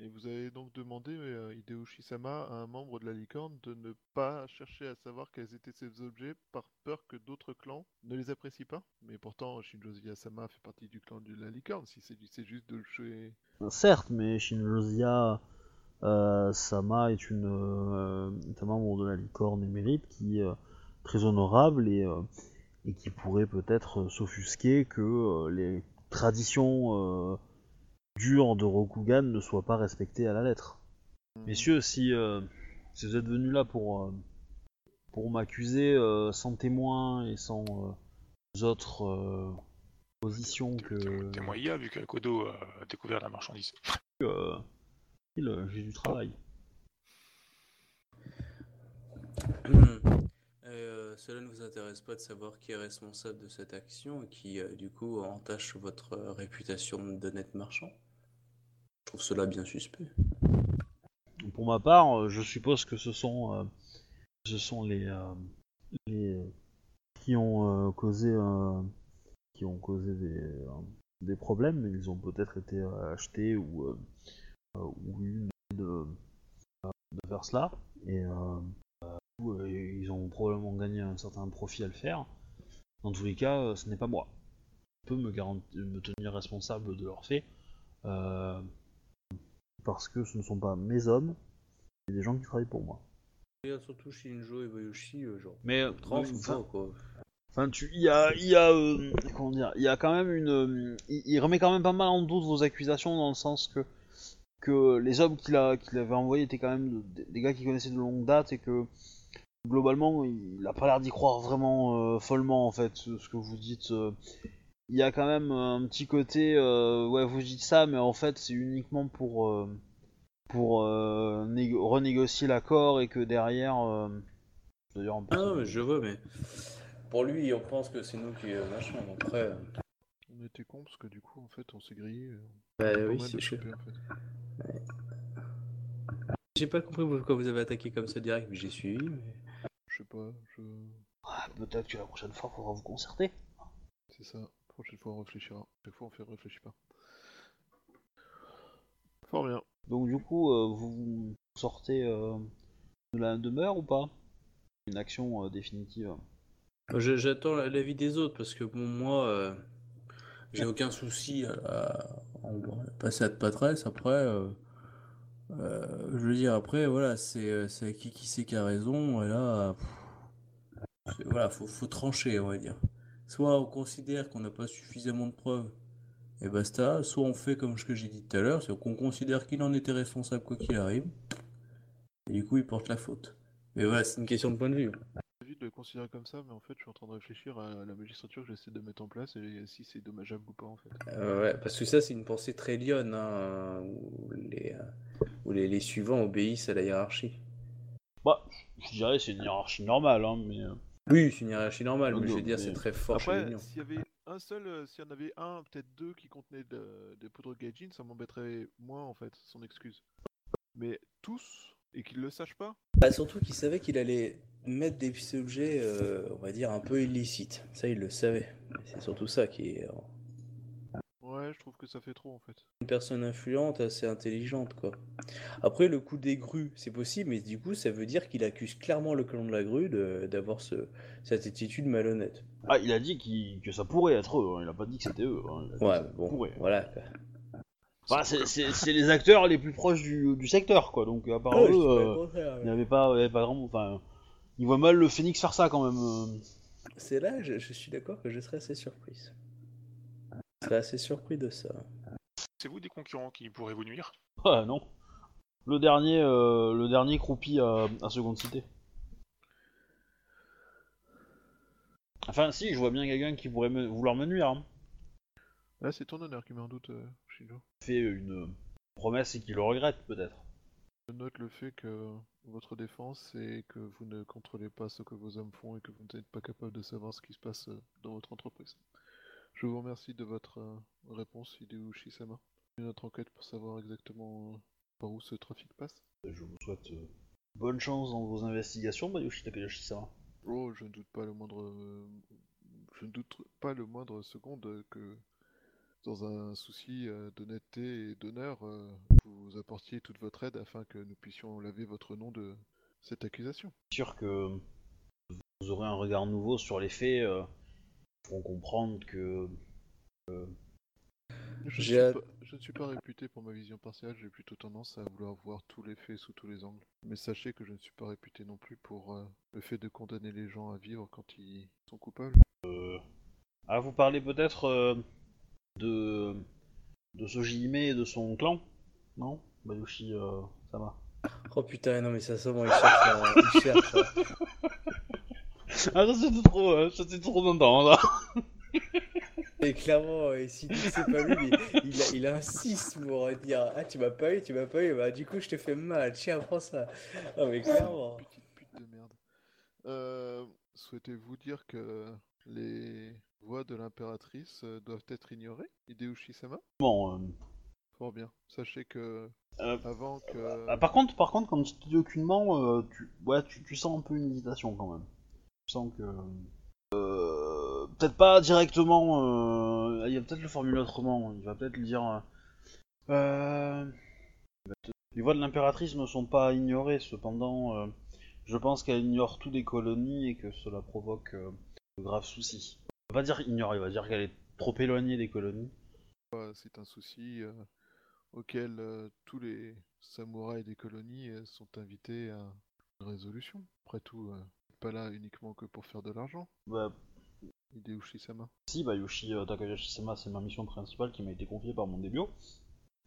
Et vous avez donc demandé, euh, Hideyoshi-sama, à un membre de la licorne de ne pas chercher à savoir quels étaient ces objets par peur que d'autres clans ne les apprécient pas. Mais pourtant, Shinjo sama fait partie du clan de la licorne, si c'est juste de le jouer. Certes, mais Shinjozia euh, Sama euh, est un membre de la licorne émérite qui est euh, très honorable et, euh, et qui pourrait peut-être s'offusquer que les traditions dures de Rokugan ne soient pas respectées à la lettre. Messieurs, si, euh, si vous êtes venus là pour, euh, pour m'accuser euh, sans témoin et sans euh, autres euh, positions que... T'es moi IA vu que Kodo a découvert la marchandise. il, j'ai du travail. Euh, cela ne vous intéresse pas de savoir qui est responsable de cette action et qui, euh, du coup, entache votre réputation d'honnête marchand? Je trouve cela bien suspect. Pour ma part, euh, je suppose que ce sont, les, qui ont causé, euh, des, problèmes, ils ont peut-être été euh, achetés ou, ou de, de faire cela, et ils ont probablement gagné un certain profit à le faire. Dans tous les cas, ce n'est pas moi. Je peux me, me tenir responsable de leurs faits. Euh, parce que ce ne sont pas mes hommes, c'est des gens qui travaillent pour moi. Regarde surtout Shinjo et Boyoshi, euh, genre, Mais euh, tranche ou enfin, pas, quoi. enfin, tu, il y a, il y a, euh, comment dire, il y a quand même une, euh, il, il remet quand même pas mal en doute vos accusations dans le sens que que les hommes qu'il a, qu'il avait envoyés étaient quand même des, des gars qui connaissaient de longue date et que globalement il a pas l'air d'y croire vraiment euh, follement en fait ce, ce que vous dites. Il y a quand même un petit côté, euh, ouais vous dites ça, mais en fait c'est uniquement pour euh, pour euh, négo- renégocier l'accord et que derrière, euh, d'ailleurs un peu- Ah non, mais je vois, mais pour lui, on pense que c'est nous qui euh, machin. Après, euh, On était con parce que du coup, en fait, on s'est grillé. euh, bah oui, c'est en fait. J'ai pas compris pourquoi vous avez attaqué comme ça direct, mais j'ai suivi. Mais... Je sais pas, je... Ah, peut-être que la prochaine fois faudra vous concerter. c'est ça. Prochaine fois, on réfléchira. Chaque fois, on fait réfléchir pas. Fort bien. Donc du coup, euh, vous sortez euh, de la demeure ou pas? Une action euh, définitive. Je- J'attends la- l'avis des autres parce que bon, moi, euh, j'ai aucun souci à, à- à passer à de patresse. Après, euh, euh, je veux dire, après, voilà, c'est euh, c'est qui qui sait qui a raison. Et là, pff, c'est- voilà, faut, faut trancher, on va dire. Soit on considère qu'on n'a pas suffisamment de preuves et basta, soit on fait comme ce que j'ai dit tout à l'heure, c'est qu'on considère qu'il en était responsable quoi qu'il arrive. Et du coup, il porte la faute. Mais voilà, c'est une question de point de vue. J'ai envie de le considérer comme ça, mais en fait, je suis en train de réfléchir à la magistrature que j'essaie de mettre en place et si c'est dommageable ou pas, en fait. Euh, ouais, parce que ça, c'est une pensée très lionne, hein, où, les, euh, où les, les suivants obéissent à la hiérarchie. Bah, je dirais c'est une hiérarchie normale, hein, mais... Oui, c'est une hiérarchie normale, mais Oui, je veux dire, c'est très fort chez Après, s'il y avait un seul, euh, s'il y en avait un, peut-être deux qui contenaient de- des poudres gaijin, ça m'embêterait moins, en fait, son excuse. Mais tous, et qu'ils le sachent pas? Bah, surtout qu'il savait qu'il allait mettre des objets, euh, on va dire, un peu illicites. Ça, il le savait. C'est surtout ça qui est euh, Ouais, je trouve que ça fait trop, en fait. une personne influente, assez intelligente, quoi. Après, le coup des grues, c'est possible, mais du coup, ça veut dire qu'il accuse clairement le clan de la grue de- d'avoir ce, cette attitude malhonnête. Ah, il a dit qu'il- que ça pourrait être eux, hein, il a pas dit que c'était eux. hein, il Ouais, bon, pourrait. voilà. Bah, c'est- c'est c'est les acteurs les plus proches du, du secteur, quoi. Donc, à part Ouais, eux, euh, il n'y avait pas, il y avait pas vraiment. Enfin, ils voient mal le Phoenix faire ça quand même. euh. C'est là, je, je suis d'accord que je serais assez surprise. Je serais assez surpris de ça. C'est vous des concurrents qui pourraient vous nuire? Ouais, non. Le dernier, euh, le dernier croupi à, à Seconde Cité. Enfin, si, je vois bien quelqu'un qui pourrait me- vouloir me nuire. Hein. Là, c'est ton honneur qui met en doute, euh, Shinjo. Fait une promesse et qu'il le regrette, peut-être. Je note le fait que votre défense, c'est que vous ne contrôlez pas ce que vos hommes font et que vous n'êtes pas capable de savoir ce qui se passe euh, dans votre entreprise. Je vous remercie de votre euh, réponse, Hideo Shisama. Notre enquête pour savoir exactement euh, par où ce trafic passe. Je vous souhaite euh, bonne chance dans vos investigations, Bayushi Takayoshi-sama. Oh, je ne doute pas le moindre, je ne doute pas le moindre seconde que dans un souci d'honnêteté et d'honneur, vous apportiez toute votre aide afin que nous puissions laver votre nom de cette accusation. sûr que vous aurez un regard nouveau sur les faits, euh, pour comprendre que Je ne, J'ai suis hâte- pas, je ne suis pas réputé pour ma vision partielle, j'ai plutôt tendance à vouloir voir tous les faits sous tous les angles. Mais sachez que je ne suis pas réputé non plus pour euh, le fait de condamner les gens à vivre quand ils sont coupables. Ah, vous parlez peut-être euh, de de ce Jime et de son clan, non? Bayushi euh, Sama. Oh putain, non mais ça, ça, bon, il cherche, là, il cherche. Ah, ça c'était trop, euh, ça, c'était trop d'entendre là. Et clairement, et si tu sais pas lui, mais il, a- il insiste pour dire Ah, tu m'as pas eu, tu m'as pas eu, bah du coup, je te fais mal, tiens, prends ça. Non mais clairement. Petite pute de merde. Euh, Souhaitez-vous dire que les voix de l'impératrice euh, doivent être ignorées, Hideo Shisama Bon, euh, Fort bien. Sachez que euh, avant que... ah, par contre, par contre, quand tu te dis aucunement, euh, tu, ouais, tu, tu sens un peu une hésitation quand même. Sens que euh, peut-être pas directement. euh, il va peut-être le formuler autrement. Il va peut-être le dire. euh, euh, les voix de l'impératrice ne sont pas ignorées. Cependant, euh, je pense qu'elle ignore tout des colonies et que cela provoque euh, de graves soucis. Il va pas dire ignorer, il va dire qu'elle est trop éloignée des colonies. c'est un souci euh, auquel euh, tous les samouraïs des colonies euh, sont invités à une résolution. Après tout, euh, pas là uniquement que pour faire de l'argent, Bah, Hideo Shisama. Si, bah Yoshi euh, Takayashi-sama, c'est ma mission principale qui m'a été confiée par mon début.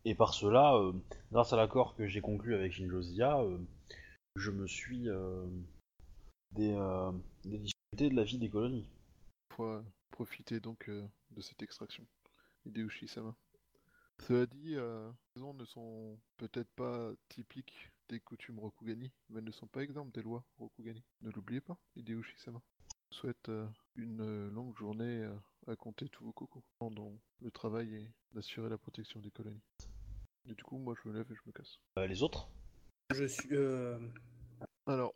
Et par cela, euh, grâce à l'accord que j'ai conclu avec Shinjo Zia, euh, je me suis euh, des, des difficultés de la vie des colonies. Fois, profitez donc de cette extraction. Hideo Shisama. Cela dit, les raisons ne sont peut-être pas typiques des coutumes Rokugani, mais elles ne sont pas exemples des lois Rokugani. Ne l'oubliez pas, Hideo Shisama. Je vous souhaite euh, une euh, longue journée euh, à compter tous vos cocos, dont le travail est d'assurer la protection des colonies. Et du coup, moi je me lève et je me casse. Euh, les autres? Je suis. Euh... Alors,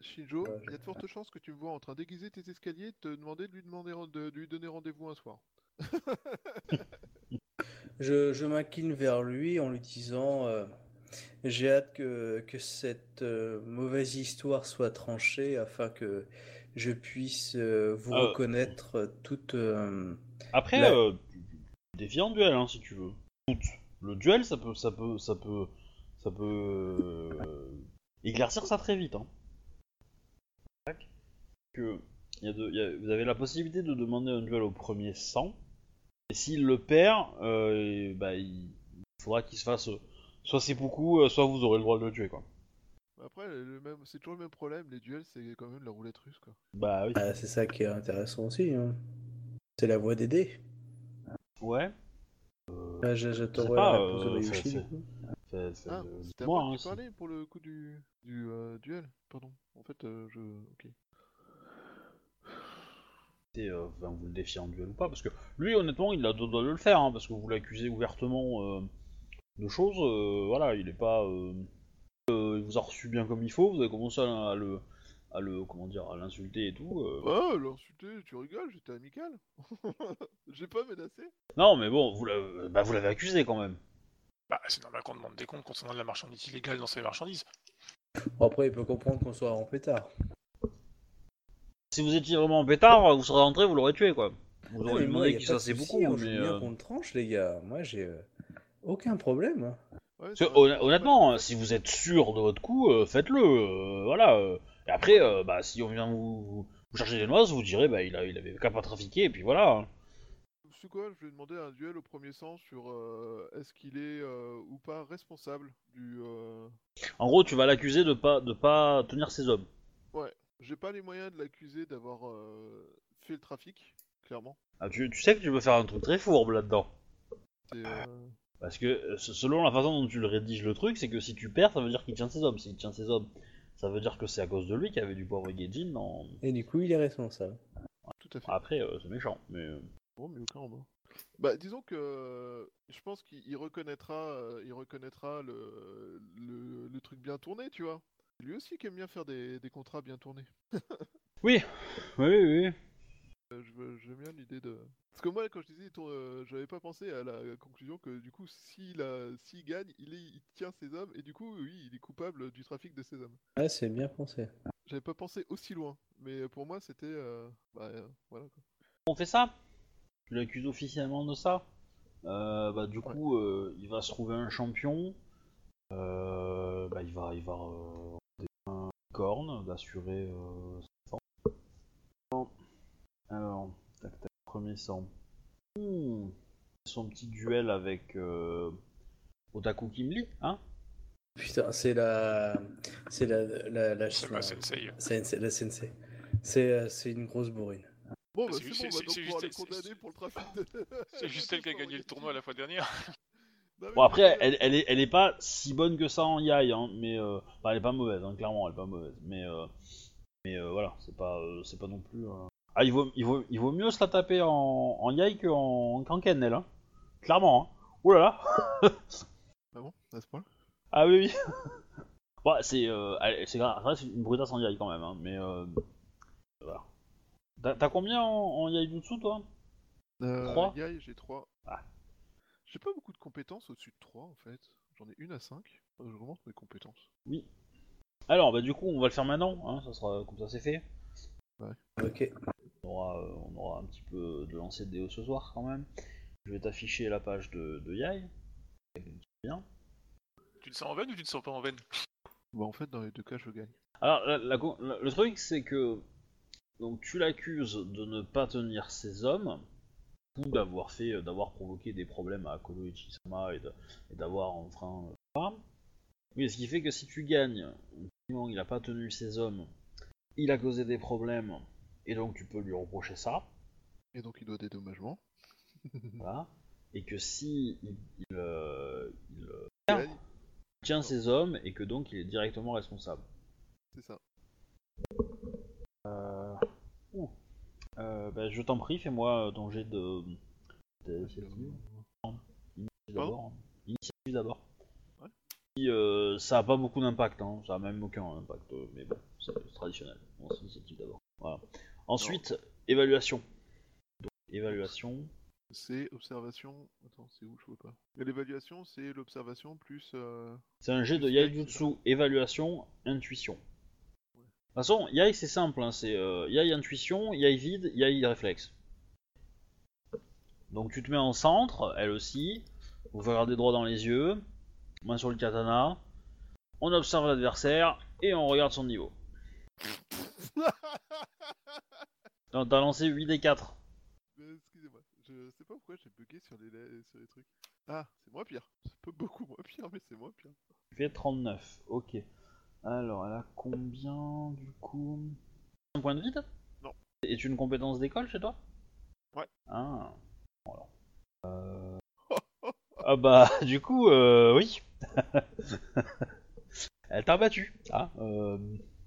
Shinjo, il y a de fortes chances que tu me vois en train d'aiguiser tes escaliers et te demander de lui, demander, de lui donner rendez-vous un soir. Je, je m'incline vers lui en lui disant euh, J'ai hâte que, que cette euh, mauvaise histoire soit tranchée afin que je puisse euh, vous Euh. reconnaître toute. Après, La- en duel, hein, si tu veux. Le duel, ça peut, ça peut, ça peut, ça peut éclaircir ça très vite. Hein. Tac. Que il y a de- il y a- vous avez la possibilité de demander un duel au premier sang. Et s'il le perd, bah, il faudra qu'il se fasse soit seppuku, euh, soit vous aurez le droit de le tuer, quoi. Après, le même, c'est toujours le même problème, les duels, c'est quand même la roulette russe, quoi. Bah oui. ah, c'est ça qui est intéressant aussi. hein. C'est la voix des dés. Ouais. Ah, sais J'attendrai pas, la réponse de euh, Bayushi, c'est-. Fait- fait- Ah, euh, c'était moi hein, pour le coup du, du euh, duel, pardon. En fait, euh, je... Ok. Euh, enfin, vous le défiez en duel ou pas, parce que lui, honnêtement, il a deux doigts de le faire, hein, parce que vous l'accusez ouvertement euh, de choses, euh, voilà, il est pas... euh, euh, il vous a reçu bien comme il faut, vous avez commencé à, à le... à le... comment dire, à l'insulter et tout. euh. Oh, l'insulter, tu rigoles, j'étais amical. J'ai pas menacé. Non, mais bon, vous l'avez bah, vous l'avez accusé quand même. Bah, c'est normal qu'on demande des comptes concernant de la marchandise illégale dans ces marchandises. Bon, après, il peut comprendre qu'on soit en pétard. Si vous étiez vraiment en pétard, vous serez rentré, vous l'aurez tué, quoi. Vous Ah, auriez moi, demandé y a qu'il pas de fasse ses souci, beaucoup, je veux mais... bien euh, qu'on le tranche, les gars. Moi, j'ai. Aucun problème. Ouais, Parce que, honnêtement, hein, si vous êtes sûr de votre coup, euh, faites-le. euh, voilà. euh. Et après, euh, bah, si on vient vous, vous- vous chercher des noises, vous direz, bah, il, a, il avait qu'à pas trafiquer, et puis voilà. hein. C'est quoi Je vais demander un duel au premier sens sur euh, est-ce qu'il est euh, ou pas responsable du. euh, En gros, tu vas l'accuser de pas, de pas tenir ses hommes. J'ai pas les moyens de l'accuser d'avoir euh, fait le trafic, clairement. Ah, tu, tu sais que tu peux faire un truc très fourbe là-dedans. C'est, euh, Parce que euh, se- selon la façon dont tu le rédiges le truc, c'est que si tu perds, ça veut dire qu'il tient ses hommes. S'il tient ses hommes, ça veut dire que c'est à cause de lui qu'il y avait du pauvre Gaijin dans... Et du coup, il est responsable. tout à fait. Après, euh, c'est méchant, mais... euh, Bon, mais aucun en Bah, disons que euh, je pense qu'il il reconnaîtra, euh, il reconnaîtra le, le, le truc bien tourné, tu vois. Lui aussi qui aime bien faire des, des contrats bien tournés. Oui, oui, oui, oui. Euh, je J'aime bien l'idée de. Parce que moi, quand je disais, euh, j'avais pas pensé à la conclusion que du coup, s'il s'il gagne, il, est, il tient ses hommes et du coup, oui, il est coupable du trafic de ses hommes. Ah, c'est bien pensé. J'avais pas pensé aussi loin, mais pour moi, c'était, euh, bah, euh, voilà. Quoi. On fait ça? Tu l'accuses officiellement de ça Euh, Bah du coup, euh, il va se trouver un champion. Euh, bah il va, il va euh, un corne d'assurer euh, sang. Bon. Alors, tac tac, premier sang. Hmm. Son petit duel avec euh, Otaku Kimli, hein? Putain, c'est la. C'est la. La, la, C'est la- ma sensei. Sensei- la sensei. C'est euh, c'est une grosse bourrine. Bon, bah, C'est bon, on va c'est- donc c'est pouvoir juste- les c'est- condamner c'est- pour le trafic de. C'est juste elle qui a gagné le tournoi la fois dernière. Bon après, euh, elle, elle, est, elle est pas si bonne que ça en Yai, hein, mais euh, enfin, elle est pas mauvaise, hein, clairement, elle est pas mauvaise, mais euh, mais euh, voilà, c'est pas euh, c'est pas non plus. Ah il vaut il vaut il vaut mieux se la taper en, en Yai qu'en qu'en Ken, elle, hein. clairement. Hein. Oh là là. Ah bon, à ce point Ah oui oui. ouais, c'est euh, c'est une brutasse en Yai quand même, hein, mais euh, voilà. T'as combien en, en Yai Jutsu toi? Euh, Trois? Yai, j'ai 3. Ah. J'ai pas beaucoup de compétences au-dessus de 3 en fait. J'en ai une à 5. Je remonte mes compétences. Oui. Alors bah du coup on va le faire maintenant, hein, ça sera comme ça c'est fait. Ok. On aura, euh, on aura un petit peu de lancer de déo ce soir quand même. Je vais t'afficher la page de, de Yai. Bien. Tu te sens en veine ou tu te sens pas en veine? Bah, en fait, dans les deux cas, je gagne. Alors la- la co- la- le truc c'est que donc tu l'accuses de ne pas tenir ses hommes ou d'avoir fait euh, d'avoir provoqué des problèmes à Kodo Ichisama et de- et d'avoir enfreint euh. Oui, ce qui fait que si tu gagnes, il a pas tenu ses hommes, il a causé des problèmes et donc tu peux lui reprocher ça. Et donc, il doit des dommagements. Voilà. Et que si il, il, euh, il, euh, tient ses hommes et que donc il est directement responsable. c'est ça. Euh... ouh. Euh, bah, je t'en prie, fais-moi euh, ton jet de. d'initiative. Initiative d'abord. hein. Initiative d'abord. Ouais. Euh, ça a pas beaucoup d'impact, hein. ça a même aucun impact, mais bon, c'est c'est traditionnel. Bon, c'est initiative d'abord. Voilà. Ensuite, évaluation. Donc, évaluation. C'est observation. Attends, c'est où? Je vois pas. L'évaluation, c'est l'observation plus. euh, C'est un jet de Yaijutsu, évaluation, intuition. De toute façon, Yai c'est simple, hein, c'est euh, Yai intuition, Yai vide, Yai réflexe. Donc tu te mets en centre, elle aussi, vous vous regardez droit dans les yeux, main sur le katana, on observe l'adversaire et on regarde son niveau. Non, T'as lancé 8 des 4. Euh, Excusez-moi, je sais pas pourquoi j'ai bugué sur les, sur les trucs. Ah, c'est moins pire. C'est pas beaucoup moins pire, mais c'est moins pire. Tu fais 39, ok. Alors, elle a combien du coup? Un point de vide Non. Est une compétence d'école chez toi? Ouais. Ah, voilà. Euh... ah bah, du coup, euh, oui. elle t'a battu, ah, euh,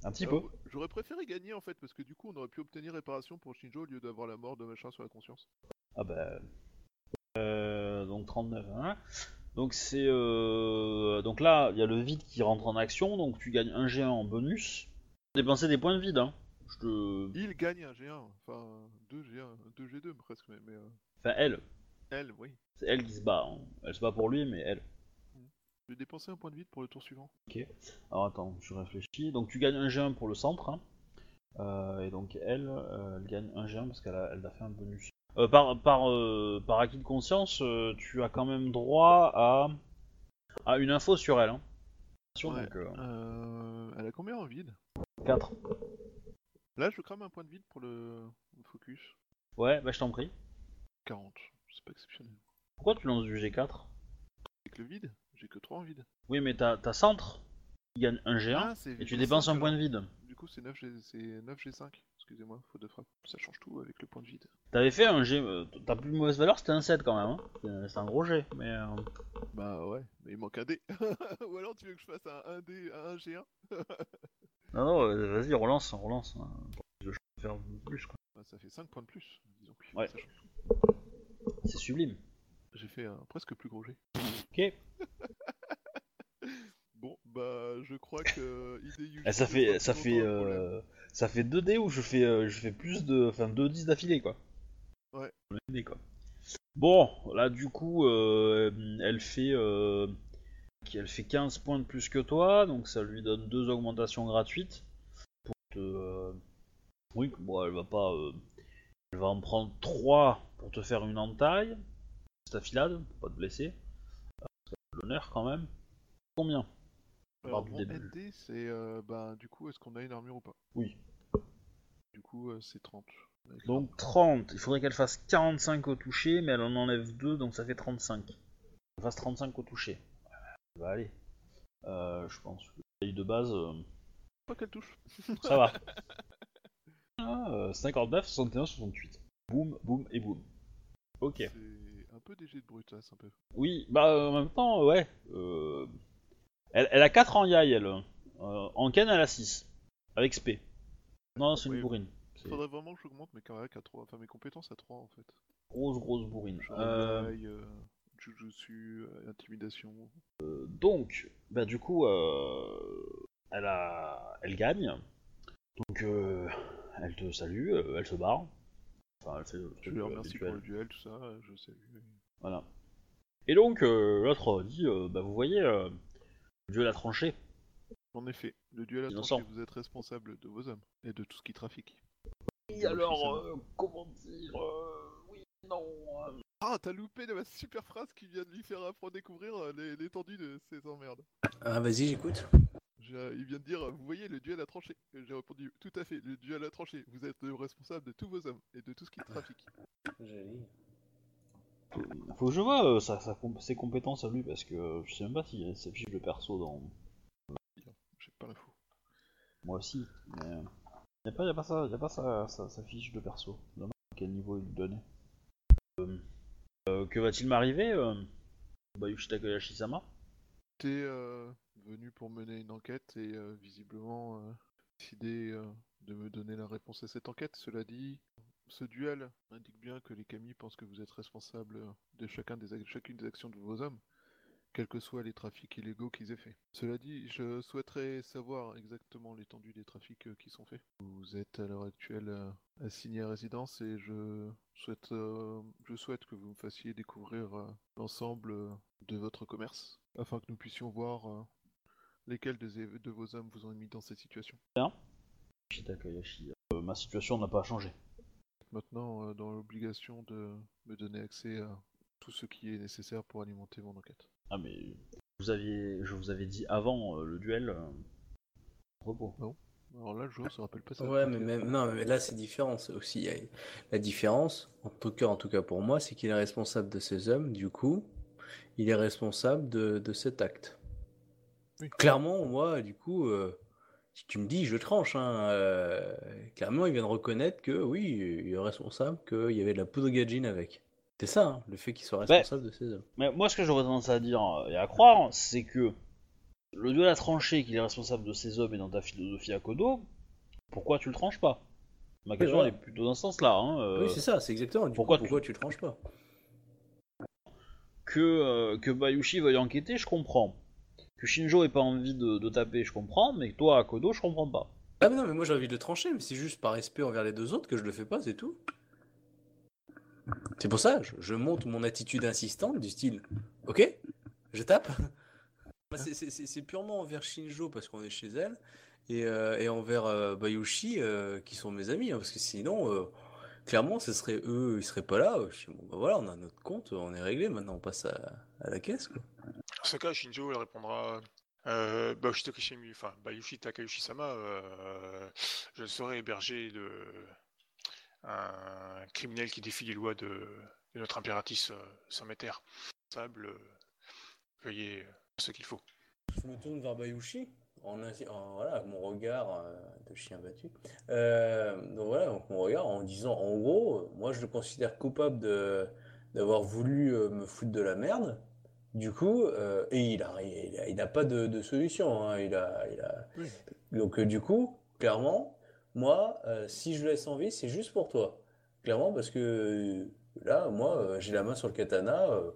un petit peu. J'aurais préféré gagner en fait, parce que du coup, on aurait pu obtenir réparation pour Shinjo au lieu d'avoir la mort de machin sur la conscience. Ah bah... Euh, donc 39, hein. Donc c'est... Euh... Donc là, il y a le vide qui rentre en action, donc tu gagnes un G1 en bonus. Dépenser des points de vide, hein. Je te... Il gagne un G1, enfin 2 G1, 2 G2 presque, mais, mais, euh, Enfin, elle. elle, oui. C'est elle qui se bat. hein. Elle se bat pour lui, mais elle. Je vais dépenser un point de vide pour le tour suivant. Alors attends, je réfléchis. Donc tu gagnes un G1 pour le centre. hein. Euh, et donc elle, euh, elle gagne un G1 parce qu'elle a, elle a fait un bonus. euh, par, par, euh, par acquis de conscience, euh, tu as quand même droit à, à une info sur elle. Hein. Attention, Ouais. donc, euh, Euh, elle a combien en vide? 4. Là, je crame un point de vide pour le le focus. Ouais, bah je t'en prie. 40. C'est pas exceptionnel. Pourquoi tu lances du G4 Avec le vide, j'ai que 3 en vide. Oui, mais t'as centre, qui gagne un G1, Ah, et tu dépenses un point de vide. Du coup, c'est 9, G... c'est 9 G5. Excusez-moi, faute de frappe. Ça change tout avec le point de vide. T'avais fait un G. euh, Ta plus mauvaise valeur c'était un 7 quand même. Hein. C'est- un gros G, mais. euh, Bah ouais, mais il manque un dé. Ou alors tu veux que je fasse un 1D, un G1 Non, non, euh, vas-y, relance, relance. hein. Je vais faire plus, quoi. Bah, Ça fait 5 points de plus, disons. Ouais. C'est sublime. J'ai fait un presque plus gros G. Ok. Bon, bah je crois que Hideyuki Eh, ça ne fait, ça fait, euh, ça fait 2 dés où je fais, euh, je fais plus de, enfin 2 10 d'affilée quoi. Ouais. Le dé, quoi. Bon, là du coup, euh, elle fait, euh, elle fait 15 points de plus que toi, donc ça lui donne deux augmentations gratuites pour te, euh, oui, bon, elle va pas, euh, elle va en prendre 3 pour te faire une entaille, stafilade, pour pas te blesser, Euh, l'honneur quand même. Combien Alors, du mon début. ND, c'est euh, bah du coup, est-ce qu'on a une armure ou pas? Oui. Du coup, euh, c'est 30. Avec Donc 30, il faudrait qu'elle fasse 45 au toucher, mais elle en enlève 2, donc ça fait 35. Elle fasse 35 au toucher. Ça va aller. Euh, je pense que la taille de base, euh, Pas qu'elle touche. ça va. Ah, euh, 59, 61, 68. Boum, boum et boum. Ok. C'est peu des jets de brutasse, un peu. Oui, bah en même temps, ouais. euh, Elle, elle a 4 en yai, elle. Euh, en ken, elle a 6. Avec SP. Non, c'est une Oui. bourrine. C'est Faudrait vraiment que j'augmente mes à 3, enfin mes compétences à 3 en fait. grosse, grosse bourrine. Genre Euh, euh, Jujutsu, euh, Intimidation. Donc, bah du coup, elle a, elle gagne. Donc, elle te salue, elle se barre. Enfin, elle fait le Je truc lui euh, remercie pour le duel, tout ça, je salue. Voilà. Et donc, euh, l'autre dit, euh, bah vous voyez, euh, Dieu l'a tranché. En effet, le duel a tranché, vous êtes responsable de vos hommes et de tout ce qui trafique. Et Officiellement. alors, euh, comment dire, euh, oui, non. euh, Ah, t'as loupé de ma super phrase qui vient de lui faire apprendre à découvrir euh, les- l'étendue de ses emmerdes. Ah, vas-y, j'écoute. Il vient de dire, vous voyez, le duel a tranché. Et J'ai répondu, tout à fait, le duel a tranché. Vous êtes le responsable de tous vos hommes et de tout ce qui trafique. Faut que je vois euh, sa- sa comp- ses compétences à lui parce que euh, je sais même pas s'il y a ses fiches de perso dans. J'ai pas l'info. Moi aussi, mais. euh, Y a pas, y a pas, ça, y a pas sa, sa- sa fiche de perso. Je me demande à quel niveau il lui donnait. Euh, euh, que va-t-il m'arriver euh, Bayushi Takayashi-sama T'es euh, venu pour mener une enquête et euh, visiblement euh, décidé euh, de me donner la réponse à cette enquête. Cela dit, ce duel indique bien que les Kami pensent que vous êtes responsable de chacun des, ac- chacune des actions de vos hommes, quels que soient les trafics illégaux qu'ils aient faits. Cela dit, je souhaiterais savoir exactement l'étendue des trafics euh, qui sont faits. Vous êtes à l'heure actuelle assigné à résidence et je souhaite, que vous me fassiez découvrir l'ensemble de votre commerce afin que nous puissions voir lesquels de vos hommes vous ont mis dans cette situation? Takayashi. Euh, ma situation n'a pas changé. Maintenant, euh, dans l'obligation de me donner accès à tout ce qui est nécessaire pour alimenter mon enquête. Ah, mais. Vous aviez, je vous avais dit avant euh, le duel. euh, repos. Alors là, le joueur se rappelle pas ça. Ouais, mais même non, mais là c'est différent. c'est aussi il y a- la différence. En tout cas, en tout cas pour moi, c'est qu'il est responsable de ces hommes. Du coup, il est responsable de, de cet acte. Oui. Clairement, moi, du coup, euh, si tu me dis, je tranche. Hein, euh, clairement, il vient de reconnaître que oui, il est responsable, qu'il y avait de la poudre gadjin avec. C'est ça, hein, le fait qu'il soit Ouais. responsable de ces hommes. Mais moi, ce que j'aurais tendance à dire euh, et à croire, c'est que le duel a tranché qu'il est responsable de ces hommes et dans ta philosophie à Kodo, pourquoi tu le tranches pas? Ma question voilà. elle est plutôt dans ce sens-là. Hein, euh, Oui, c'est ça, c'est exactement. Du pourquoi coup, tu- tu tranches pas? Que, euh, que Bayushi veuille enquêter, je comprends. Que Shinjo ait pas envie de, taper, je comprends, mais toi, à Kodo, je comprends pas. Ah mais non, mais moi j'ai envie de le trancher, mais c'est juste par respect envers les deux autres que je le fais pas, c'est tout. C'est pour ça, je, montre mon attitude insistante du style, ok, je tape. C'est- purement envers Shinjo parce qu'on est chez elle, et, euh, envers euh, Bayushi euh, qui sont mes amis, hein, parce que sinon, euh, clairement, ce serait eux, ils seraient pas là. Je dis, bon, bah voilà, on a notre compte, on est réglé. Maintenant, on passe à, la caisse. Dans ce cas, Shinjo elle répondra euh, bah, enfin, Bayushi Takayushi-sama, euh, je serai hébergé de un criminel qui défie les lois de, notre impératrice euh, terres. Sable, euh, veuillez ce qu'il faut. Je me tourne vers Bayushi, en, voilà, avec mon regard euh, de chien battu. Euh, donc voilà, donc mon regard en disant, en gros, euh, moi je le considère coupable d'avoir voulu euh, me foutre de la merde. Du coup, euh, et il a, il a, il a pas de, de solution. hein, il a, il a... Oui. Donc euh, du coup, clairement, moi, euh, si je le laisse en vie, c'est juste pour toi. Clairement, parce que là, moi, euh, j'ai la main sur le katana. euh,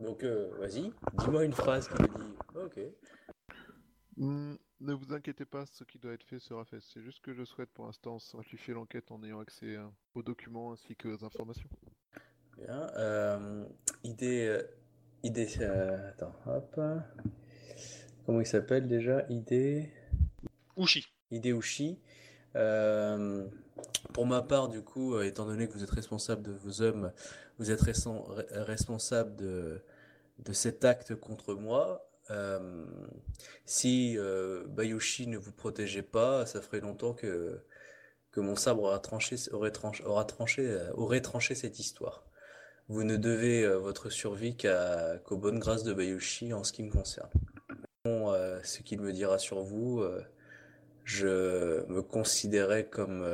donc, euh, vas-y, dis-moi une phrase qui me dit Ok. Hmm, ne vous inquiétez pas, ce qui doit être fait sera fait. C'est juste que je souhaite pour l'instant simplifier l'enquête en ayant accès euh, aux documents ainsi que aux informations. Bien. euh, idée. euh, idée. euh, attends, hop. Comment il s'appelle déjà Idée? Ushi. Hideushi. Euh, pour ma part, du coup, étant donné que vous êtes responsable de vos hommes, vous êtes responsable de, de cet acte contre moi. Euh, si euh, Bayushi ne vous protégeait pas, ça ferait longtemps que, que mon sabre aura tranché, aurait tranché, aura tranché, aurait tranché cette histoire. Vous ne devez euh, votre survie qu'à, qu'aux bonnes grâces de Bayushi en ce qui me concerne. Bon, euh, ce qu'il me dira sur vous, euh, je me considérais comme,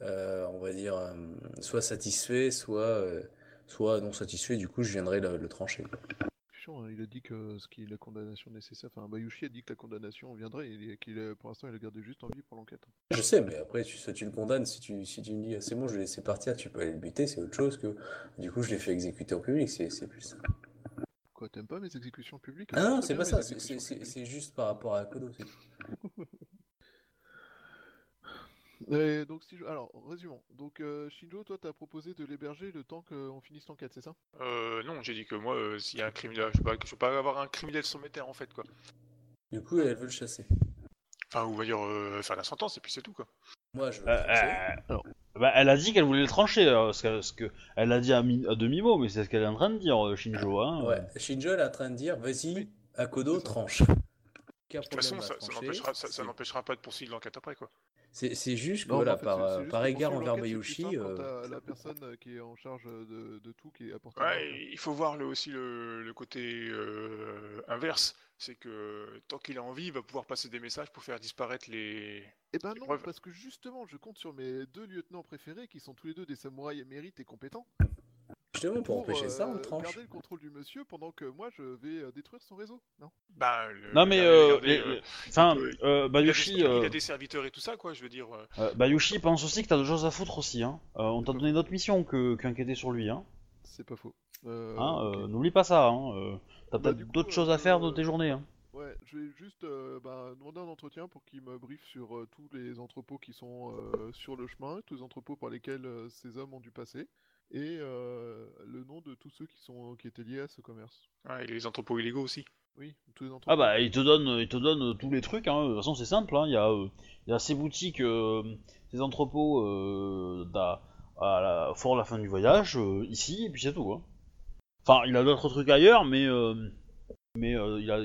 on va dire, soit satisfait, soit, soit non satisfait. Du coup, je viendrai le trancher. Hein, Il a dit que ce qui est la condamnation nécessaire. Enfin, Bayushi a dit que la condamnation viendrait et qu'il pour l'instant il a gardé juste en vie pour l'enquête. Je sais, mais après, tu, tu le condamnes, si tu, si tu me dis, c'est bon, je vais laisser partir, tu peux aller le buter, c'est autre chose que, du coup, je l'ai fait exécuter en public, c'est plus ça. Quoi, t'aimes pas mes exécutions publiques? Ah non, c'est pas ça, c'est- juste par rapport à Kodo, c'est tout. Et donc, si je... Alors, résumons. Donc, euh, Shinjo, toi, t'as proposé de l'héberger le temps qu'on finisse l'enquête, c'est ça? Euh, non, j'ai dit que moi, euh, s'il y a un criminel, je ne veux, pas- je veux pas avoir un criminel sur mes terres en fait, quoi. Du coup, elle veut le chasser. Enfin, on va dire euh, faire la sentence et puis c'est tout, quoi. Moi, je veux Euh, le euh, bah, elle a dit qu'elle voulait le trancher, euh, ce que, ce que- elle a dit à, mi- à demi-mot, mais c'est ce qu'elle est en train de dire, euh, Shinjo. Hein. Ouais, Shinjo elle est en train de dire, vas-y, Akodo, tranche. De toute façon, ça, ça trancher, n'empêchera ça, ça c'est- n'empêchera pas de poursuivre l'enquête après, quoi. C'est juste que Non, voilà, en fait, par, euh, juste par que égard envers Bayushi, euh, la personne euh, qui est en charge de, de tout, qui apporte Ouais, il faut voir le, aussi le, le côté euh, inverse. C'est que tant qu'il a envie, il va pouvoir passer des messages pour faire disparaître les. Eh ben non, preuves. parce que justement, je compte sur mes deux lieutenants préférés, qui sont tous les deux des samouraïs émérites et compétents, justement pour empêcher ça, on euh, le tranche. garder le contrôle du monsieur pendant que moi je vais euh, détruire son réseau. Non? Bah, le- Non mais, regardez- euh, les- euh, enfin, il, a des, Bayushi, il euh, a des serviteurs et tout ça, quoi. Je veux dire. Bayushi pense aussi que t'as d'autres choses à foutre aussi. Hein. Euh, on t'a donné d'autres missions que qu'enquêter sur lui. Hein. C'est pas faux. Euh, Hein, euh, N'oublie pas ça. Hein. euh, T'as Bah, peut-être d'autres choses à faire de euh, tes journées. Hein. Ouais, je vais juste euh, bah, demander un entretien pour qu'il me briefe sur euh, tous les entrepôts qui sont euh, sur le chemin, tous les entrepôts par lesquels euh, ces hommes ont dû passer, et euh, le nom de tous ceux qui sont qui étaient liés à ce commerce. ouais, et les entrepôts illégaux aussi. Oui, tous les entrepôts. Ah bah il te donne, il te donne euh, tous les trucs. Hein. De toute façon c'est simple. Hein. Il y a, euh, il y a ces boutiques, euh, ces entrepôts euh, d'à- à la fort la fin du voyage euh, ici et puis c'est tout. Hein. Enfin il a d'autres trucs ailleurs, mais euh, mais euh, il a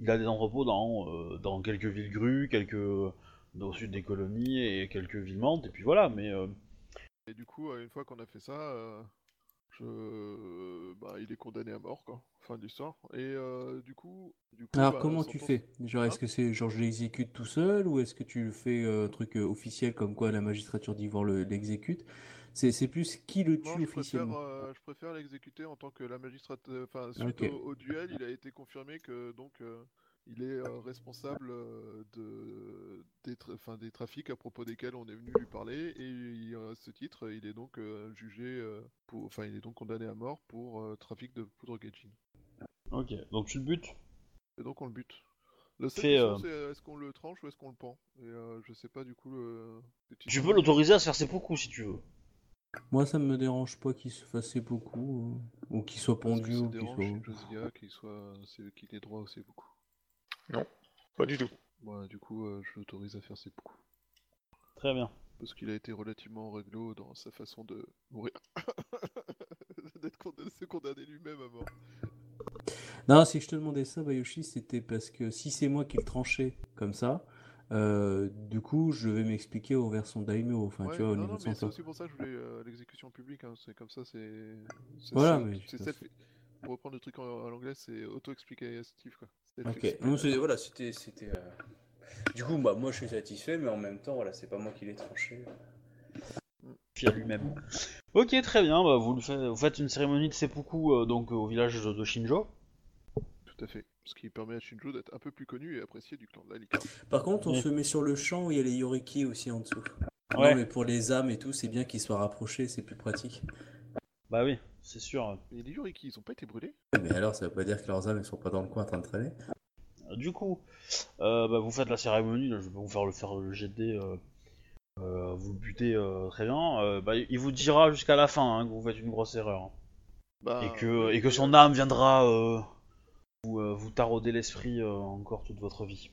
il a des entrepôts dans euh, dans quelques villes grues, quelques au sud des colonies et quelques villes mantes et puis voilà. Mais euh, Et du coup, euh, une fois qu'on a fait ça, euh, je... bah, il est condamné à mort, quoi. Fin de l'histoire. Et euh, du coup, du coup, Alors bah, comment tu fais? Genre est-ce Hein que c'est genre je l'exécute tout seul ou est-ce que tu fais euh, truc euh, officiel comme quoi la magistrature d'Ivoire le- l'exécute? C'est plus qui le Non, tue je officiellement? euh, je préfère l'exécuter en tant que la magistrate. euh, Enfin, suite Ok. au, au duel, il a été confirmé que donc euh, il est euh, responsable euh, de des, tra- enfin, des trafics à propos desquels on est venu lui parler et il- à ce titre, il est donc euh, jugé euh, pour, enfin, il est donc condamné à mort pour euh, trafic de poudre Gaijin. ok. Donc tu le butes? Et donc on le bute. La seule Fais, question, c'est est-ce qu'on le tranche ou est-ce qu'on le pend? Et euh, je sais pas du coup le. Tu peux l'autoriser à se faire ses coups si tu veux. Moi ça me dérange pas qu'il se fasse beaucoup ou qu'il soit pendu ça ou qu'il dérange soit... qu'il soit, c'est- qu'il ait droit aussi beaucoup. Pas du tout. Voilà, du coup, euh, je l'autorise à faire ses coups. Très bien. Parce qu'il a été relativement réglo dans sa façon de mourir. D'être condamné, se condamner lui-même à mort. Non, si je te demandais ça, Bayoshi, c'était parce que si c'est moi qui le tranchais comme ça, euh, du coup, je vais m'expliquer envers son daimyo, enfin, Ouais, tu vois, au non, niveau non, de mais son c'est aussi pour ça que je voulais euh, l'exécution publique. hein, C'est comme ça, c'est. Voilà, mais c'est ça, self- c'est- Pour reprendre le truc en, en anglais, c'est auto-explicatif quoi. Ok, non, c'est- voilà, c'était. c'était, euh, Du coup, bah, moi je suis satisfait, mais en même temps, voilà, c'est pas moi qui l'ai tranché. Puis à lui-même. Ok, très bien. Bah, vous, le faites, vous faites une cérémonie de seppuku euh, donc au village de, de Shinjo. Tout à fait. Ce qui permet à Shinjo d'être un peu plus connu et apprécié du clan de la. Par contre, on Oui. se met sur le champ où il y a les yoriki aussi en dessous. Ouais. Non, mais pour les âmes et tout, c'est bien qu'ils soient rapprochés, c'est plus pratique. Bah oui, c'est sûr. Mais les Yoriki, ils ont pas été brûlés Mais alors, ça veut pas dire que leurs âmes elles sont pas dans le coin en train de traîner. Du coup, euh, bah, vous faites la cérémonie. Là, je vais pas vous faire le faire le jet euh, euh, vous le butez euh, très bien. Euh, bah, il vous dira jusqu'à la fin hein, que vous faites une grosse erreur. bah, et que, oui, et que son euh, âme viendra euh, vous, euh, vous tarauder l'esprit euh, encore toute votre vie.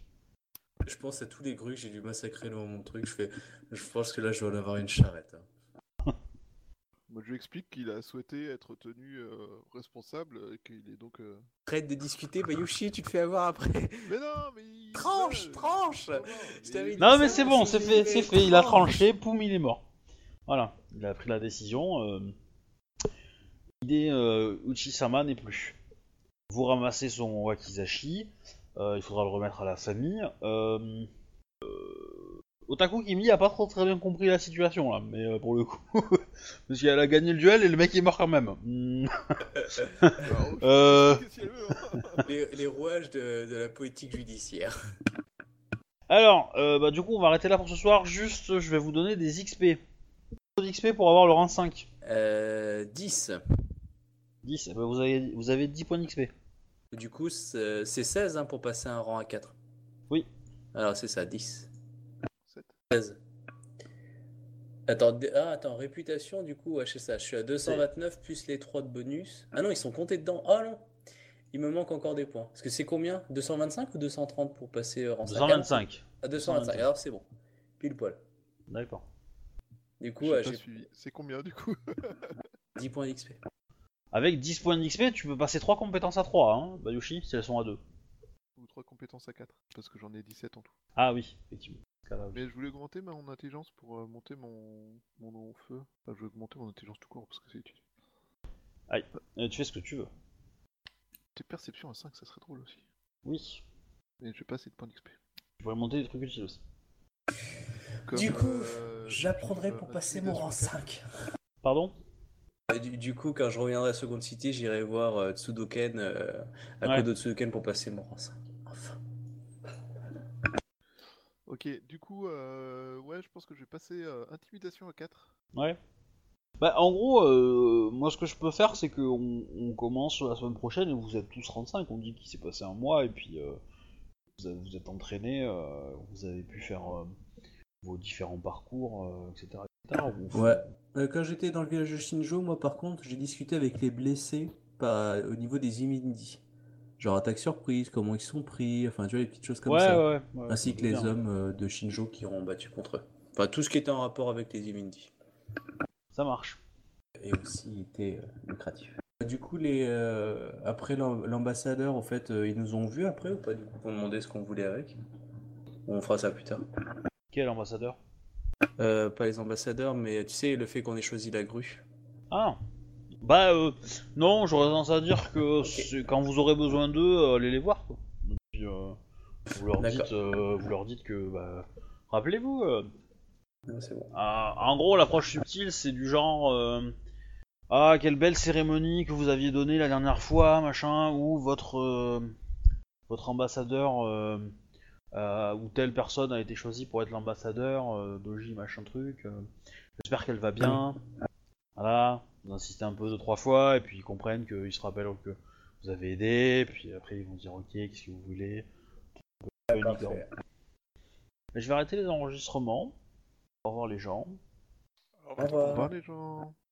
Je pense à tous les grues que j'ai dû massacrer dans mon truc. Je fais, je pense que là, je vais en avoir une charrette. hein. Moi, je lui explique qu'il a souhaité être tenu euh, responsable et qu'il est donc. euh, Arrête de discuter, Bayushi, tu te fais avoir après. Mais non, mais. il- Tranche, ouais, tranche mais- Non mais c'est bon, c'est fait, c'est fait, il a tranché, poum, il est mort. Voilà, il a pris la décision. Euh... L'idée euh, Uchi-sama n'est plus. Vous ramassez son wakizashi, euh, il faudra le remettre à la famille. Euh... Otaku Kimi a pas trop très bien compris la situation là, mais euh, pour le coup, parce qu'elle a gagné le duel et le mec est mort quand même. Hmm. Bah, Euh, les, les rouages de, de la politique judiciaire. Alors, euh, bah, du coup, on va arrêter là pour ce soir. Juste, je vais vous donner des XP. XP pour avoir le rang 5. Euh, 10. 10, eh ben, vous, avez, vous avez 10 points d'XP. Du coup, c'est c'est 16 hein, pour passer un rang à 4. Oui. Alors, c'est ça, 10. Sept. 16. Attends, dé- ah, attends, réputation, du coup, ça. Je suis à 229 plus les 3 de bonus. Ah non, ils sont comptés dedans. Oh non Il me manque encore des points. Parce que c'est combien? 225 ou 230 pour passer euh, 5 225. Ah, 225. Alors, c'est bon. Pile poil. D'accord. Du coup, J'ai ouais. C'est combien du coup 10 points d'XP. Avec 10 points d'XP, tu peux passer 3 compétences à 3, hein, Bayushi, si elles sont à 2. Ou 3 compétences à 4 Parce que j'en ai 17 en tout. Ah oui, effectivement. Mais je voulais augmenter mon intelligence pour euh, monter mon mon nom au feu. Enfin, je vais augmenter mon intelligence tout court parce que c'est utile. Euh, tu fais ce que tu veux. Tes perceptions à 5, ça serait drôle aussi. Oui. Mais j'ai pas assez de points d'XP. Tu pourrais monter des trucs utiles aussi. Comme, Du coup, euh, J'apprendrai pour passer mon rang intimidation 5. Pardon? Du, du coup, quand je reviendrai à Second City, j'irai voir euh, Tsudoken, euh, à Ouais. Kodo Tsudoken pour passer mon rang 5. Enfin. Ok, du coup, euh, ouais, je pense que je vais passer euh, intimidation à 4. Ouais. Bah, en gros, euh, moi ce que je peux faire, c'est qu'on on commence la semaine prochaine et vous êtes tous 35. On dit qu'il s'est passé un mois et puis euh, vous, avez- vous êtes entraînés, euh, vous avez pu faire euh, vos différents parcours, euh, etc. etc. Vous- Ouais. Euh, quand j'étais dans le village de Shinjo, moi par contre, j'ai discuté avec les blessés par- au niveau des Imindi. Genre attaque surprise, comment ils sont pris, enfin tu vois les petites choses comme ouais, ça. ouais, ouais, Ainsi que les bien. hommes euh, de Shinjo qui ont battu contre eux. Enfin tout ce qui était en rapport avec les Imindi. Ça marche. Et aussi était euh, lucratif. Du coup, les, euh, après l'am- l'ambassadeur, en fait, euh, ils nous ont vus après ou pas du coup pour demander ce qu'on voulait avec? On fera ça plus tard? Quel ambassadeur? Euh, pas les ambassadeurs, mais tu sais, le fait qu'on ait choisi la grue. Ah Bah, euh, non, j'aurais tendance à dire que c'est- quand vous aurez besoin d'eux, euh, allez les voir, quoi. Et puis, euh, vous, leur dites, euh, vous leur dites que, bah, rappelez-vous, euh, c'est bon. Ah, en gros, l'approche subtile, c'est du genre euh, Ah, quelle belle cérémonie que vous aviez donnée la dernière fois, machin, ou votre, euh, votre ambassadeur euh, euh, ou telle personne a été choisie pour être l'ambassadeur, euh, Doji, machin truc. euh, J'espère qu'elle va bien. Voilà, vous insistez un peu deux, trois fois, et puis ils comprennent qu'ils se rappellent que vous avez aidé, puis après ils vont dire Ok, qu'est-ce que vous voulez? Mais Je vais arrêter les enregistrements. Au revoir les gens. Au Au revoir. Au revoir. revoir les gens.